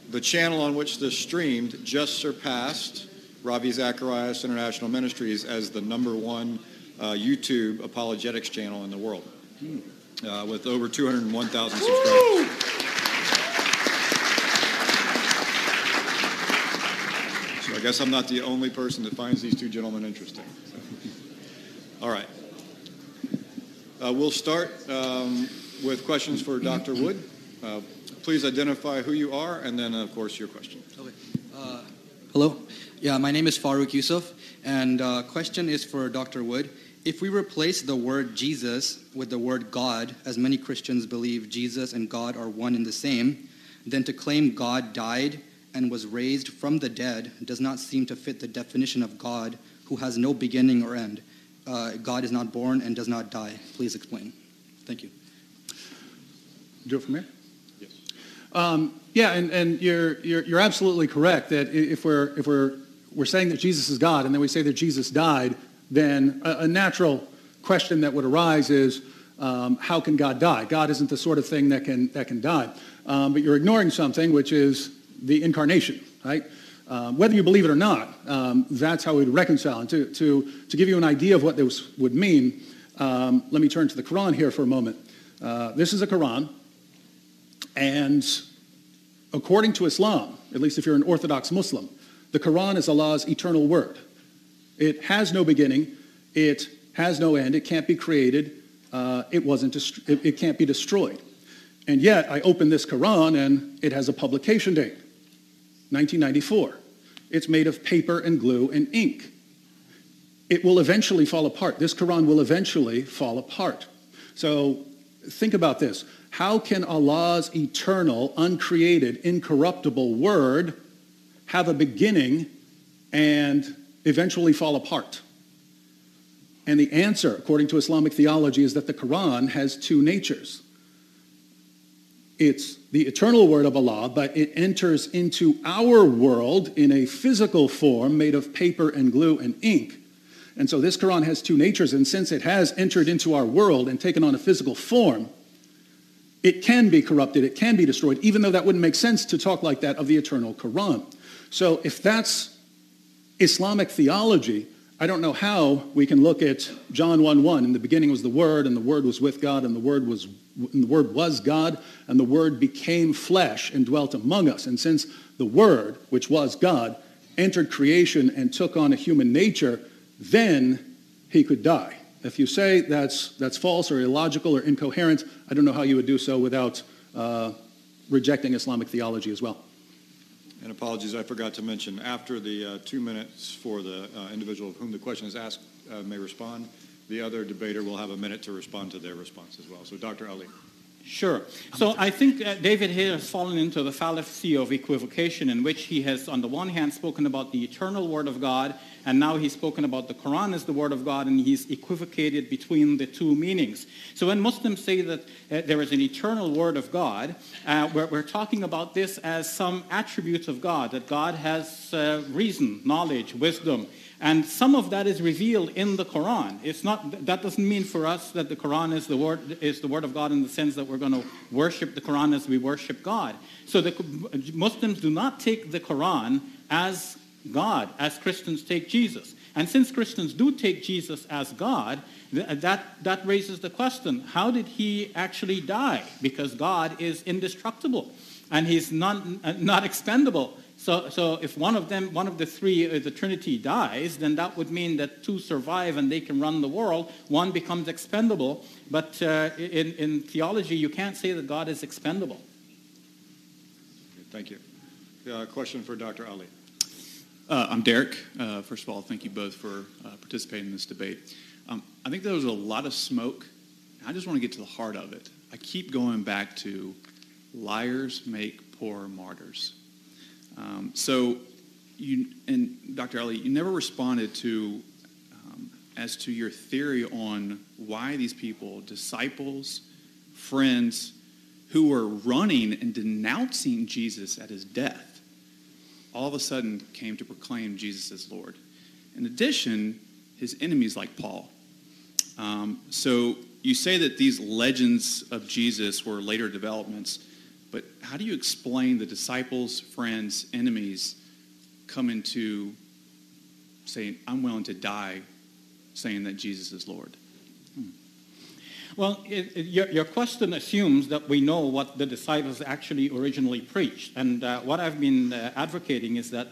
the channel on which this streamed just surpassed Ravi Zacharias International Ministries as the number one uh, YouTube apologetics channel in the world uh, with over 201,000 subscribers. So I guess I'm not the only person that finds these two gentlemen interesting. So. All right. Uh, we'll start um, with questions for Dr. Wood. Uh, please identify who you are and then, of course, your question. Okay. Uh, hello. Yeah, my name is Farouk Yusuf, and uh, question is for Dr. Wood If we replace the word Jesus with the word God, as many Christians believe Jesus and God are one and the same, then to claim God died and was raised from the dead does not seem to fit the definition of God who has no beginning or end. Uh, God is not born and does not die. Please explain. Thank you. Do it from here? Yes. Um, yeah, and, and you're, you're, you're absolutely correct that if we're, if we're, we're saying that Jesus is God and then we say that Jesus died, then a, a natural question that would arise is, um, how can God die? God isn't the sort of thing that can, that can die. Um, but you're ignoring something, which is the incarnation, right? Um, whether you believe it or not, um, that's how we would reconcile. And to, to, to give you an idea of what this would mean, um, let me turn to the Quran here for a moment. Uh, this is a Quran, and according to Islam, at least if you're an Orthodox Muslim, the Quran is Allah's eternal word. It has no beginning, it has no end, it can't be created, uh, it, wasn't dest- it, it can't be destroyed. And yet, I open this Quran and it has a publication date, 1994. It's made of paper and glue and ink. It will eventually fall apart. This Quran will eventually fall apart. So think about this. How can Allah's eternal, uncreated, incorruptible word have a beginning and eventually fall apart? And the answer, according to Islamic theology, is that the Quran has two natures. It's the eternal word of Allah, but it enters into our world in a physical form made of paper and glue and ink. And so this Quran has two natures, and since it has entered into our world and taken on a physical form, it can be corrupted, it can be destroyed, even though that wouldn't make sense to talk like that of the eternal Quran. So if that's Islamic theology, I don't know how we can look at John 1:1. In the beginning was the Word, and the Word was with God, and the Word was and the Word was God, and the Word became flesh and dwelt among us. And since the Word, which was God, entered creation and took on a human nature, then he could die. If you say that's, that's false or illogical or incoherent, I don't know how you would do so without uh, rejecting Islamic theology as well. And apologies, I forgot to mention, after the uh, two minutes for the uh, individual of whom the question is asked uh, may respond, the other debater will have a minute to respond to their response as well. So Dr. Ally. Sure. So I think uh, David here has fallen into the fallacy of equivocation in which he has, on the one hand, spoken about the eternal Word of God, and now he's spoken about the Quran as the Word of God, and he's equivocated between the two meanings. So when Muslims say that uh, there is an eternal Word of God, uh, we're, we're, talking about this as some attributes of God, that God has uh, reason, knowledge, wisdom, and some of that is revealed in the Quran. It's not, that doesn't mean for us that the Quran is the, word, is the word of God in the sense that we're going to worship the Quran as we worship God. So the Muslims do not take the Quran as God, as Christians take Jesus. And since Christians do take Jesus as God, that, that raises the question, how did he actually die? Because God is indestructible and he's not, not expendable. So, so if one of them, one of the three, uh, the Trinity dies, then that would mean that two survive and they can run the world. One becomes expendable. But uh, in, in theology, you can't say that God is expendable. Thank you. Uh, question for Dr. Ally. Uh, I'm Derek. Uh, first of all, thank you both for uh, participating in this debate. Um, I think there was a lot of smoke. I just want to get to the heart of it. I keep going back to liars make poor martyrs. Um, so, you and Dr. Ally, you never responded to um, as to your theory on why these people, disciples, friends, who were running and denouncing Jesus at his death, all of a sudden came to proclaim Jesus as Lord. In addition, his enemies like Paul. Um, so you say that these legends of Jesus were later developments. But how do you explain the disciples, friends, enemies coming to saying, I'm willing to die, saying that Jesus is Lord? Well, it, it, your, your, question assumes that we know what the disciples actually originally preached. And uh, what I've been uh, advocating is that,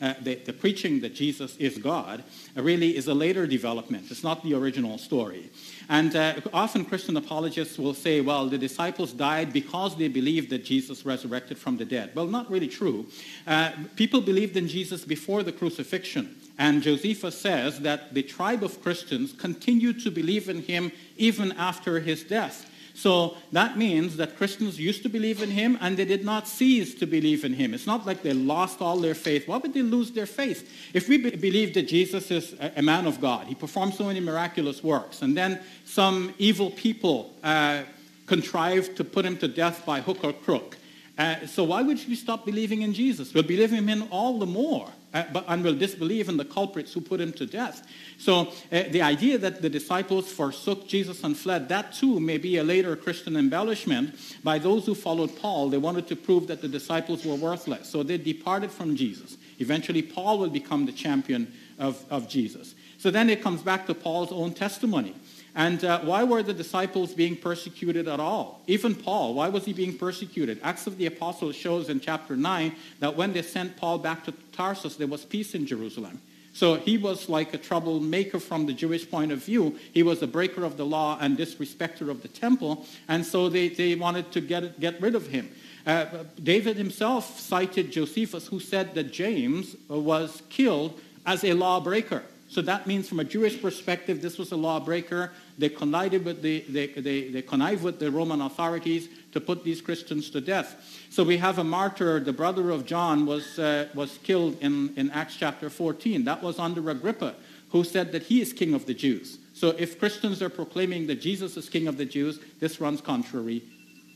uh, the, the, preaching that Jesus is God really is a later development. It's not the original story. And uh, often Christian apologists will say, well, the disciples died because they believed that Jesus resurrected from the dead. Well, not really true. Uh, people believed in Jesus before the crucifixion. And Josephus says that the tribe of Christians continued to believe in him even after his death. So that means that Christians used to believe in him and they did not cease to believe in him. It's not like they lost all their faith. Why would they lose their faith? If we be- believe that Jesus is a, man of God, he performed so many miraculous works, and then some evil people uh, contrived to put him to death by hook or crook. Uh, so why would we stop believing in Jesus? We'll believe in him all the more uh, and will disbelieve in the culprits who put him to death. So uh, the idea that the disciples forsook Jesus and fled, that too may be a later Christian embellishment by those who followed Paul. They wanted to prove that the disciples were worthless. So they departed from Jesus. Eventually, Paul will become the champion of, of Jesus. So then it comes back to Paul's own testimony. And uh, why were the disciples being persecuted at all? Even Paul, why was he being persecuted? Acts of the Apostles shows in chapter 9 that when they sent Paul back to Tarsus, there was peace in Jerusalem. So he was like a troublemaker from the Jewish point of view. He was a breaker of the law and disrespecter of the temple. And so they, they wanted to get, get rid of him. Uh, David himself cited Josephus, who said that James was killed as a lawbreaker. So that means from a Jewish perspective, this was a lawbreaker. They connived with the, they, they, they connived with the Roman authorities to put these Christians to death. So we have a martyr, the brother of John was, uh, was killed in, in Acts chapter 14. That was under Agrippa, who said that he is king of the Jews. So if Christians are proclaiming that Jesus is king of the Jews, this runs contrary.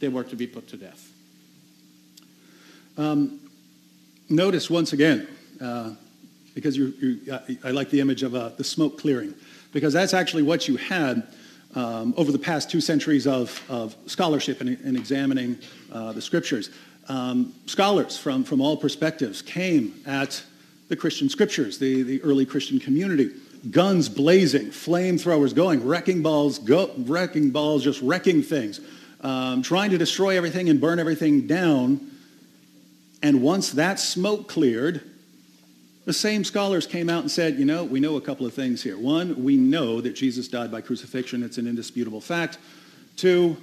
They were to be put to death. Um, notice once again, uh, because you, you, I like the image of uh, the smoke clearing, because that's actually what you had um, over the past two centuries of, of scholarship and, in examining uh, the scriptures. Um, scholars from, from all perspectives came at the Christian scriptures, the, the early Christian community. Guns blazing, flamethrowers going, wrecking balls, go, wrecking balls, just wrecking things, um, trying to destroy everything and burn everything down. And once that smoke cleared, the same scholars came out and said, you know, we know a couple of things here. One, we know that Jesus died by crucifixion. It's an indisputable fact. Two,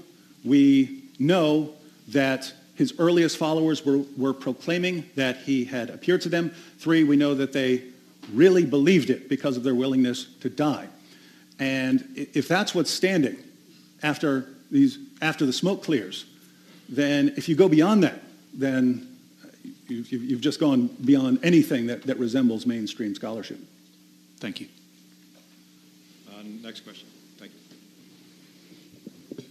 we know that his earliest followers were, were proclaiming that he had appeared to them. Three, we know that they really believed it because of their willingness to die. And if that's what's standing after, these, after the smoke clears, then if you go beyond that, then You've, you've just gone beyond anything that, that resembles mainstream scholarship. Thank you. Uh, next question. Thank you.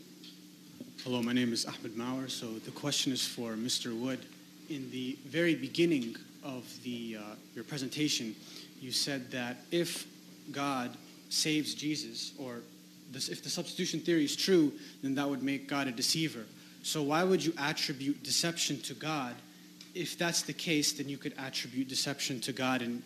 Hello, my name is Ahmed Mauer. So the question is for Mr. Wood. In the very beginning of the, uh, your presentation, you said that if God saves Jesus, or this, if the substitution theory is true, then that would make God a deceiver. So why would you attribute deception to God if that's the case, then you could attribute deception to God and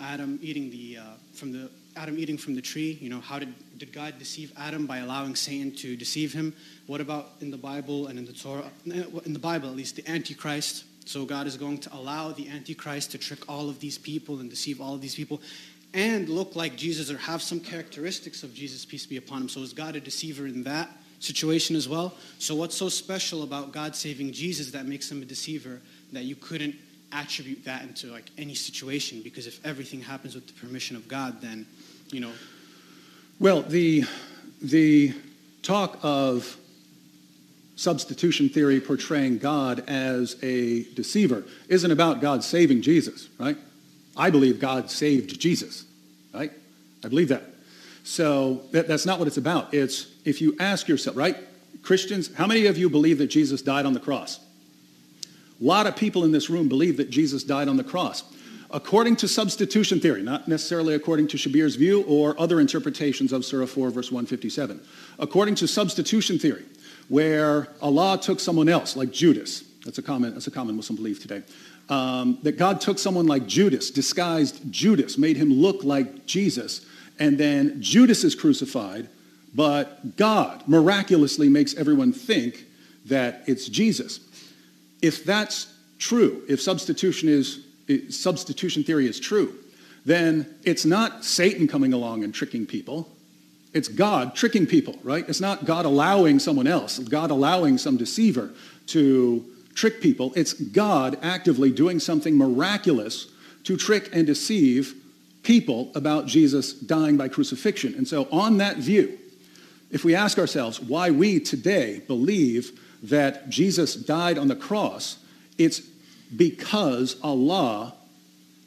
Adam eating the uh, from the Adam eating from the tree. You know, how did did God deceive Adam by allowing Satan to deceive him? What about in the Bible and in the Torah? In the Bible, at least, the Antichrist. So God is going to allow the Antichrist to trick all of these people and deceive all of these people, and look like Jesus or have some characteristics of Jesus, peace be upon him. So is God a deceiver in that situation as well? So what's so special about God saving Jesus that makes him a deceiver? That you couldn't attribute that into like any situation because if everything happens with the permission of God, then, you know. Well, the, the talk of substitution theory portraying God as a deceiver isn't about God saving Jesus, right? I believe God saved Jesus, right? I believe that. So that, that's not what it's about. It's if you ask yourself, right? Christians, how many of you believe that Jesus died on the cross? A lot of people in this room believe that Jesus died on the cross. According to substitution theory, not necessarily according to Shabir's view or other interpretations of Surah 4, verse 157. According to substitution theory, where Allah took someone else, like Judas, that's a common, that's a common Muslim belief today, um, that God took someone like Judas, disguised Judas, made him look like Jesus, and then Judas is crucified, but God miraculously makes everyone think that it's Jesus. If that's true, if substitution is substitution theory is true, then it's not Satan coming along and tricking people. It's God tricking people, right? It's not God allowing someone else, God allowing some deceiver to trick people. It's God actively doing something miraculous to trick and deceive people about Jesus dying by crucifixion. And so on that view, if we ask ourselves why we today believe that Jesus died on the cross, it's because Allah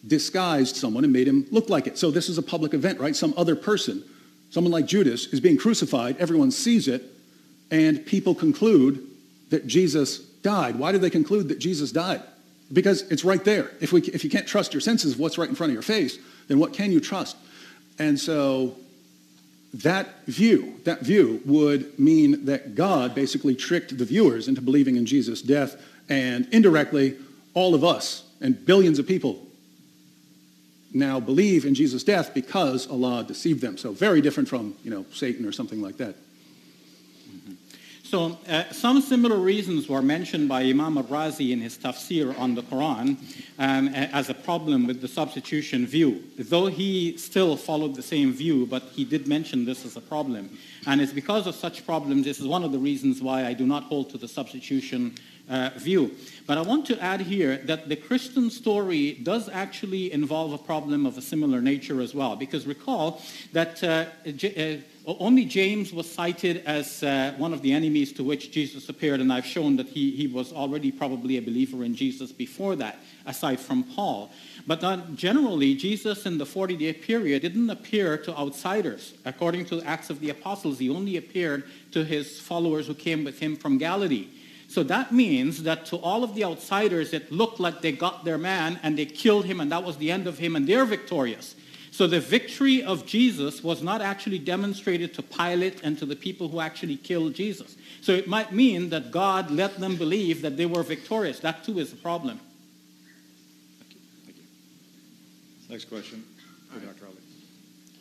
disguised someone and made him look like it. So this is a public event, right? Some other person, someone like Judas, is being crucified. Everyone sees it, and people conclude that Jesus died. Why do they conclude that Jesus died? Because it's right there. If, we, if you can't trust your senses of what's right in front of your face, then what can you trust? And so that view, that view would mean that God basically tricked the viewers into believing in Jesus' death, and indirectly, all of us and billions of people now believe in Jesus' death because Allah deceived them. So very different from, you know, Satan or something like that. So uh, some similar reasons were mentioned by Imam al-Razi in his tafsir on the Quran um, as a problem with the substitution view, though he still followed the same view, but he did mention this as a problem. And it's because of such problems, this is one of the reasons why I do not hold to the substitution uh, view. But I want to add here that the Christian story does actually involve a problem of a similar nature as well, because recall that uh, uh only James was cited as uh, one of the enemies to which Jesus appeared, and I've shown that he, he was already probably a believer in Jesus before that, aside from Paul. But generally, Jesus in the 40 day period didn't appear to outsiders. According to the Acts of the Apostles, he only appeared to his followers who came with him from Galilee. So that means that to all of the outsiders, it looked like they got their man and they killed him, and that was the end of him, and they're victorious. So the victory of Jesus was not actually demonstrated to Pilate and to the people who actually killed Jesus. So it might mean that God let them believe that they were victorious. That too is a problem. Thank you. Thank you. Next question for Dr. Ally.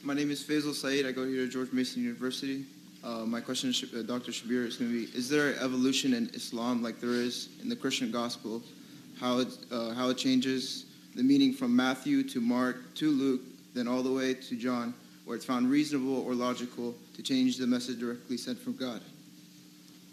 My name is Faisal Saeed. I go here to George Mason University. Uh, my question to uh, Dr. Shabir is going to be, is there evolution in Islam like there is in the Christian gospel? How it, uh, how it changes the meaning from Matthew to Mark to Luke then all the way to John, where it's found reasonable or logical to change the message directly sent from God.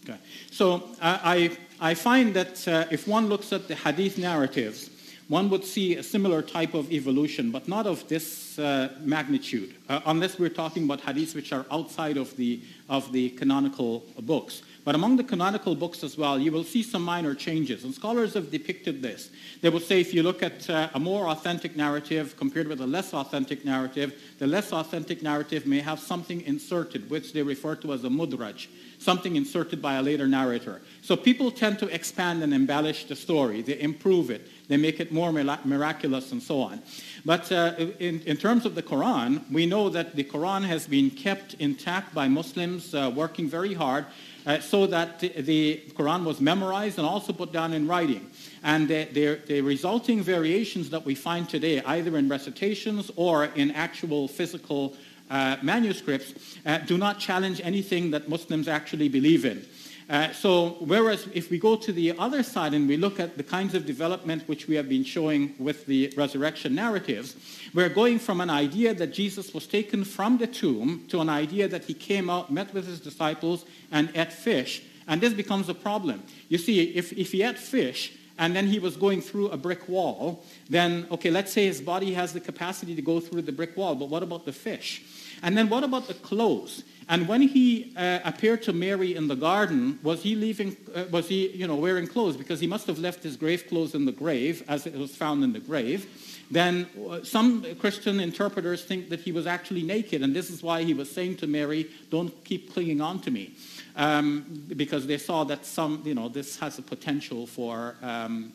Okay. So I, I find that uh, if one looks at the hadith narratives, one would see a similar type of evolution, but not of this uh, magnitude, uh, unless we're talking about hadiths which are outside of the, of the canonical books. But among the canonical books as well, you will see some minor changes. And scholars have depicted this. They will say if you look at uh, a more authentic narrative compared with a less authentic narrative, the less authentic narrative may have something inserted, which they refer to as a mudraj, something inserted by a later narrator. So people tend to expand and embellish the story. They improve it. They make it more miraculous and so on. But uh, in, in, terms of the Quran, we know that the Quran has been kept intact by Muslims uh, working very hard uh, so that the, Quran was memorized and also put down in writing. And the, the, the, resulting variations that we find today, either in recitations or in actual physical uh, manuscripts, uh, do not challenge anything that Muslims actually believe in. Uh, so whereas if we go to the other side and we look at the kinds of development which we have been showing with the resurrection narratives, we're going from an idea that Jesus was taken from the tomb to an idea that he came out, met with his disciples, and ate fish. And this becomes a problem. You see, if, if he ate fish, and then he was going through a brick wall, then, okay, let's say his body has the capacity to go through the brick wall, but what about the fish? And then what about the clothes? And when he uh, appeared to Mary in the garden, was he leaving? Uh, was he, you know, wearing clothes? Because he must have left his grave clothes in the grave, as it was found in the grave. Then uh, some Christian interpreters think that he was actually naked, and this is why he was saying to Mary, "Don't keep clinging on to me," um, because they saw that some, you know, this has a potential for. Um,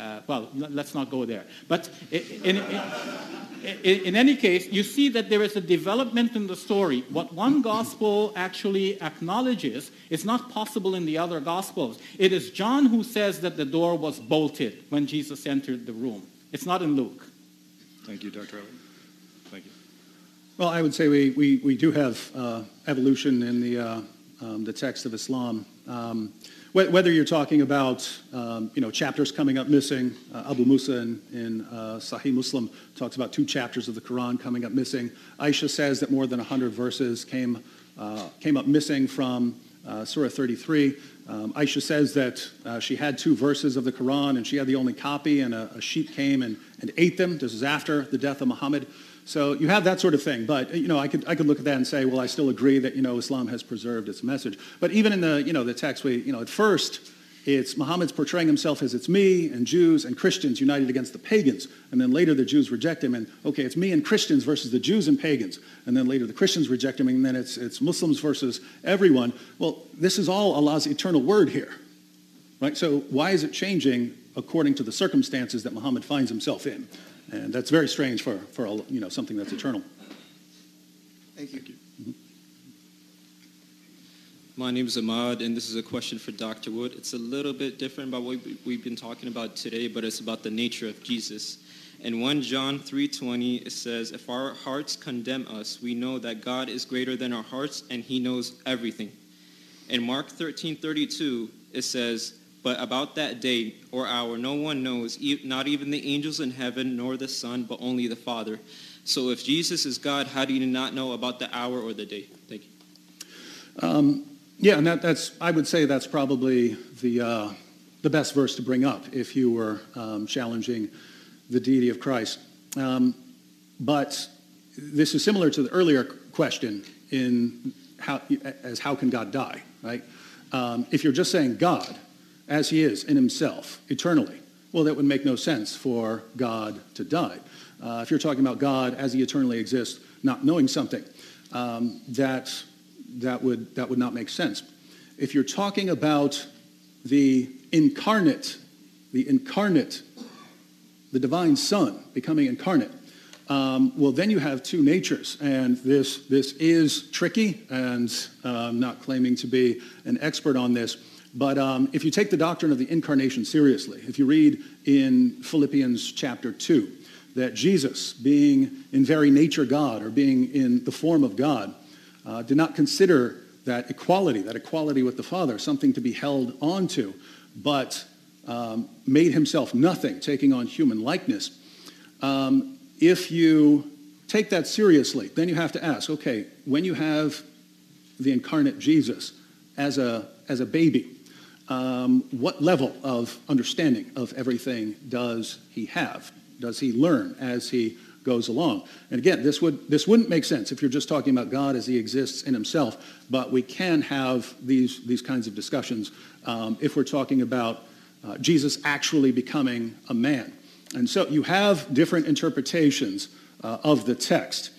uh, well, let's not go there. But in, in, in, in, any case, you see that there is a development in the story. What one gospel actually acknowledges is not possible in the other gospels. It is John who says that the door was bolted when Jesus entered the room. It's not in Luke. Thank you, Dr. Elliott. Thank you. Well, I would say we, we, we do have uh, evolution in the, uh, um, the text of Islam. Um, whether you're talking about um, you know chapters coming up missing, uh, Abu Musa in, in uh, Sahih Muslim talks about two chapters of the Quran coming up missing. Aisha says that more than 100 verses came uh, came up missing from uh, Surah 33. Um, Aisha says that uh, she had two verses of the Quran and she had the only copy, and a, a sheep came and, and ate them. This is after the death of Muhammad. So you have that sort of thing. But, you know, I could, I could look at that and say, well, I still agree that, you know, Islam has preserved its message. But even in the, you know, the text, we, you know, at first, it's Muhammad's portraying himself as it's me and Jews and Christians united against the pagans. And then later the Jews reject him and, okay, it's me and Christians versus the Jews and pagans. And then later the Christians reject him and then it's, it's Muslims versus everyone. Well, this is all Allah's eternal word here. Right? So why is it changing according to the circumstances that Muhammad finds himself in? And that's very strange for, for you know, something that's eternal. Thank you. Mm-hmm. My name is Ahmad, and this is a question for Dr. Wood. It's a little bit different about what we've been talking about today, but it's about the nature of Jesus. In 1 John 3:20 it says, "If our hearts condemn us, we know that God is greater than our hearts and he knows everything." In Mark 13:32 it says, but about that day or hour, no one knows, not even the angels in heaven, nor the Son, but only the Father. So if Jesus is God, how do you not know about the hour or the day? Thank you. Um, yeah, and that, that's, I would say that's probably the, uh, the best verse to bring up if you were um, challenging the deity of Christ. Um, but this is similar to the earlier question in how, as how can God die, right? Um, if you're just saying God, as he is in himself eternally. Well, that would make no sense for God to die. Uh, if you're talking about God as he eternally exists, not knowing something, um, that, that, would, that would not make sense. If you're talking about the incarnate, the incarnate, the divine Son becoming incarnate, um, well, then you have two natures, and this, this is tricky, and uh, I'm not claiming to be an expert on this, but um, if you take the doctrine of the incarnation seriously, if you read in Philippians chapter 2 that Jesus, being in very nature God or being in the form of God, uh, did not consider that equality, that equality with the Father, something to be held onto, but um, made himself nothing, taking on human likeness. Um, if you take that seriously, then you have to ask okay, when you have the incarnate Jesus as a, as a baby, um, what level of understanding of everything does he have? Does he learn as he goes along? And again, this, would, this wouldn't make sense if you're just talking about God as he exists in himself, but we can have these, these kinds of discussions um, if we're talking about uh, Jesus actually becoming a man. And so you have different interpretations uh, of the text,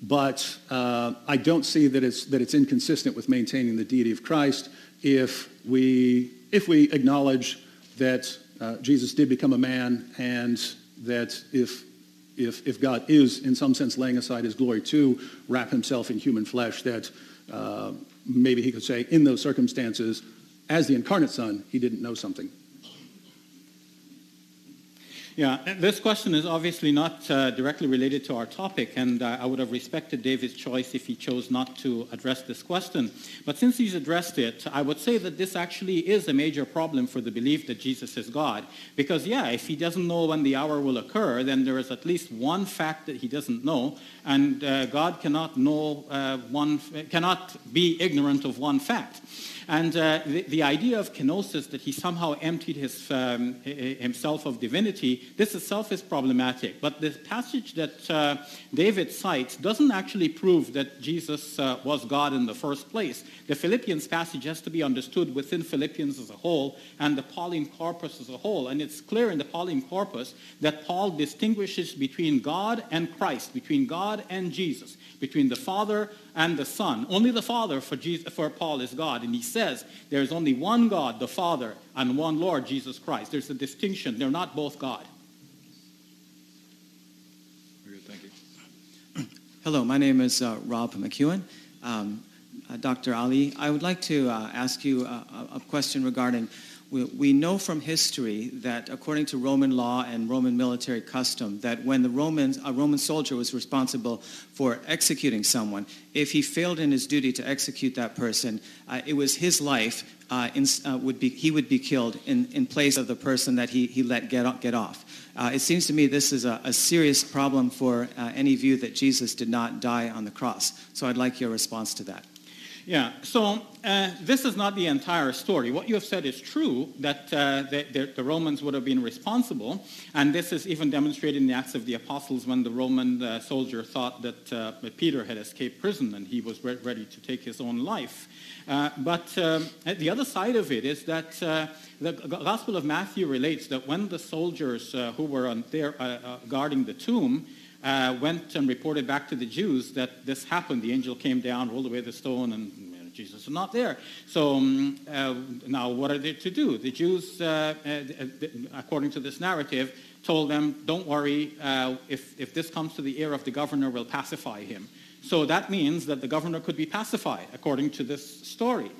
but uh, I don't see that it's, that it's inconsistent with maintaining the deity of Christ if we if we acknowledge that uh, Jesus did become a man and that if, if, if God is, in some sense, laying aside his glory to wrap himself in human flesh, that uh, maybe he could say, in those circumstances, as the incarnate Son, he didn't know something. Yeah, this question is obviously not uh, directly related to our topic, and uh, I would have respected David's choice if he chose not to address this question. But since he's addressed it, I would say that this actually is a major problem for the belief that Jesus is God. Because, yeah, if he doesn't know when the hour will occur, then there is at least one fact that he doesn't know, and uh, God cannot know uh, one, cannot be ignorant of one fact. And uh, the, the, idea of kenosis, that he somehow emptied his, um, himself of divinity, this itself is problematic. But the passage that uh, David cites doesn't actually prove that Jesus uh, was God in the first place. The Philippians passage has to be understood within Philippians as a whole and the Pauline corpus as a whole. And it's clear in the Pauline corpus that Paul distinguishes between God and Christ, between God and Jesus between the Father and the Son. Only the Father for, Jesus, for Paul is God. And he says there's only one God, the Father, and one Lord, Jesus Christ. There's a distinction. They're not both God. Very good. Thank you. Hello, my name is uh, Rob McEwen. Um, uh, Dr. Ally, I would like to uh, ask you a, a, question regarding we, know from history that according to Roman law and Roman military custom, that when the Romans, a Roman soldier was responsible for executing someone, if he failed in his duty to execute that person, uh, it was his life uh, in, uh, would be, he would be killed in, in place of the person that he, he let get, get off. Uh, it seems to me this is a, a serious problem for uh, any view that Jesus did not die on the cross. So I'd like your response to that. Yeah, so uh, this is not the entire story. What you have said is true, that uh, the, the, Romans would have been responsible, and this is even demonstrated in the Acts of the Apostles when the Roman uh, soldier thought that uh, Peter had escaped prison and he was re- ready to take his own life. Uh, but um, the other side of it is that uh, the Gospel of Matthew relates that when the soldiers who were on there guarding the tomb, uh, went and reported back to the Jews that this happened. The angel came down, rolled away the stone, and you know, Jesus was not there. So um, uh, now what are they to do? The Jews, uh, uh according to this narrative, told them, don't worry, uh, if, if this comes to the ear of the governor, we'll pacify him. So that means that the governor could be pacified, according to this story.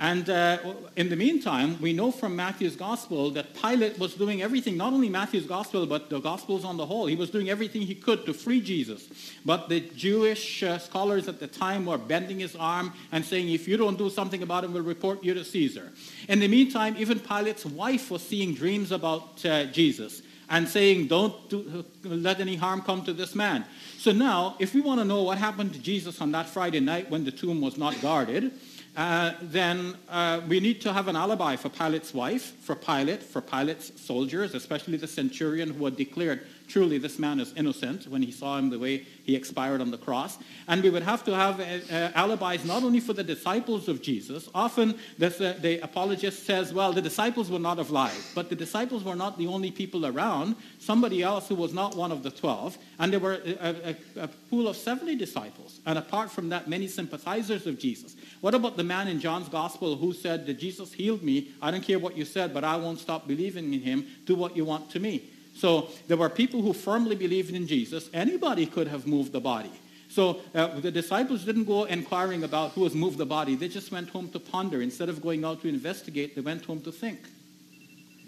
And uh, in the meantime, we know from Matthew's gospel that Pilate was doing everything, not only Matthew's gospel, but the gospels on the whole. He was doing everything he could to free Jesus. But the Jewish uh, scholars at the time were bending his arm and saying, if you don't do something about it, we'll report you to Caesar. In the meantime, even Pilate's wife was seeing dreams about uh, Jesus and saying, don't do, let any harm come to this man. So now, if we want to know what happened to Jesus on that Friday night when the tomb was not guarded, uh, then uh, we need to have an alibi for Pilate's wife, for Pilate, for Pilate's soldiers, especially the centurion who had declared truly this man is innocent when he saw him the way he expired on the cross. And we would have to have uh, uh, alibis not only for the disciples of Jesus. Often this, uh, the apologist says, well, the disciples were not have lied. But the disciples were not the only people around. Somebody else who was not one of the 12. And there were a, a, a pool of 70 disciples. And apart from that, many sympathizers of Jesus. What about the man in John's gospel who said that Jesus healed me? I don't care what you said, but I won't stop believing in him. Do what you want to me. So there were people who firmly believed in Jesus. Anybody could have moved the body. So uh, the disciples didn't go inquiring about who has moved the body. They just went home to ponder. Instead of going out to investigate, they went home to think.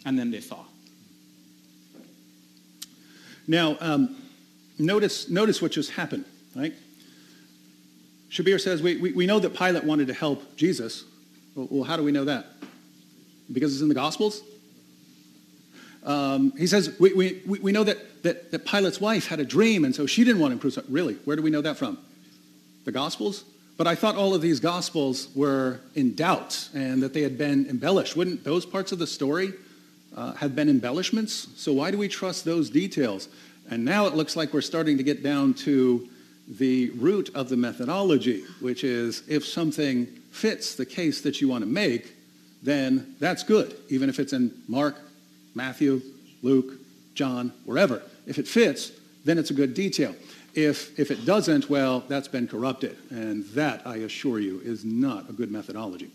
And then they saw. Now, um, notice, notice what just happened, right? Shabir says, we, we, we know that Pilate wanted to help Jesus. Well, well, how do we know that? Because it's in the Gospels? Um, he says, we, we, we know that, that, that Pilate's wife had a dream, and so she didn't want to improve. Really? Where do we know that from? The Gospels? But I thought all of these Gospels were in doubt and that they had been embellished. Wouldn't those parts of the story uh, have been embellishments? So why do we trust those details? And now it looks like we're starting to get down to the root of the methodology, which is if something fits the case that you want to make, then that's good, even if it's in Mark, Matthew, Luke, John, wherever. If it fits, then it's a good detail. If, if it doesn't, well, that's been corrupted. And that, I assure you, is not a good methodology.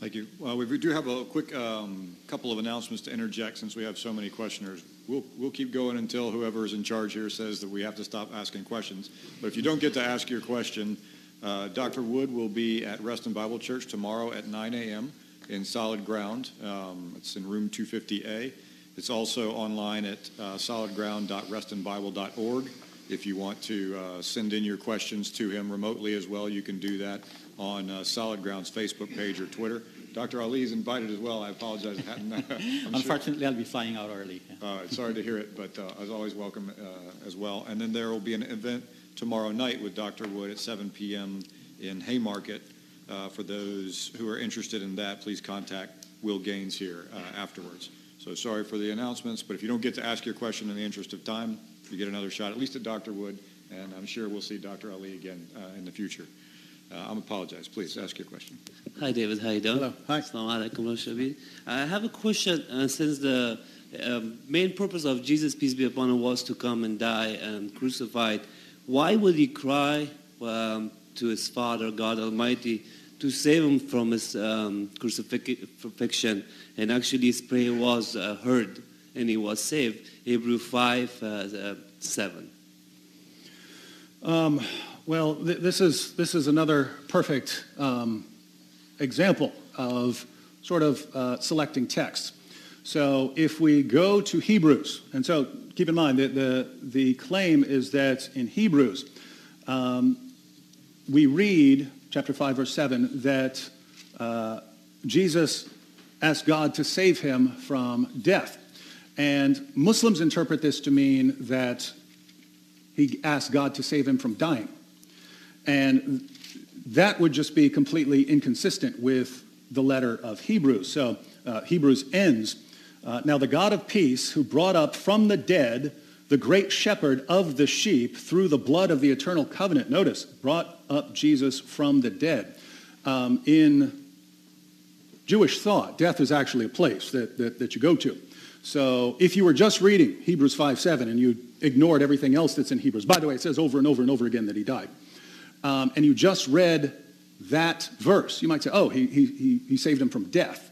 Thank you. Well, we do have a quick um, couple of announcements to interject since we have so many questioners. We'll, we'll keep going until whoever is in charge here says that we have to stop asking questions. But if you don't get to ask your question, uh, Dr. Wood will be at Reston Bible Church tomorrow at 9 a.m in solid ground. Um, it's in room 250A. It's also online at uh. If you want to uh, send in your questions to him remotely as well, you can do that on uh, Solid Ground's Facebook page or Twitter. Dr. Ally is invited as well. I apologize. Unfortunately, sure. I'll be flying out early. Yeah. sorry to hear it, but uh, as always, welcome uh, as well. And then there will be an event tomorrow night with Dr. Wood at 7 p.m. in Haymarket uh, for those who are interested in that, please contact Will Gaines here uh, afterwards. So sorry for the announcements, but if you don't get to ask your question in the interest of time, you get another shot, at least at Dr. Wood, and I'm sure we'll see Dr. Ally again uh, in the future. Uh, I'm apologize. Please ask your question. Hi, David. How you doing? Hello. Hi. Assalamu alaikum. I have a question. Uh, since the um, main purpose of Jesus, peace be upon him, was to come and die and crucified, why would he cry um, to his Father, God Almighty, to save him from his um, crucifixion. And actually, his prayer was uh, heard and he was saved. Hebrew 5 uh, uh 7. Um, well, th- this, is, this is another perfect um, example of sort of uh, selecting texts. So if we go to Hebrews, and so keep in mind that the, the claim is that in Hebrews, um, we read, chapter 5, verse 7, that uh, Jesus asked God to save him from death. And Muslims interpret this to mean that he asked God to save him from dying. And that would just be completely inconsistent with the letter of Hebrews. So uh, Hebrews ends, uh, now the God of peace who brought up from the dead the great shepherd of the sheep through the blood of the eternal covenant, notice, brought up Jesus from the dead. Um, in Jewish thought, death is actually a place that, that, that you go to. So if you were just reading Hebrews 5, 7 and you ignored everything else that's in Hebrews, by the way, it says over and over and over again that he died, um, and you just read that verse, you might say, oh, he, he, he saved him from death.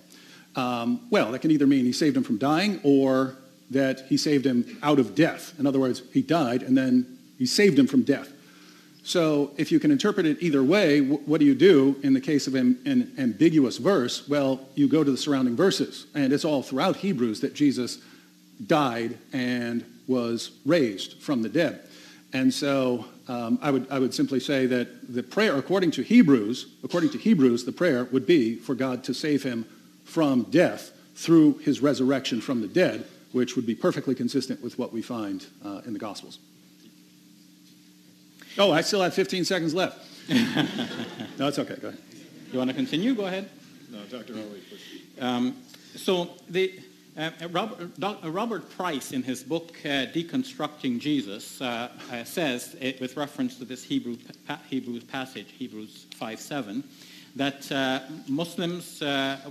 Um, well, that can either mean he saved him from dying or that he saved him out of death. In other words, he died and then he saved him from death. So if you can interpret it either way, what do you do in the case of an, an ambiguous verse? Well, you go to the surrounding verses. And it's all throughout Hebrews that Jesus died and was raised from the dead. And so um, I, would, I would simply say that the prayer, according to Hebrews, according to Hebrews, the prayer would be for God to save him from death through his resurrection from the dead, which would be perfectly consistent with what we find uh, in the Gospels. Oh, I still have 15 seconds left. no, it's okay. Go ahead. You want to continue? Go ahead. No, Dr. Harley, um, so the, uh, Robert, uh, Robert, Price, in his book uh, Deconstructing Jesus, uh, uh says, it, with reference to this Hebrew, pa- Hebrews passage, Hebrews 5 7, that uh, Muslims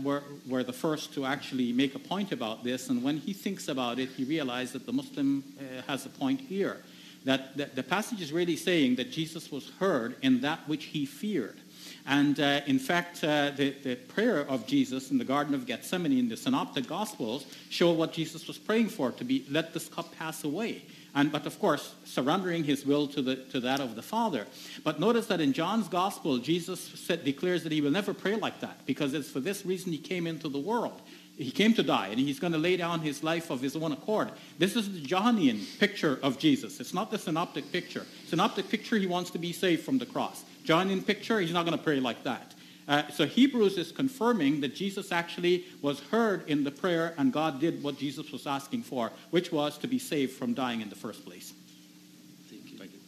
were, were the first to actually make a point about this, and when he thinks about it, he realized that the Muslim has a point here that the, passage is really saying that Jesus was heard in that which he feared. And uh, in fact, uh, the, the, prayer of Jesus in the Garden of Gethsemane in the Synoptic Gospels show what Jesus was praying for, to be, let this cup pass away. And, but of course, surrendering his will to, the, to that of the Father. But notice that in John's Gospel, Jesus said, declares that he will never pray like that because it's for this reason he came into the world. He came to die, and he's going to lay down his life of his own accord. This is the Johannine picture of Jesus. It's not the synoptic picture. Synoptic picture, he wants to be saved from the cross. Johannine picture, he's not going to pray like that. Uh, so Hebrews is confirming that Jesus actually was heard in the prayer, and God did what Jesus was asking for, which was to be saved from dying in the first place. Thank you. Thank you,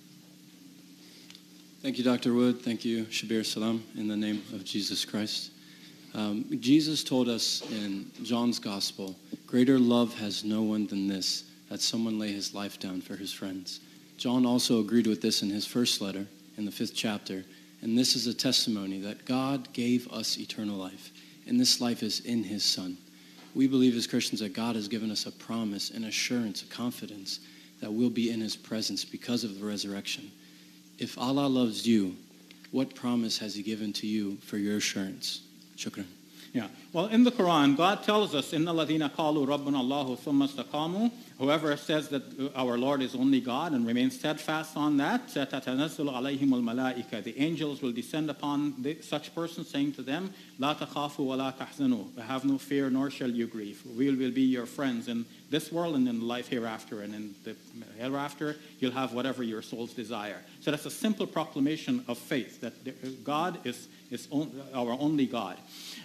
Thank you Dr. Wood. Thank you, Shabir Salam, in the name of Jesus Christ. Um, Jesus told us in John's Gospel, greater love has no one than this, that someone lay his life down for his friends. John also agreed with this in his first letter, in the fifth chapter, and this is a testimony that God gave us eternal life, and this life is in his Son. We believe as Christians that God has given us a promise, an assurance, a confidence that we'll be in his presence because of the resurrection. If Allah loves you, what promise has he given to you for your assurance? Yeah. Well, in the Quran, God tells us, "Inna ladina qalu rabbuna Allahu thumma istaqamu." Whoever says that our Lord is only God and remains steadfast on that, tatanazzalu alayhim al The angels will descend upon the, such person, saying to them, "La takhafu wa la tahzanu." Have no fear, nor shall you grieve. We will be your friends in this world and in life hereafter. And in the hereafter, you'll have whatever your souls desire. So that's a simple proclamation of faith that God is is our only God.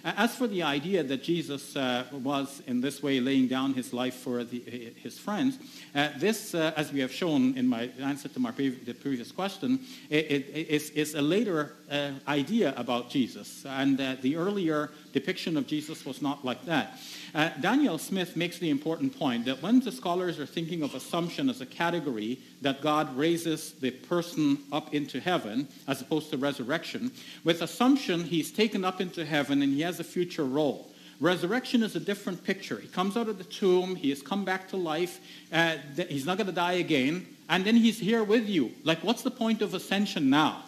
As for the idea that Jesus uh, was in this way laying down his life for the, his friends, uh, this, uh, as we have shown in my answer to my the previous question, it, it, is, is, a later uh, idea about Jesus. And uh, the earlier depiction of Jesus was not like that. Uh, Daniel Smith makes the important point that when the scholars are thinking of assumption as a category, that God raises the person up into heaven as opposed to resurrection, with assumption he's taken up into heaven and he has a future role. Resurrection is a different picture. He comes out of the tomb, he has come back to life, uh, he's not going to die again, and then he's here with you. Like, what's the point of ascension now?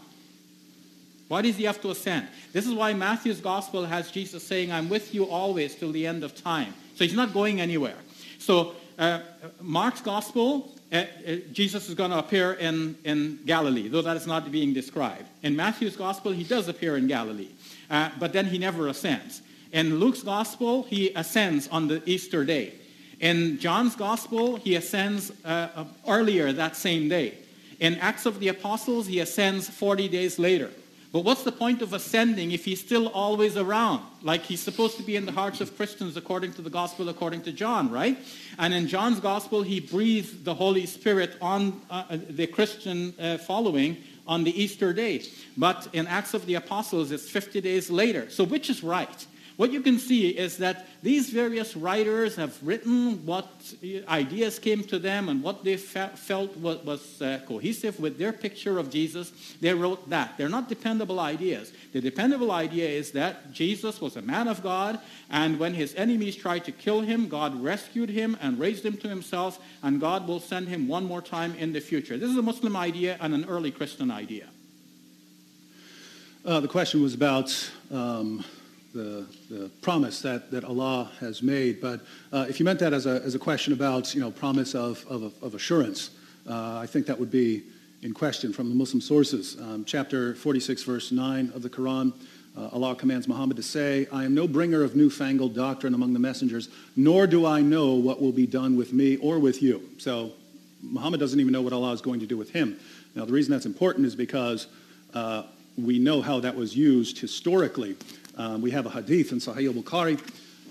Why does he have to ascend? This is why Matthew's gospel has Jesus saying, I'm with you always till the end of time. So he's not going anywhere. So uh, Mark's gospel, uh, uh, Jesus is going to appear in, in Galilee, though that is not being described. In Matthew's gospel, he does appear in Galilee, uh, but then he never ascends. In Luke's gospel, he ascends on the Easter day. In John's gospel, he ascends uh, earlier that same day. In Acts of the Apostles, he ascends 40 days later. But what's the point of ascending if he's still always around? Like he's supposed to be in the hearts of Christians according to the gospel, according to John, right? And in John's gospel, he breathed the Holy Spirit on uh, the Christian uh, following on the Easter day. But in Acts of the Apostles, it's 50 days later. So which is right? What you can see is that these various writers have written what ideas came to them and what they fe- felt was, was uh, cohesive with their picture of Jesus. They wrote that. They're not dependable ideas. The dependable idea is that Jesus was a man of God, and when his enemies tried to kill him, God rescued him and raised him to himself, and God will send him one more time in the future. This is a Muslim idea and an early Christian idea. Uh, the question was about um, the, the promise that, that Allah has made. But uh, if you meant that as a, as a question about, you know, promise of, of, of assurance, uh, I think that would be in question from the Muslim sources. Um, chapter 46, verse 9 of the Quran, uh, Allah commands Muhammad to say, I am no bringer of newfangled doctrine among the messengers, nor do I know what will be done with me or with you. So Muhammad doesn't even know what Allah is going to do with him. Now, the reason that's important is because uh, we know how that was used historically. Um, we have a hadith in Sahih al-Bukhari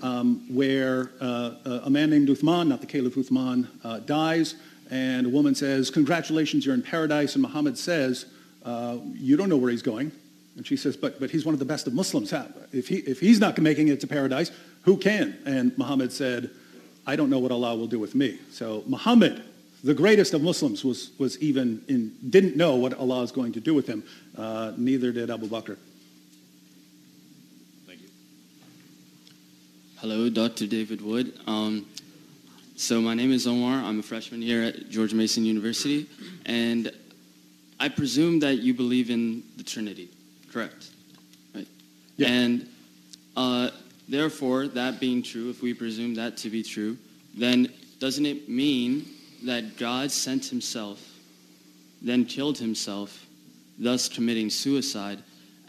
um, where uh, a man named Uthman, not the Caliph Uthman, uh, dies, and a woman says, congratulations, you're in paradise. And Muhammad says, uh, you don't know where he's going. And she says, but, but he's one of the best of Muslims. If, he, if he's not making it to paradise, who can? And Muhammad said, I don't know what Allah will do with me. So Muhammad, the greatest of Muslims, was, was even in, didn't know what Allah is going to do with him. Uh, neither did Abu Bakr. Hello, Dr. David Wood. Um, so my name is Omar. I'm a freshman here at George Mason University, and I presume that you believe in the Trinity, correct? Right. Yeah. And uh, therefore, that being true, if we presume that to be true, then doesn't it mean that God sent himself, then killed himself, thus committing suicide,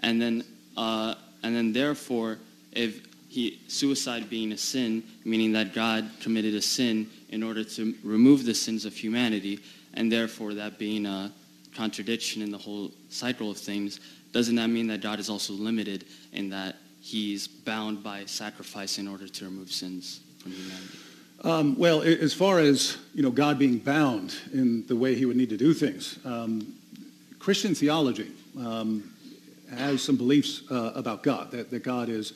and then, uh, and then therefore, if he, suicide being a sin, meaning that God committed a sin in order to remove the sins of humanity, and therefore that being a contradiction in the whole cycle of things, doesn't that mean that God is also limited in that he's bound by sacrifice in order to remove sins from humanity? Um, well, as far as you know, God being bound in the way He would need to do things, um, Christian theology um, has some beliefs uh, about God that, that God is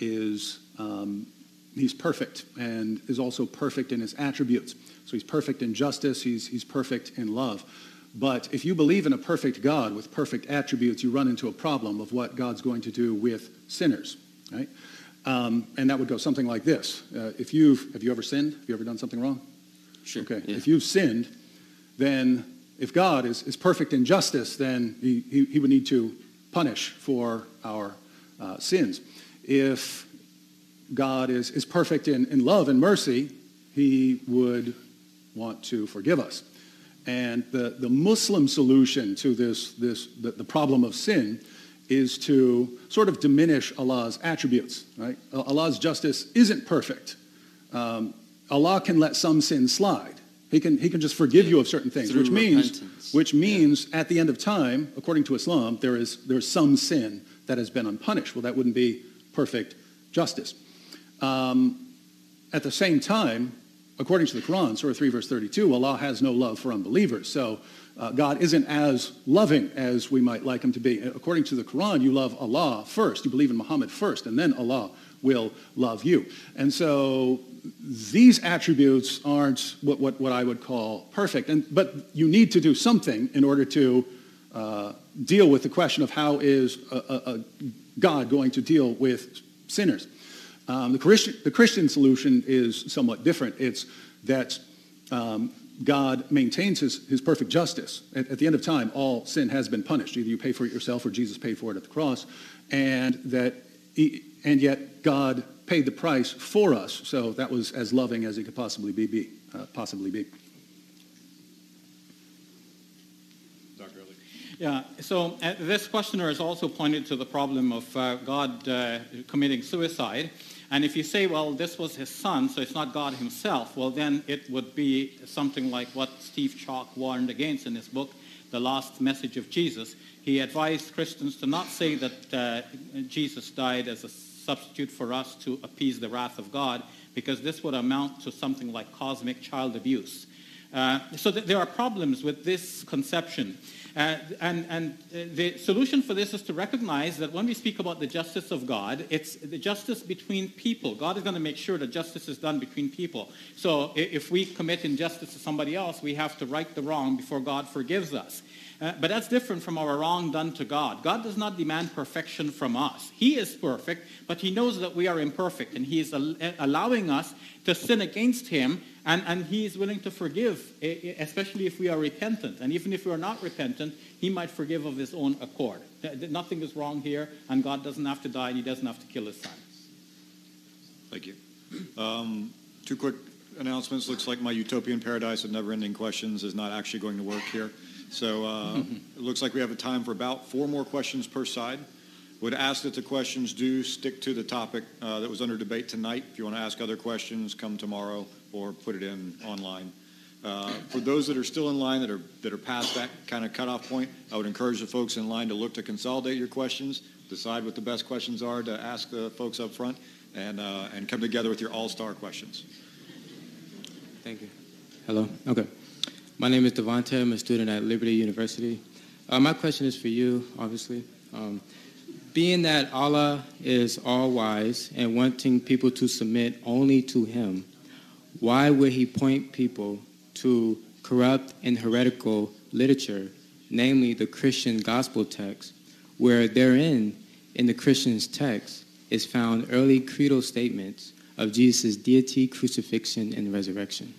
is um, he's perfect and is also perfect in his attributes. So he's perfect in justice, he's, he's perfect in love. But if you believe in a perfect God with perfect attributes, you run into a problem of what God's going to do with sinners, right? Um, and that would go something like this. Uh, if you've, have you ever sinned? Have you ever done something wrong? Sure. Okay. Yeah. If you've sinned, then if God is, is perfect in justice, then he, he, he would need to punish for our uh, sins if God is, is perfect in, in love and mercy, he would want to forgive us. And the, the Muslim solution to this, this the, the problem of sin is to sort of diminish Allah's attributes. Right? Allah's justice isn't perfect. Um, Allah can let some sins slide. He can, he can just forgive you of certain things, Through which means, which means at the end of time, according to Islam, there is there's some sin that has been unpunished. Well, that wouldn't be perfect justice. Um, at the same time, according to the Quran, Surah 3, verse 32, Allah has no love for unbelievers. So uh, God isn't as loving as we might like him to be. According to the Quran, you love Allah first. You believe in Muhammad first, and then Allah will love you. And so these attributes aren't what, what, what I would call perfect. And, but you need to do something in order to uh, deal with the question of how is a, a, a God going to deal with sinners. Um, the, Christian, the, Christian, solution is somewhat different. It's that um, God maintains his, his perfect justice. At, at, the end of time, all sin has been punished. Either you pay for it yourself or Jesus paid for it at the cross. And, that he, and yet God paid the price for us. So that was as loving as he could possibly be. be uh, possibly be. Dr. Ali. Yeah, so uh, this questioner has also pointed to the problem of uh, God uh, committing suicide. And if you say, well, this was his son, so it's not God himself, well, then it would be something like what Steve Chalke warned against in his book, The Lost Message of Jesus. He advised Christians to not say that uh, Jesus died as a substitute for us to appease the wrath of God, because this would amount to something like cosmic child abuse. Uh, so th- there are problems with this conception. Uh, and, and uh, the solution for this is to recognize that when we speak about the justice of God, it's the justice between people. God is going to make sure that justice is done between people. So if we commit injustice to somebody else, we have to right the wrong before God forgives us. Uh, but that's different from our wrong done to God. God does not demand perfection from us. He is perfect, but He knows that we are imperfect, and He is al- allowing us to sin against Him, and, and He is willing to forgive, especially if we are repentant. And even if we are not repentant, He might forgive of His own accord. Nothing is wrong here, and God doesn't have to die, and He doesn't have to kill His son. Thank you. Um, two quick announcements. Looks like my utopian paradise of never-ending questions is not actually going to work here. So uh, it looks like we have a time for about four more questions per side. Would ask that the questions do stick to the topic uh, that was under debate tonight. If you want to ask other questions, come tomorrow or put it in online. Uh, for those that are still in line that are that are past that kind of cutoff point, I would encourage the folks in line to look to consolidate your questions, decide what the best questions are to ask the folks up front, and uh, and come together with your all-star questions. Thank you. Hello. Okay. My name is Devontae. I'm a student at Liberty University. Uh, my question is for you, obviously. Um, being that Allah is all wise and wanting people to submit only to Him, why would He point people to corrupt and heretical literature, namely the Christian gospel text, where therein, in the Christian's text, is found early creedal statements of Jesus' deity, crucifixion, and resurrection?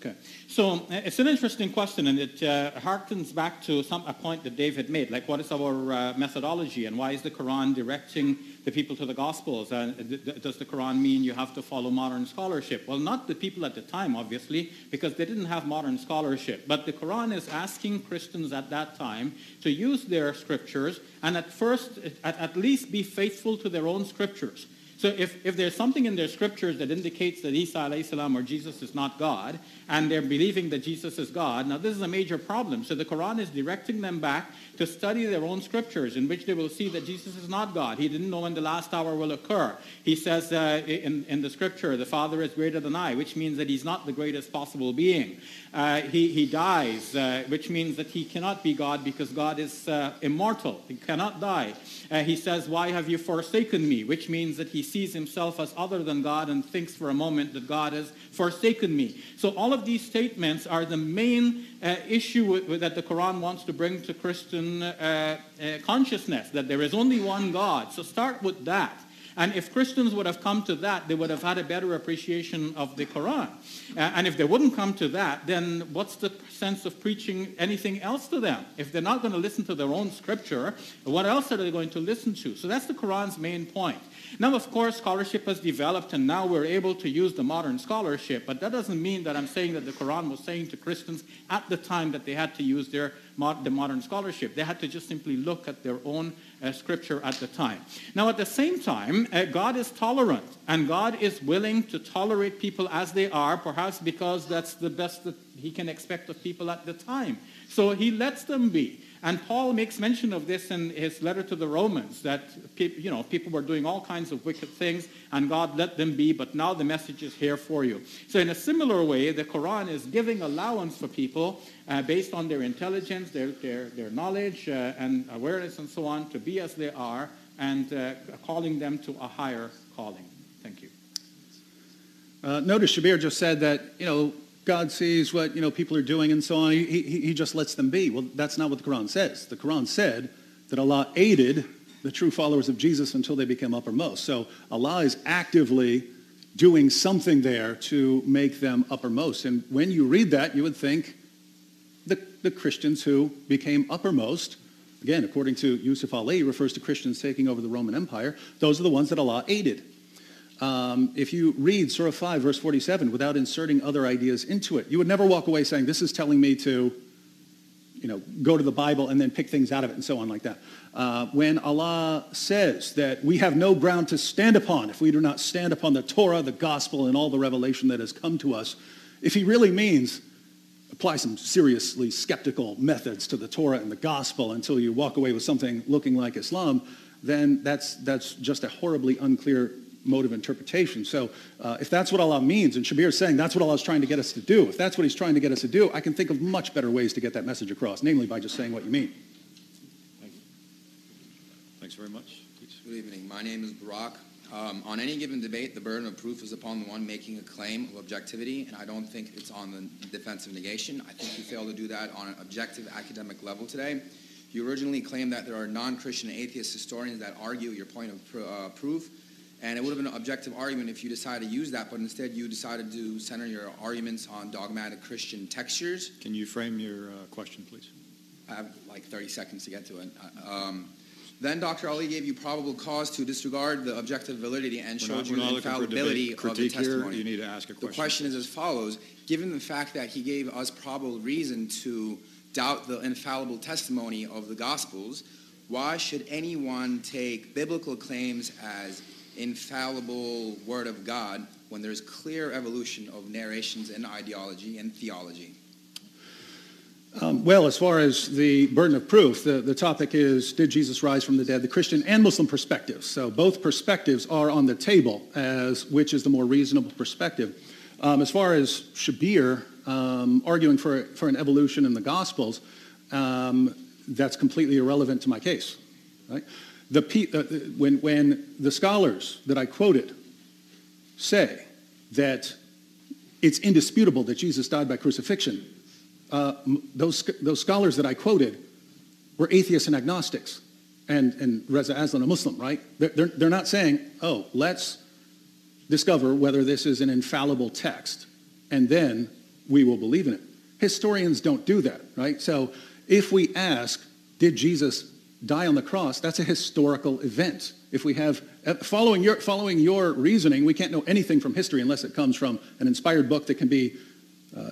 Okay. So uh, it's an interesting question, and it uh, harkens back to some, a point that David made, like what is our uh, methodology, and why is the Quran directing the people to the Gospels? Uh, does the Quran mean you have to follow modern scholarship? Well, not the people at the time, obviously, because they didn't have modern scholarship. But the Quran is asking Christians at that time to use their scriptures, and at first, at, at least be faithful to their own scriptures. So if, if there's something in their scriptures that indicates that Isa salam or Jesus is not God, and they're believing that Jesus is God, now this is a major problem. So the Quran is directing them back to study their own scriptures in which they will see that Jesus is not God. He didn't know when the last hour will occur. He says uh, in, in the scripture, the Father is greater than I, which means that he's not the greatest possible being. Uh, he, he dies, uh, which means that he cannot be God because God is uh, immortal. He cannot die. Uh, he says, why have you forsaken me? Which means that he sees himself as other than God and thinks for a moment that God has forsaken me. So all of these statements are the main uh, issue with, with, that the Quran wants to bring to Christian uh, uh, consciousness, that there is only one God. So start with that. And if Christians would have come to that, they would have had a better appreciation of the Quran. Uh, and if they wouldn't come to that, then what's the sense of preaching anything else to them? If they're not going to listen to their own scripture, what else are they going to listen to? So that's the Quran's main point. Now, of course, scholarship has developed, and now we're able to use the modern scholarship, but that doesn't mean that I'm saying that the Quran was saying to Christians at the time that they had to use their the modern scholarship. They had to just simply look at their own uh, scripture at the time. Now, at the same time, uh, God is tolerant, and God is willing to tolerate people as they are, perhaps because that's the best that he can expect of people at the time. So he lets them be. And Paul makes mention of this in his letter to the Romans, that you know, people were doing all kinds of wicked things, and God let them be, but now the message is here for you. So in a similar way, the Quran is giving allowance for people uh, based on their intelligence, their, their, their knowledge, uh, and awareness, and so on, to be as they are, and uh, calling them to a higher calling. Thank you. Uh, notice Shabir just said that, you know, God sees what you know people are doing and so on. He, he, he just lets them be. Well, that's not what the Quran says. The Quran said that Allah aided the true followers of Jesus until they became uppermost. So Allah is actively doing something there to make them uppermost. And when you read that, you would think the, the Christians who became uppermost, again, according to Yusuf Ali, refers to Christians taking over the Roman Empire, those are the ones that Allah aided. Um, if you read Surah 5, verse 47, without inserting other ideas into it, you would never walk away saying, this is telling me to you know, go to the Bible and then pick things out of it and so on like that. Uh, when Allah says that we have no ground to stand upon if we do not stand upon the Torah, the gospel, and all the revelation that has come to us, if he really means apply some seriously skeptical methods to the Torah and the gospel until you walk away with something looking like Islam, then that's, that's just a horribly unclear mode of interpretation. So uh, if that's what Allah means, and Shabir is saying that's what Allah is trying to get us to do, if that's what he's trying to get us to do, I can think of much better ways to get that message across, namely by just saying what you mean. Thank you. Thanks very much. Good evening. My name is Barak. Um, on any given debate, the burden of proof is upon the one making a claim of objectivity, and I don't think it's on the defense of negation. I think you failed to do that on an objective academic level today. You originally claimed that there are non-Christian atheist historians that argue your point of pr- uh, proof, and it would have been an objective argument if you decided to use that, but instead you decided to center your arguments on dogmatic Christian textures. Can you frame your uh, question, please? I have like 30 seconds to get to it. Uh, Um, then Dr. Ali gave you probable cause to disregard the objective validity and showed you the not looking for infallibility of the critique here. You need to ask a question. The question is as follows. Given the fact that he gave us probable reason to doubt the infallible testimony of the Gospels, why should anyone take biblical claims as infallible Word of God when there's clear evolution of narrations and ideology and theology? Um, well, as far as the burden of proof, the, the topic is did Jesus rise from the dead, the Christian and Muslim perspectives. So both perspectives are on the table as which is the more reasonable perspective. Um, as far as Shabir um, arguing for, for an evolution in the Gospels, um, that's completely irrelevant to my case. Right? The, uh, when, when the scholars that I quoted say that it's indisputable that Jesus died by crucifixion, uh, those, those scholars that I quoted were atheists and agnostics, and, and Reza Aslan, a Muslim, right? They're, they're, they're not saying, oh, let's discover whether this is an infallible text, and then we will believe in it. Historians don't do that, right? So if we ask, did Jesus die on the cross, that's a historical event. If we have, uh, following your, following your reasoning, we can't know anything from history unless it comes from an inspired book that can be uh,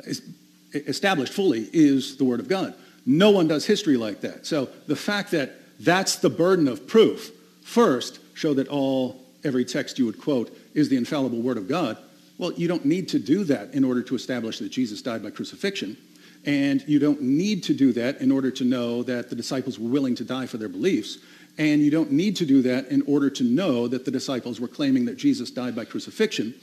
established fully is the Word of God. No one does history like that. So the fact that that's the burden of proof, first, show that all, every text you would quote is the infallible Word of God. Well, you don't need to do that in order to establish that Jesus died by crucifixion. And you don't need to do that in order to know that the disciples were willing to die for their beliefs. And you don't need to do that in order to know that the disciples were claiming that Jesus died by crucifixion.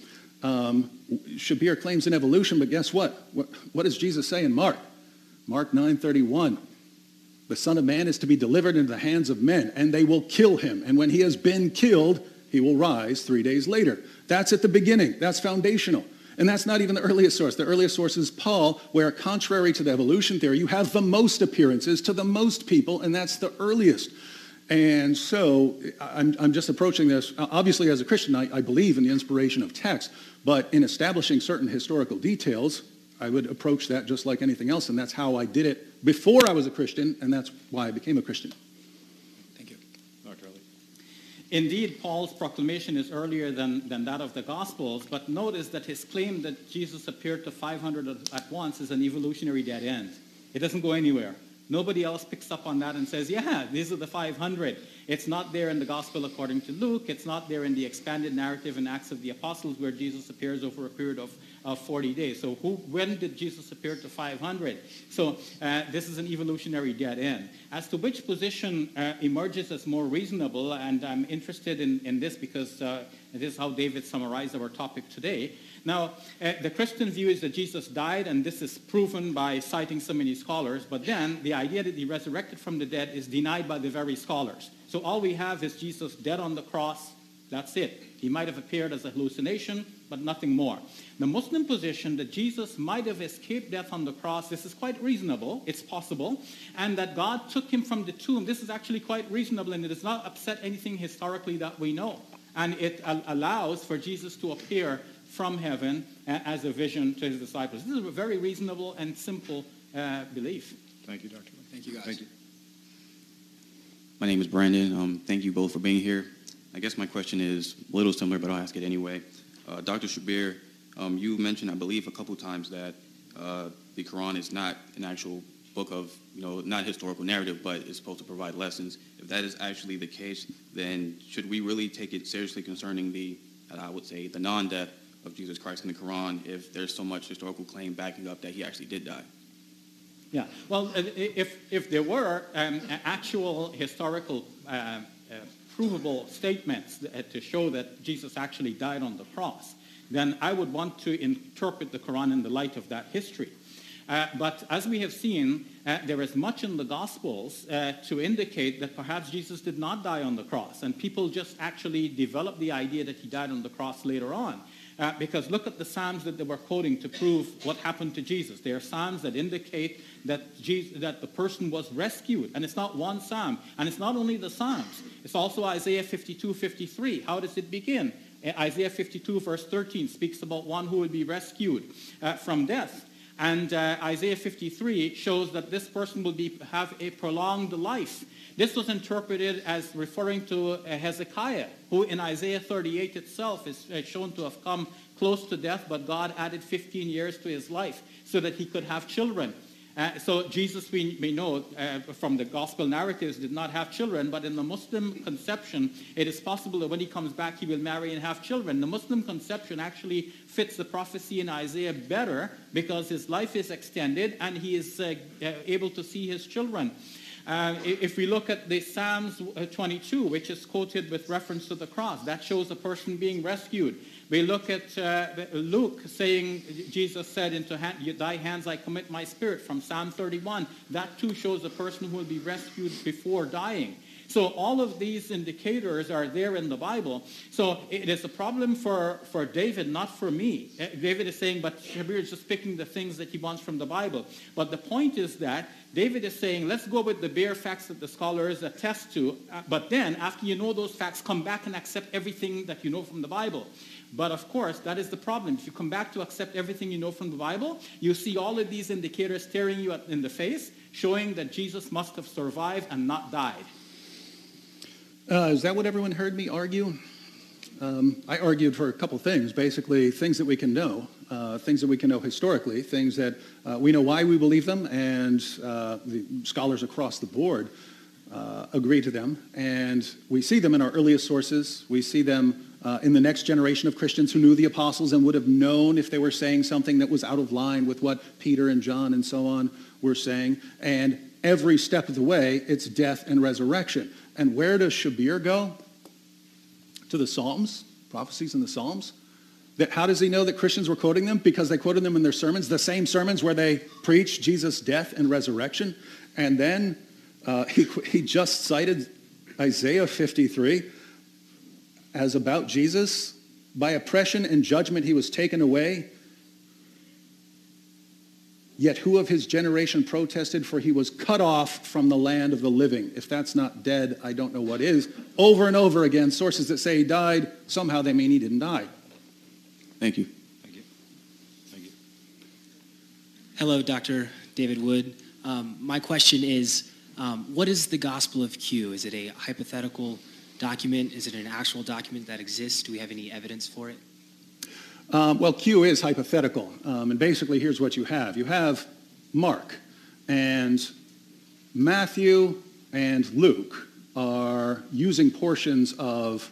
Um, Shabir claims an evolution, but guess what? what? What does Jesus say in Mark? Mark 9:31. The Son of Man is to be delivered into the hands of men, and they will kill him. And when he has been killed, he will rise three days later. That's at the beginning. That's foundational. And that's not even the earliest source. The earliest source is Paul, where contrary to the evolution theory, you have the most appearances to the most people, and that's the earliest. And so I'm, I'm just approaching this, obviously as a Christian, I, I believe in the inspiration of text, but in establishing certain historical details, I would approach that just like anything else, and that's how I did it before I was a Christian, and that's why I became a Christian. Indeed, Paul's proclamation is earlier than, than that of the Gospels, but notice that his claim that Jesus appeared to 500 at- at once is an evolutionary dead end. It doesn't go anywhere. Nobody else picks up on that and says, yeah, these are the 500. It's not there in the Gospel according to Luke. It's not there in the expanded narrative in Acts of the Apostles where Jesus appears over a period of, of 40 days. So who, when did Jesus appear to 500? So uh, this is an evolutionary dead end. As to which position uh, emerges as more reasonable, and I'm interested in, in this because uh, this is how David summarized our topic today. Now, uh, the Christian view is that Jesus died, and this is proven by citing so many scholars, but then the idea that he resurrected from the dead is denied by the very scholars. So all we have is Jesus dead on the cross. That's it. He might have appeared as a hallucination, but nothing more. The Muslim position that Jesus might have escaped death on the cross, this is quite reasonable. It's possible. And that God took him from the tomb, this is actually quite reasonable, and it does not upset anything historically that we know. And it al- allows for Jesus to appear from heaven a- as a vision to his disciples. This is a very reasonable and simple uh, belief. Thank you, Dr. Ali. Thank you, guys. Thank you. My name is Brandon. Um, thank you both for being here. I guess my question is a little similar, but I'll ask it anyway. Uh, Dr. Shabir, um, you mentioned, I believe, a couple times that uh, the Quran is not an actual book of, you know, not historical narrative, but it's supposed to provide lessons. If that is actually the case, then should we really take it seriously concerning the, I would say, the non-death of Jesus Christ in the Quran if there's so much historical claim backing up that he actually did die? Yeah, well, if, if there were um, actual historical uh, uh, provable statements to show that Jesus actually died on the cross, then I would want to interpret the Quran in the light of that history. Uh, but as we have seen, uh, there is much in the Gospels uh, to indicate that perhaps Jesus did not die on the cross, and people just actually developed the idea that he died on the cross later on. Uh, because look at the Psalms that they were quoting to prove what happened to Jesus. They are Psalms that indicate that, Jesus, that the person was rescued. And it's not one Psalm. And it's not only the Psalms. It's also Isaiah 52, 53. How does it begin? Isaiah 52, verse 13, speaks about one who will be rescued uh, from death. And uh, Isaiah 53 shows that this person will be, have a prolonged life. This was interpreted as referring to uh, Hezekiah, who in Isaiah 38 itself is uh, shown to have come close to death, but God added 15 years to his life so that he could have children. Uh, so Jesus, we, we know uh, from the gospel narratives, did not have children, but in the Muslim conception, it is possible that when he comes back, he will marry and have children. The Muslim conception actually fits the prophecy in Isaiah better because his life is extended and he is uh, uh able to see his children. Uh, if we look at the Psalms uh, 22, which is quoted with reference to the cross, that shows a person being rescued. We look at uh, Luke saying, Jesus said, Into hand, thy hands I commit my spirit from Psalm 31. That too shows a person who will be rescued before dying. So all of these indicators are there in the Bible. So it is a problem for, for David, not for me. Uh, David is saying, but Shabir is just picking the things that he wants from the Bible. But the point is that David is saying, let's go with the bare facts that the scholars attest to. Uh, but then, after you know those facts, come back and accept everything that you know from the Bible. But of course, that is the problem. If you come back to accept everything you know from the Bible, you see all of these indicators staring you in the face, showing that Jesus must have survived and not died. Uh, is that what everyone heard me argue? Um, I argued for a couple things, basically things that we can know, uh, things that we can know historically, things that uh, we know why we believe them, and uh, the scholars across the board uh, agree to them. And we see them in our earliest sources. We see them uh, in the next generation of Christians who knew the apostles and would have known if they were saying something that was out of line with what Peter and John and so on were saying. And every step of the way, it's death and resurrection. And where does Shabir go? To the Psalms, prophecies in the Psalms. That how does he know that Christians were quoting them? Because they quoted them in their sermons, the same sermons where they preach Jesus' death and resurrection. And then uh, he, he just cited Isaiah 53 as about Jesus. By oppression and judgment he was taken away. Yet who of his generation protested? For he was cut off from the land of the living. If that's not dead, I don't know what is. Over and over again, sources that say he died, somehow they mean he didn't die. Thank you. Thank you. Thank you. Hello, Dr. David Wood. Um, my question is, um, what is the Gospel of Q? Is it a hypothetical document? Is it an actual document that exists? Do we have any evidence for it? Um, well, Q is hypothetical. Um, and basically, here's what you have you have Mark, and Matthew and Luke are using portions of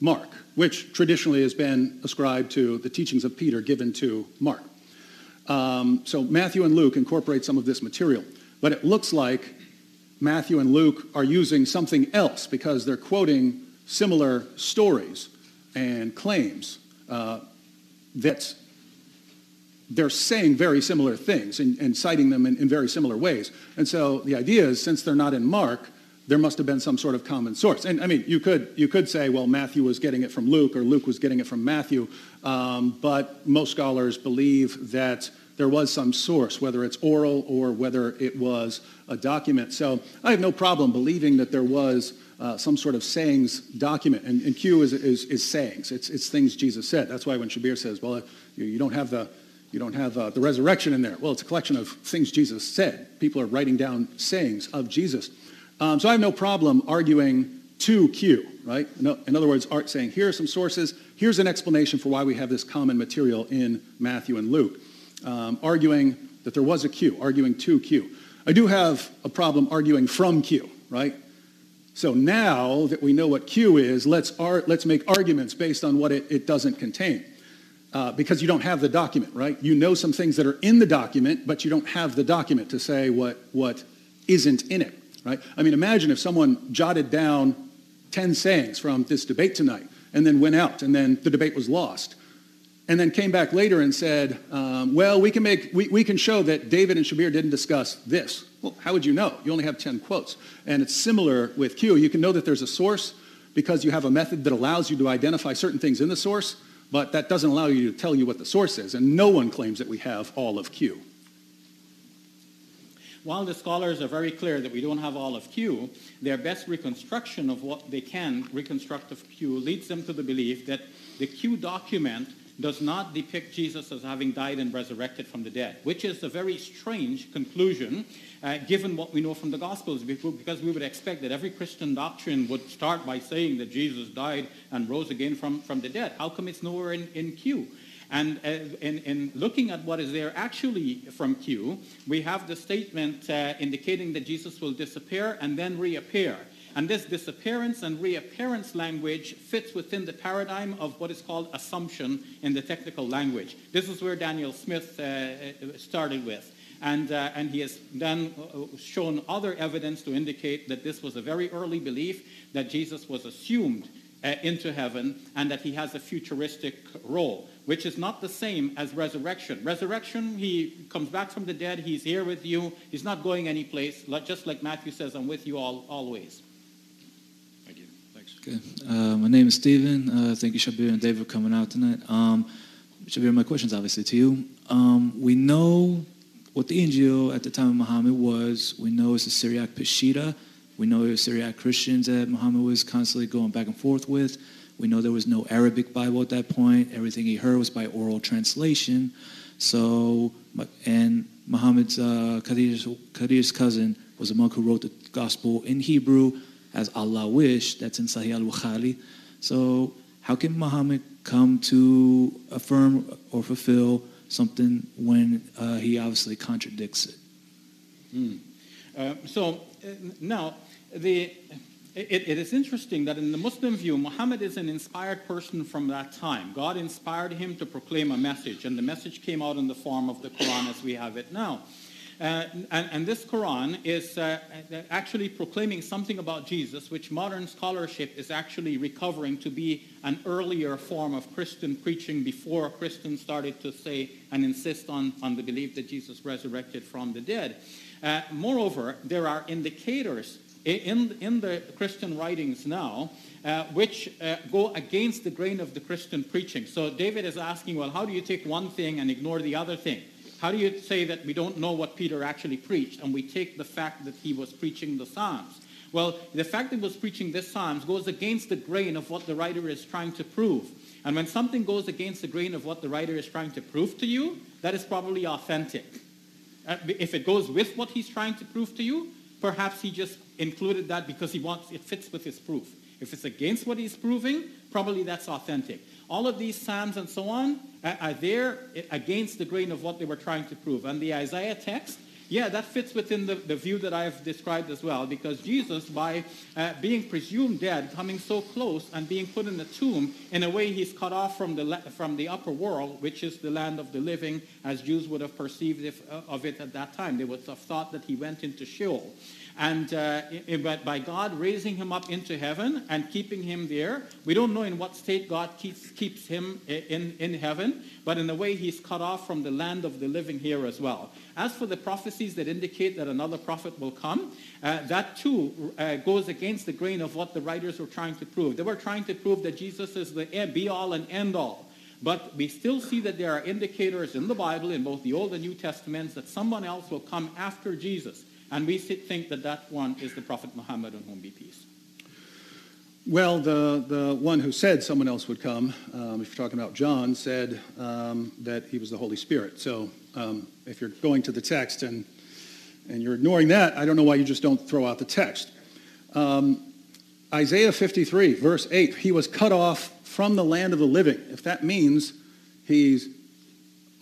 Mark, which traditionally has been ascribed to the teachings of Peter given to Mark. Um, so Matthew and Luke incorporate some of this material. But it looks like Matthew and Luke are using something else because they're quoting similar stories and claims uh, that they're saying very similar things and, and citing them in, in, very similar ways. And so the idea is, since they're not in Mark, there must have been some sort of common source. And I mean, you could, you could say, well, Matthew was getting it from Luke or Luke was getting it from Matthew, um, but most scholars believe that there was some source, whether it's oral or whether it was a document. So I have no problem believing that there was uh, some sort of sayings document. And, and Q is, is, is, sayings. It's, it's things Jesus said. That's why when Shabir says, well, you, you don't have the you don't have uh, the resurrection in there. Well, it's a collection of things Jesus said. People are writing down sayings of Jesus. Um, so I have no problem arguing to Q, right? In other words, art saying, here are some sources. Here's an explanation for why we have this common material in Matthew and Luke um, arguing that there was a Q, arguing to Q. I do have a problem arguing from Q, right? So now that we know what Q is, let's, ar- let's make arguments based on what it, it doesn't contain. Uh, because you don't have the document, right? You know some things that are in the document, but you don't have the document to say what, what isn't in it, right? I mean, imagine if someone jotted down 10 sayings from this debate tonight and then went out and then the debate was lost and then came back later and said, um, well, we can, make, we, we can show that David and Shabir didn't discuss this. Well, how would you know? You only have 10 quotes. And it's similar with Q. You can know that there's a source because you have a method that allows you to identify certain things in the source, but that doesn't allow you to tell you what the source is. And no one claims that we have all of Q. While the scholars are very clear that we don't have all of Q, their best reconstruction of what they can reconstruct of Q leads them to the belief that the Q document does not depict Jesus as having died and resurrected from the dead, which is a very strange conclusion uh, given what we know from the Gospels, because we would expect that every Christian doctrine would start by saying that Jesus died and rose again from, from the dead. How come it's nowhere in, in Q? And uh, in, in, looking at what is there actually from Q, we have the statement uh, indicating that Jesus will disappear and then reappear. And this disappearance and reappearance language fits within the paradigm of what is called assumption in the technical language. This is where Daniel Smith uh, uh started with. And, uh, and he has then uh, shown other evidence to indicate that this was a very early belief that Jesus was assumed uh, into heaven and that he has a futuristic role, which is not the same as resurrection. Resurrection, he comes back from the dead, he's here with you, he's not going anyplace, just like Matthew says, I'm with you all, always. Good. Uh, my name is Steven. Uh, thank you, Shabir and David, for coming out tonight. Um, Shabir, my question is obviously to you. Um, we know what the Injil at the time of Muhammad was. We know it's the Syriac Peshitta. We know it was Syriac Christians that Muhammad was constantly going back and forth with. We know there was no Arabic Bible at that point. Everything he heard was by oral translation. So, and Muhammad's uh, cousin was a monk who wrote the gospel in Hebrew as Allah wished. That's in Sahih al-Bukhari. So, how can Muhammad come to affirm or fulfill something when uh, he obviously contradicts it? Mm. Uh, so, now, the, it, it is interesting that in the Muslim view, Muhammad is an inspired person from that time. God inspired him to proclaim a message, and the message came out in the form of the Quran as we have it now. Uh, and, and, this Quran is uh, actually proclaiming something about Jesus, which modern scholarship is actually recovering to be an earlier form of Christian preaching before Christians started to say and insist on, on the belief that Jesus resurrected from the dead. Uh, moreover, there are indicators in, in the Christian writings now, uh, which uh, go against the grain of the Christian preaching. So David is asking, well, how do you take one thing and ignore the other thing? How do you say that we don't know what Peter actually preached and we take the fact that he was preaching the Psalms? Well, the fact that he was preaching the Psalms goes against the grain of what the writer is trying to prove. And when something goes against the grain of what the writer is trying to prove to you, that is probably authentic. Uh, if it goes with what he's trying to prove to you, perhaps he just included that because he wants it fits with his proof. If it's against what he's proving, probably that's authentic. All of these psalms and so on are there against the grain of what they were trying to prove. And the Isaiah text yeah, that fits within the, the view that I've described as well, because Jesus, by uh, being presumed dead, coming so close and being put in a tomb, in a way he's cut off from the, from the upper world, which is the land of the living, as Jews would have perceived if, uh, of it at that time. They would have thought that he went into Sheol. And uh, but by God raising him up into heaven and keeping him there, we don't know in what state God keeps, keeps him in, in heaven, but in a way he's cut off from the land of the living here as well. As for the prophecies that indicate that another prophet will come, uh, that too uh, goes against the grain of what the writers were trying to prove. They were trying to prove that Jesus is the be all and end all. But we still see that there are indicators in the Bible, in both the Old and New Testaments, that someone else will come after Jesus. And we think that that one is the Prophet Muhammad on whom be peace. Well, the, the one who said someone else would come, um, if you're talking about John, said um, that he was the Holy Spirit. So um, if you're going to the text and, and you're ignoring that, I don't know why you just don't throw out the text. Um, Isaiah 53, verse 8, he was cut off from the land of the living. If that means he's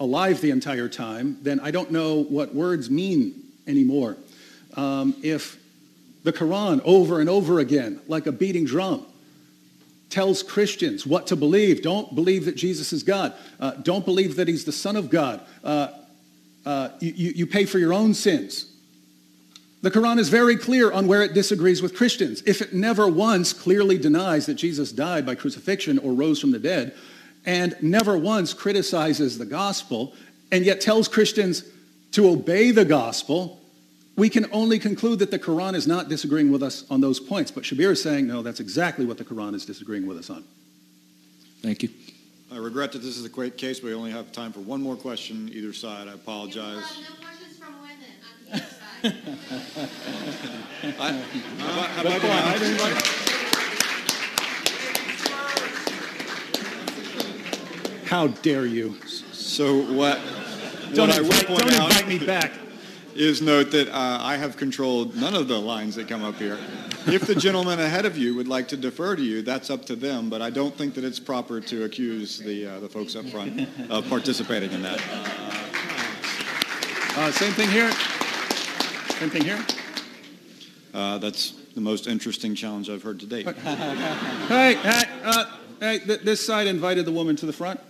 alive the entire time, then I don't know what words mean anymore. Um, if the Quran over and over again, like a beating drum, tells Christians what to believe. Don't believe that Jesus is God. Uh, don't believe that he's the Son of God. Uh, uh, you, you pay for your own sins. The Quran is very clear on where it disagrees with Christians. If it never once clearly denies that Jesus died by crucifixion or rose from the dead, and never once criticizes the gospel, and yet tells Christians to obey the gospel, we can only conclude that the Quran is not disagreeing with us on those points. But Shabir is saying, no, that's exactly what the Quran is disagreeing with us on. Thank you. I regret that this is a great case, but we only have time for one more question either side. I apologize. No I, have I denied anybody? How dare you? So what? Don't what I will invite- point don't out invite me back. Is note that uh, I have controlled none of the lines that come up here. If the gentleman ahead of you would like to defer to you, that's up to them. But I don't think that it's proper to accuse the uh, the folks up front of participating in that. Uh, same thing here. Same thing here. Uh, that's the most interesting challenge I've heard to date. Hey, hey, uh, hey, th- this side invited the woman to the front.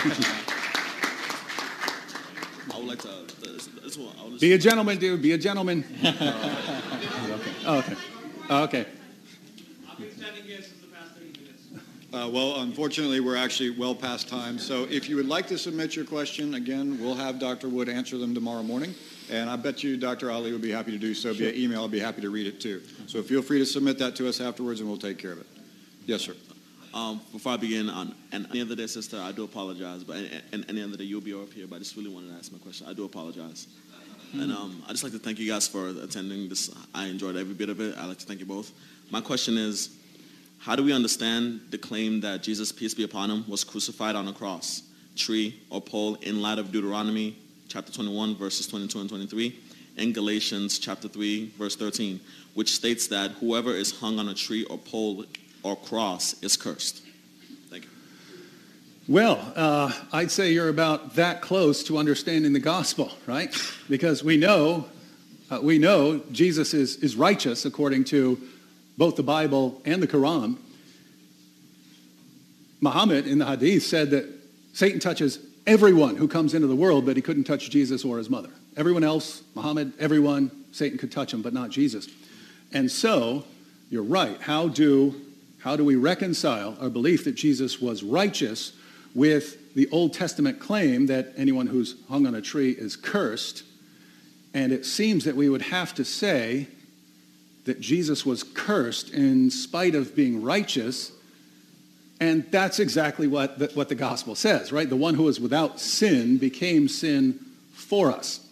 I would like to. This, this one, I would Be a gentleman, dude. Be a gentleman. okay. Oh, okay. Oh, okay. Uh, well, unfortunately, we're actually well past time. So if you would like to submit your question, again, we'll have Dr. Wood answer them tomorrow morning. And I bet you Dr. Ali would be happy to do so via email. I'd be happy to read it too. So feel free to submit that to us afterwards and we'll take care of it. Yes, sir. Um, before I begin, on and any other day, sister, I do apologize. But and, and any other day, you'll be up here. But I just really wanted to ask my question. I do apologize. And um, I just like to thank you guys for attending this. I enjoyed every bit of it. I'd like to thank you both. My question is, how do we understand the claim that Jesus, peace be upon him, was crucified on a cross, tree, or pole in light of Deuteronomy chapter 21, verses 22 and 23, and Galatians chapter 3, verse 13, which states that whoever is hung on a tree or pole or cross is cursed? Well, uh, I'd say you're about that close to understanding the gospel, right? Because we know, uh, we know Jesus is, is righteous according to both the Bible and the Quran. Muhammad in the Hadith said that Satan touches everyone who comes into the world, but he couldn't touch Jesus or his mother. Everyone else, Muhammad, everyone, Satan could touch him, but not Jesus. And so, you're right. How do, how do we reconcile our belief that Jesus was righteous with the Old Testament claim that anyone who's hung on a tree is cursed? And it seems that we would have to say that Jesus was cursed in spite of being righteous. And that's exactly what the, what the gospel says, right? The one who is without sin became sin for us.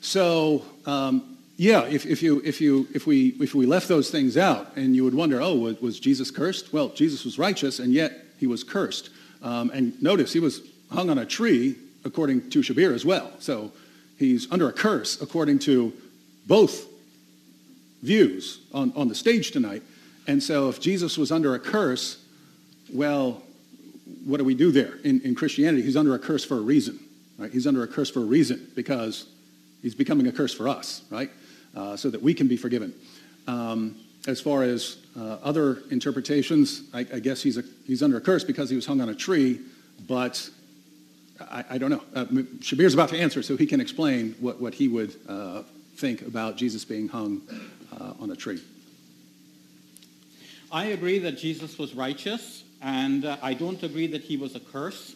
So, um, yeah, if, if, you, if, you, if, we, if we left those things out and you would wonder, oh, was, was Jesus cursed? Well, Jesus was righteous and yet he was cursed. Um, and notice he was hung on a tree according to Shabir as well. So he's under a curse according to both views on, on the stage tonight. And so if Jesus was under a curse, well, what do we do there? In, in Christianity, he's under a curse for a reason. Right? He's under a curse for a reason because he's becoming a curse for us, right? Uh, so that we can be forgiven. Um, as far as uh, other interpretations, I, I guess he's, a, he's under a curse because he was hung on a tree, but I, I don't know. Uh, Shabir's about to answer, so he can explain what, what he would uh, think about Jesus being hung uh, on a tree. I agree that Jesus was righteous, and uh, I don't agree that he was a curse.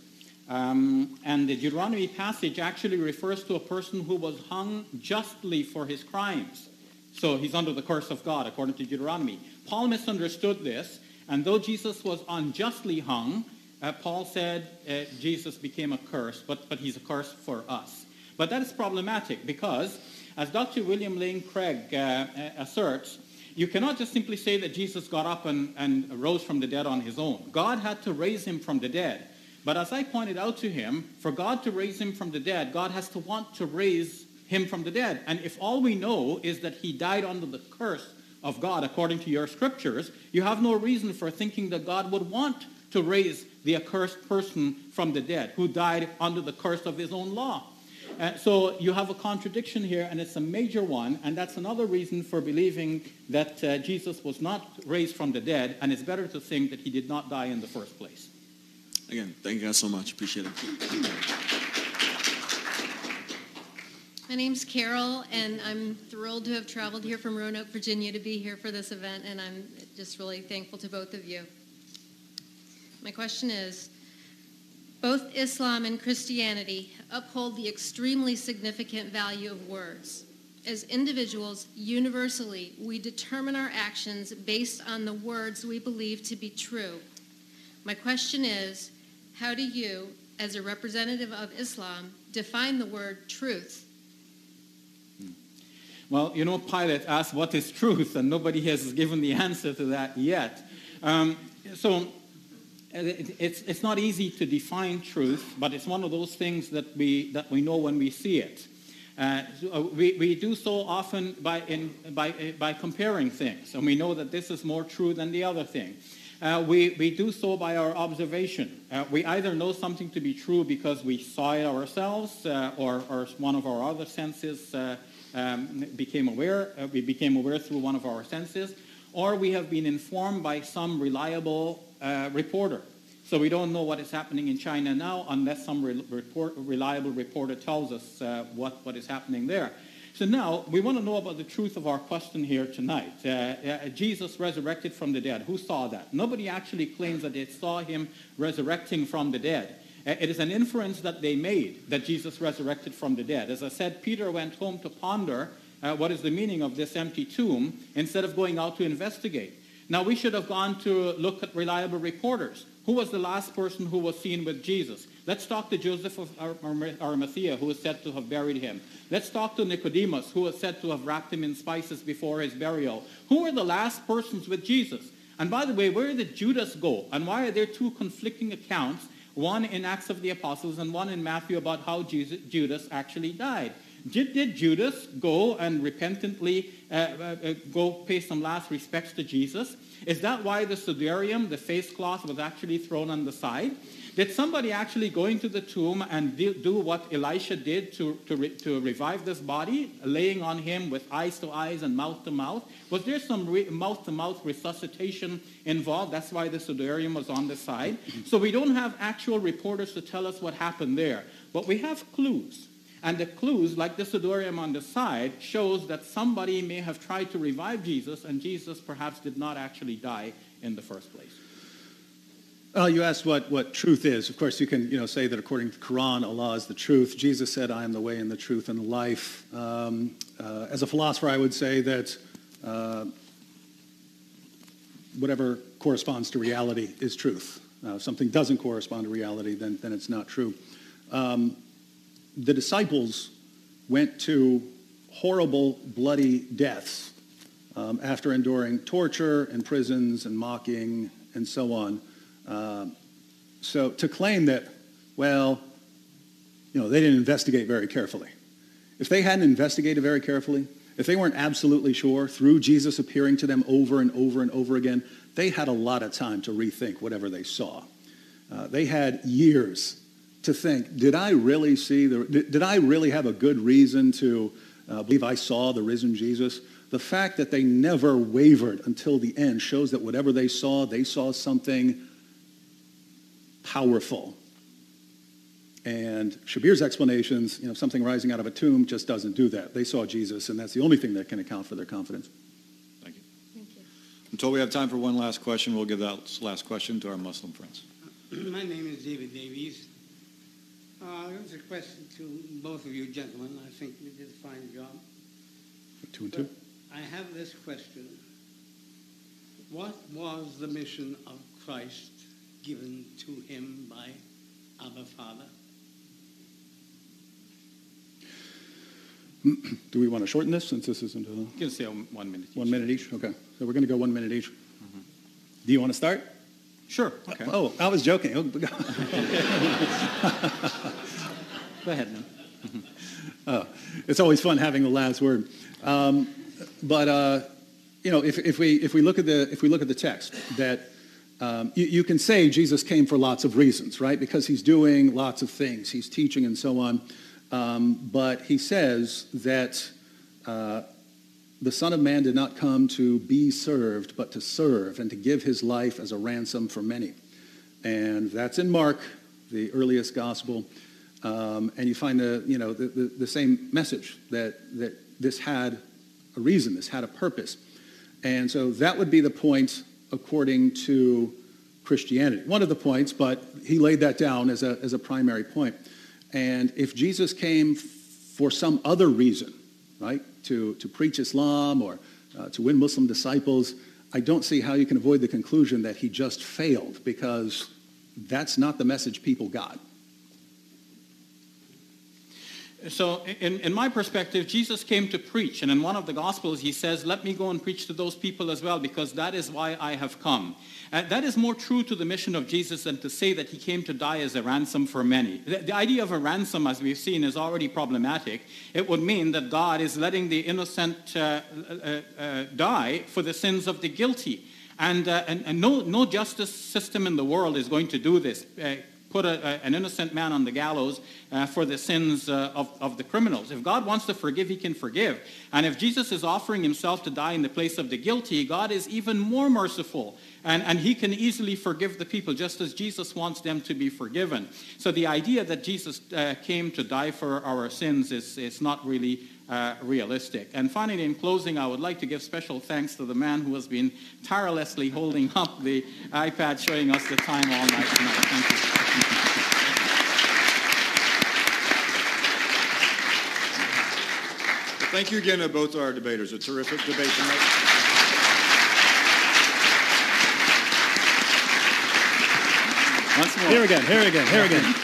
Um, and the Deuteronomy passage actually refers to a person who was hung justly for his crimes. So he's under the curse of God, according to Deuteronomy. Paul misunderstood this, and though Jesus was unjustly hung, uh, Paul said uh, Jesus became a curse, but, but he's a curse for us. But that is problematic because, as Dr. William Lane Craig uh, asserts, you cannot just simply say that Jesus got up and, and rose from the dead on his own. God had to raise him from the dead. But as I pointed out to him, for God to raise him from the dead, God has to want to raise him from the dead. And if all we know is that he died under the curse of God, according to your scriptures, you have no reason for thinking that God would want to raise the accursed person from the dead who died under the curse of his own law. Uh, so you have a contradiction here, and it's a major one, and that's another reason for believing that uh, Jesus was not raised from the dead, and it's better to think that he did not die in the first place. Again, thank you guys so much. Appreciate it. My name's Carol, and I'm thrilled to have traveled here from Roanoke, Virginia to be here for this event, and I'm just really thankful to both of you. My question is both Islam and Christianity uphold the extremely significant value of words. As individuals, universally, we determine our actions based on the words we believe to be true. My question is how do you, as a representative of Islam, define the word truth? Well, you know, Pilate asked, What is truth? And nobody has given the answer to that yet. Um, so it's, it's not easy to define truth, but it's one of those things that we, that we know when we see it. Uh, uh we, we do so often by, in, by, uh, by comparing things, and we know that this is more true than the other thing. Uh, we, we do so by our observation. Uh, we either know something to be true because we saw it ourselves, uh, or, or one of our other senses um, became aware, uh, we became aware through one of our senses, or we have been informed by some reliable uh, reporter. So we don't know what is happening in China now unless some re- report, reliable reporter tells us uh, what, what is happening there. So now we want to know about the truth of our question here tonight. Uh, uh, Jesus resurrected from the dead. Who saw that? Nobody actually claims that they saw him resurrecting from the dead. It is an inference that they made that Jesus resurrected from the dead. As I said, Peter went home to ponder uh, what is the meaning of this empty tomb instead of going out to investigate. Now, we should have gone to look at reliable reporters. Who was the last person who was seen with Jesus? Let's talk to Joseph of Arimathea, who is said to have buried him. Let's talk to Nicodemus, who is said to have wrapped him in spices before his burial. Who were the last persons with Jesus? And by the way, where did Judas go? And why are there two conflicting accounts one in Acts of the Apostles and one in Matthew about how Jesus, Judas actually died. Did, did Judas go and repentantly uh, uh, uh, go pay some last respects to Jesus? Is that why the sudarium, the face cloth, was actually thrown on the side? Did somebody actually go into the tomb and do what Elisha did to, to, re, to revive this body, laying on him with eyes to eyes and mouth to mouth? Was there some mouth to mouth resuscitation involved? That's why the sudarium was on the side. So we don't have actual reporters to tell us what happened there, but we have clues. And the clues, like the sudarium on the side, shows that somebody may have tried to revive Jesus, and Jesus perhaps did not actually die in the first place. Uh, you asked what, what truth is. Of course, you can you know, say that according to the Quran, Allah is the truth. Jesus said, I am the way and the truth and the life. Um, uh, as a philosopher, I would say that uh, whatever corresponds to reality is truth. Uh, if something doesn't correspond to reality, then, then it's not true. Um, the disciples went to horrible, bloody deaths um, after enduring torture and prisons and mocking and so on. Um, so to claim that, well, you know, they didn't investigate very carefully. If they hadn't investigated very carefully, if they weren't absolutely sure through Jesus appearing to them over and over and over again, they had a lot of time to rethink whatever they saw. Uh, they had years to think, did I really see the, did, did I really have a good reason to uh, believe I saw the risen Jesus? The fact that they never wavered until the end shows that whatever they saw, they saw something powerful. And Shabir's explanations, you know, something rising out of a tomb just doesn't do that. They saw Jesus, and that's the only thing that can account for their confidence. Thank you. Thank you. Until we have time for one last question, we'll give that last question to our Muslim friends. My name is David Davies. Uh, it was a question to both of you gentlemen. I think you did a fine job. Two and two. I have this question. What was the mission of Christ given to him by Abba Father. Do we want to shorten this since this isn't a... You can say one minute each. One minute each? Okay. So we're going to go one minute each. Mm-hmm. Do you want to start? Sure. Okay. Oh, I was joking. Oh, go ahead, man. oh, it's always fun having the last word. Um, but, uh, you know, if, if, we, if, we look at the, if we look at the text, that um, you, you, can say Jesus came for lots of reasons, right? Because he's doing lots of things, he's teaching and so on. Um, but he says that uh, the Son of Man did not come to be served, but to serve and to give his life as a ransom for many. And that's in Mark, the earliest gospel. Um, and you find the, you know, the, the, the same message that, that this had a reason, this had a purpose. And so that would be the point according to Christianity. One of the points, but he laid that down as a, as a primary point. And if Jesus came for some other reason, right, to, to preach Islam or uh, to win Muslim disciples, I don't see how you can avoid the conclusion that he just failed because that's not the message people got. So, in, in my perspective, Jesus came to preach. And in one of the Gospels, he says, Let me go and preach to those people as well, because that is why I have come. Uh, that is more true to the mission of Jesus than to say that he came to die as a ransom for many. The, the idea of a ransom, as we've seen, is already problematic. It would mean that God is letting the innocent uh, uh, uh die for the sins of the guilty. And, uh, and, and, no, no justice system in the world is going to do this put a, a, an innocent man on the gallows uh, for the sins uh, of, of the criminals. If God wants to forgive, he can forgive. And if Jesus is offering himself to die in the place of the guilty, God is even more merciful. And, and he can easily forgive the people just as Jesus wants them to be forgiven. So the idea that Jesus uh, came to die for our sins is, is not really uh, realistic. And finally, in closing, I would like to give special thanks to the man who has been tirelessly holding up the iPad showing us the time all night tonight. Thank you. Thank you again to both our debaters. A terrific debate tonight. Once more. Here again, here again, here again.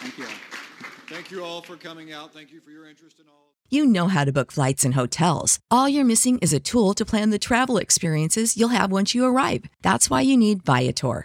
Thank you all. Thank you all for coming out. Thank you for your interest in all. You know how to book flights and hotels. All you're missing is a tool to plan the travel experiences you'll have once you arrive. That's why you need Viator.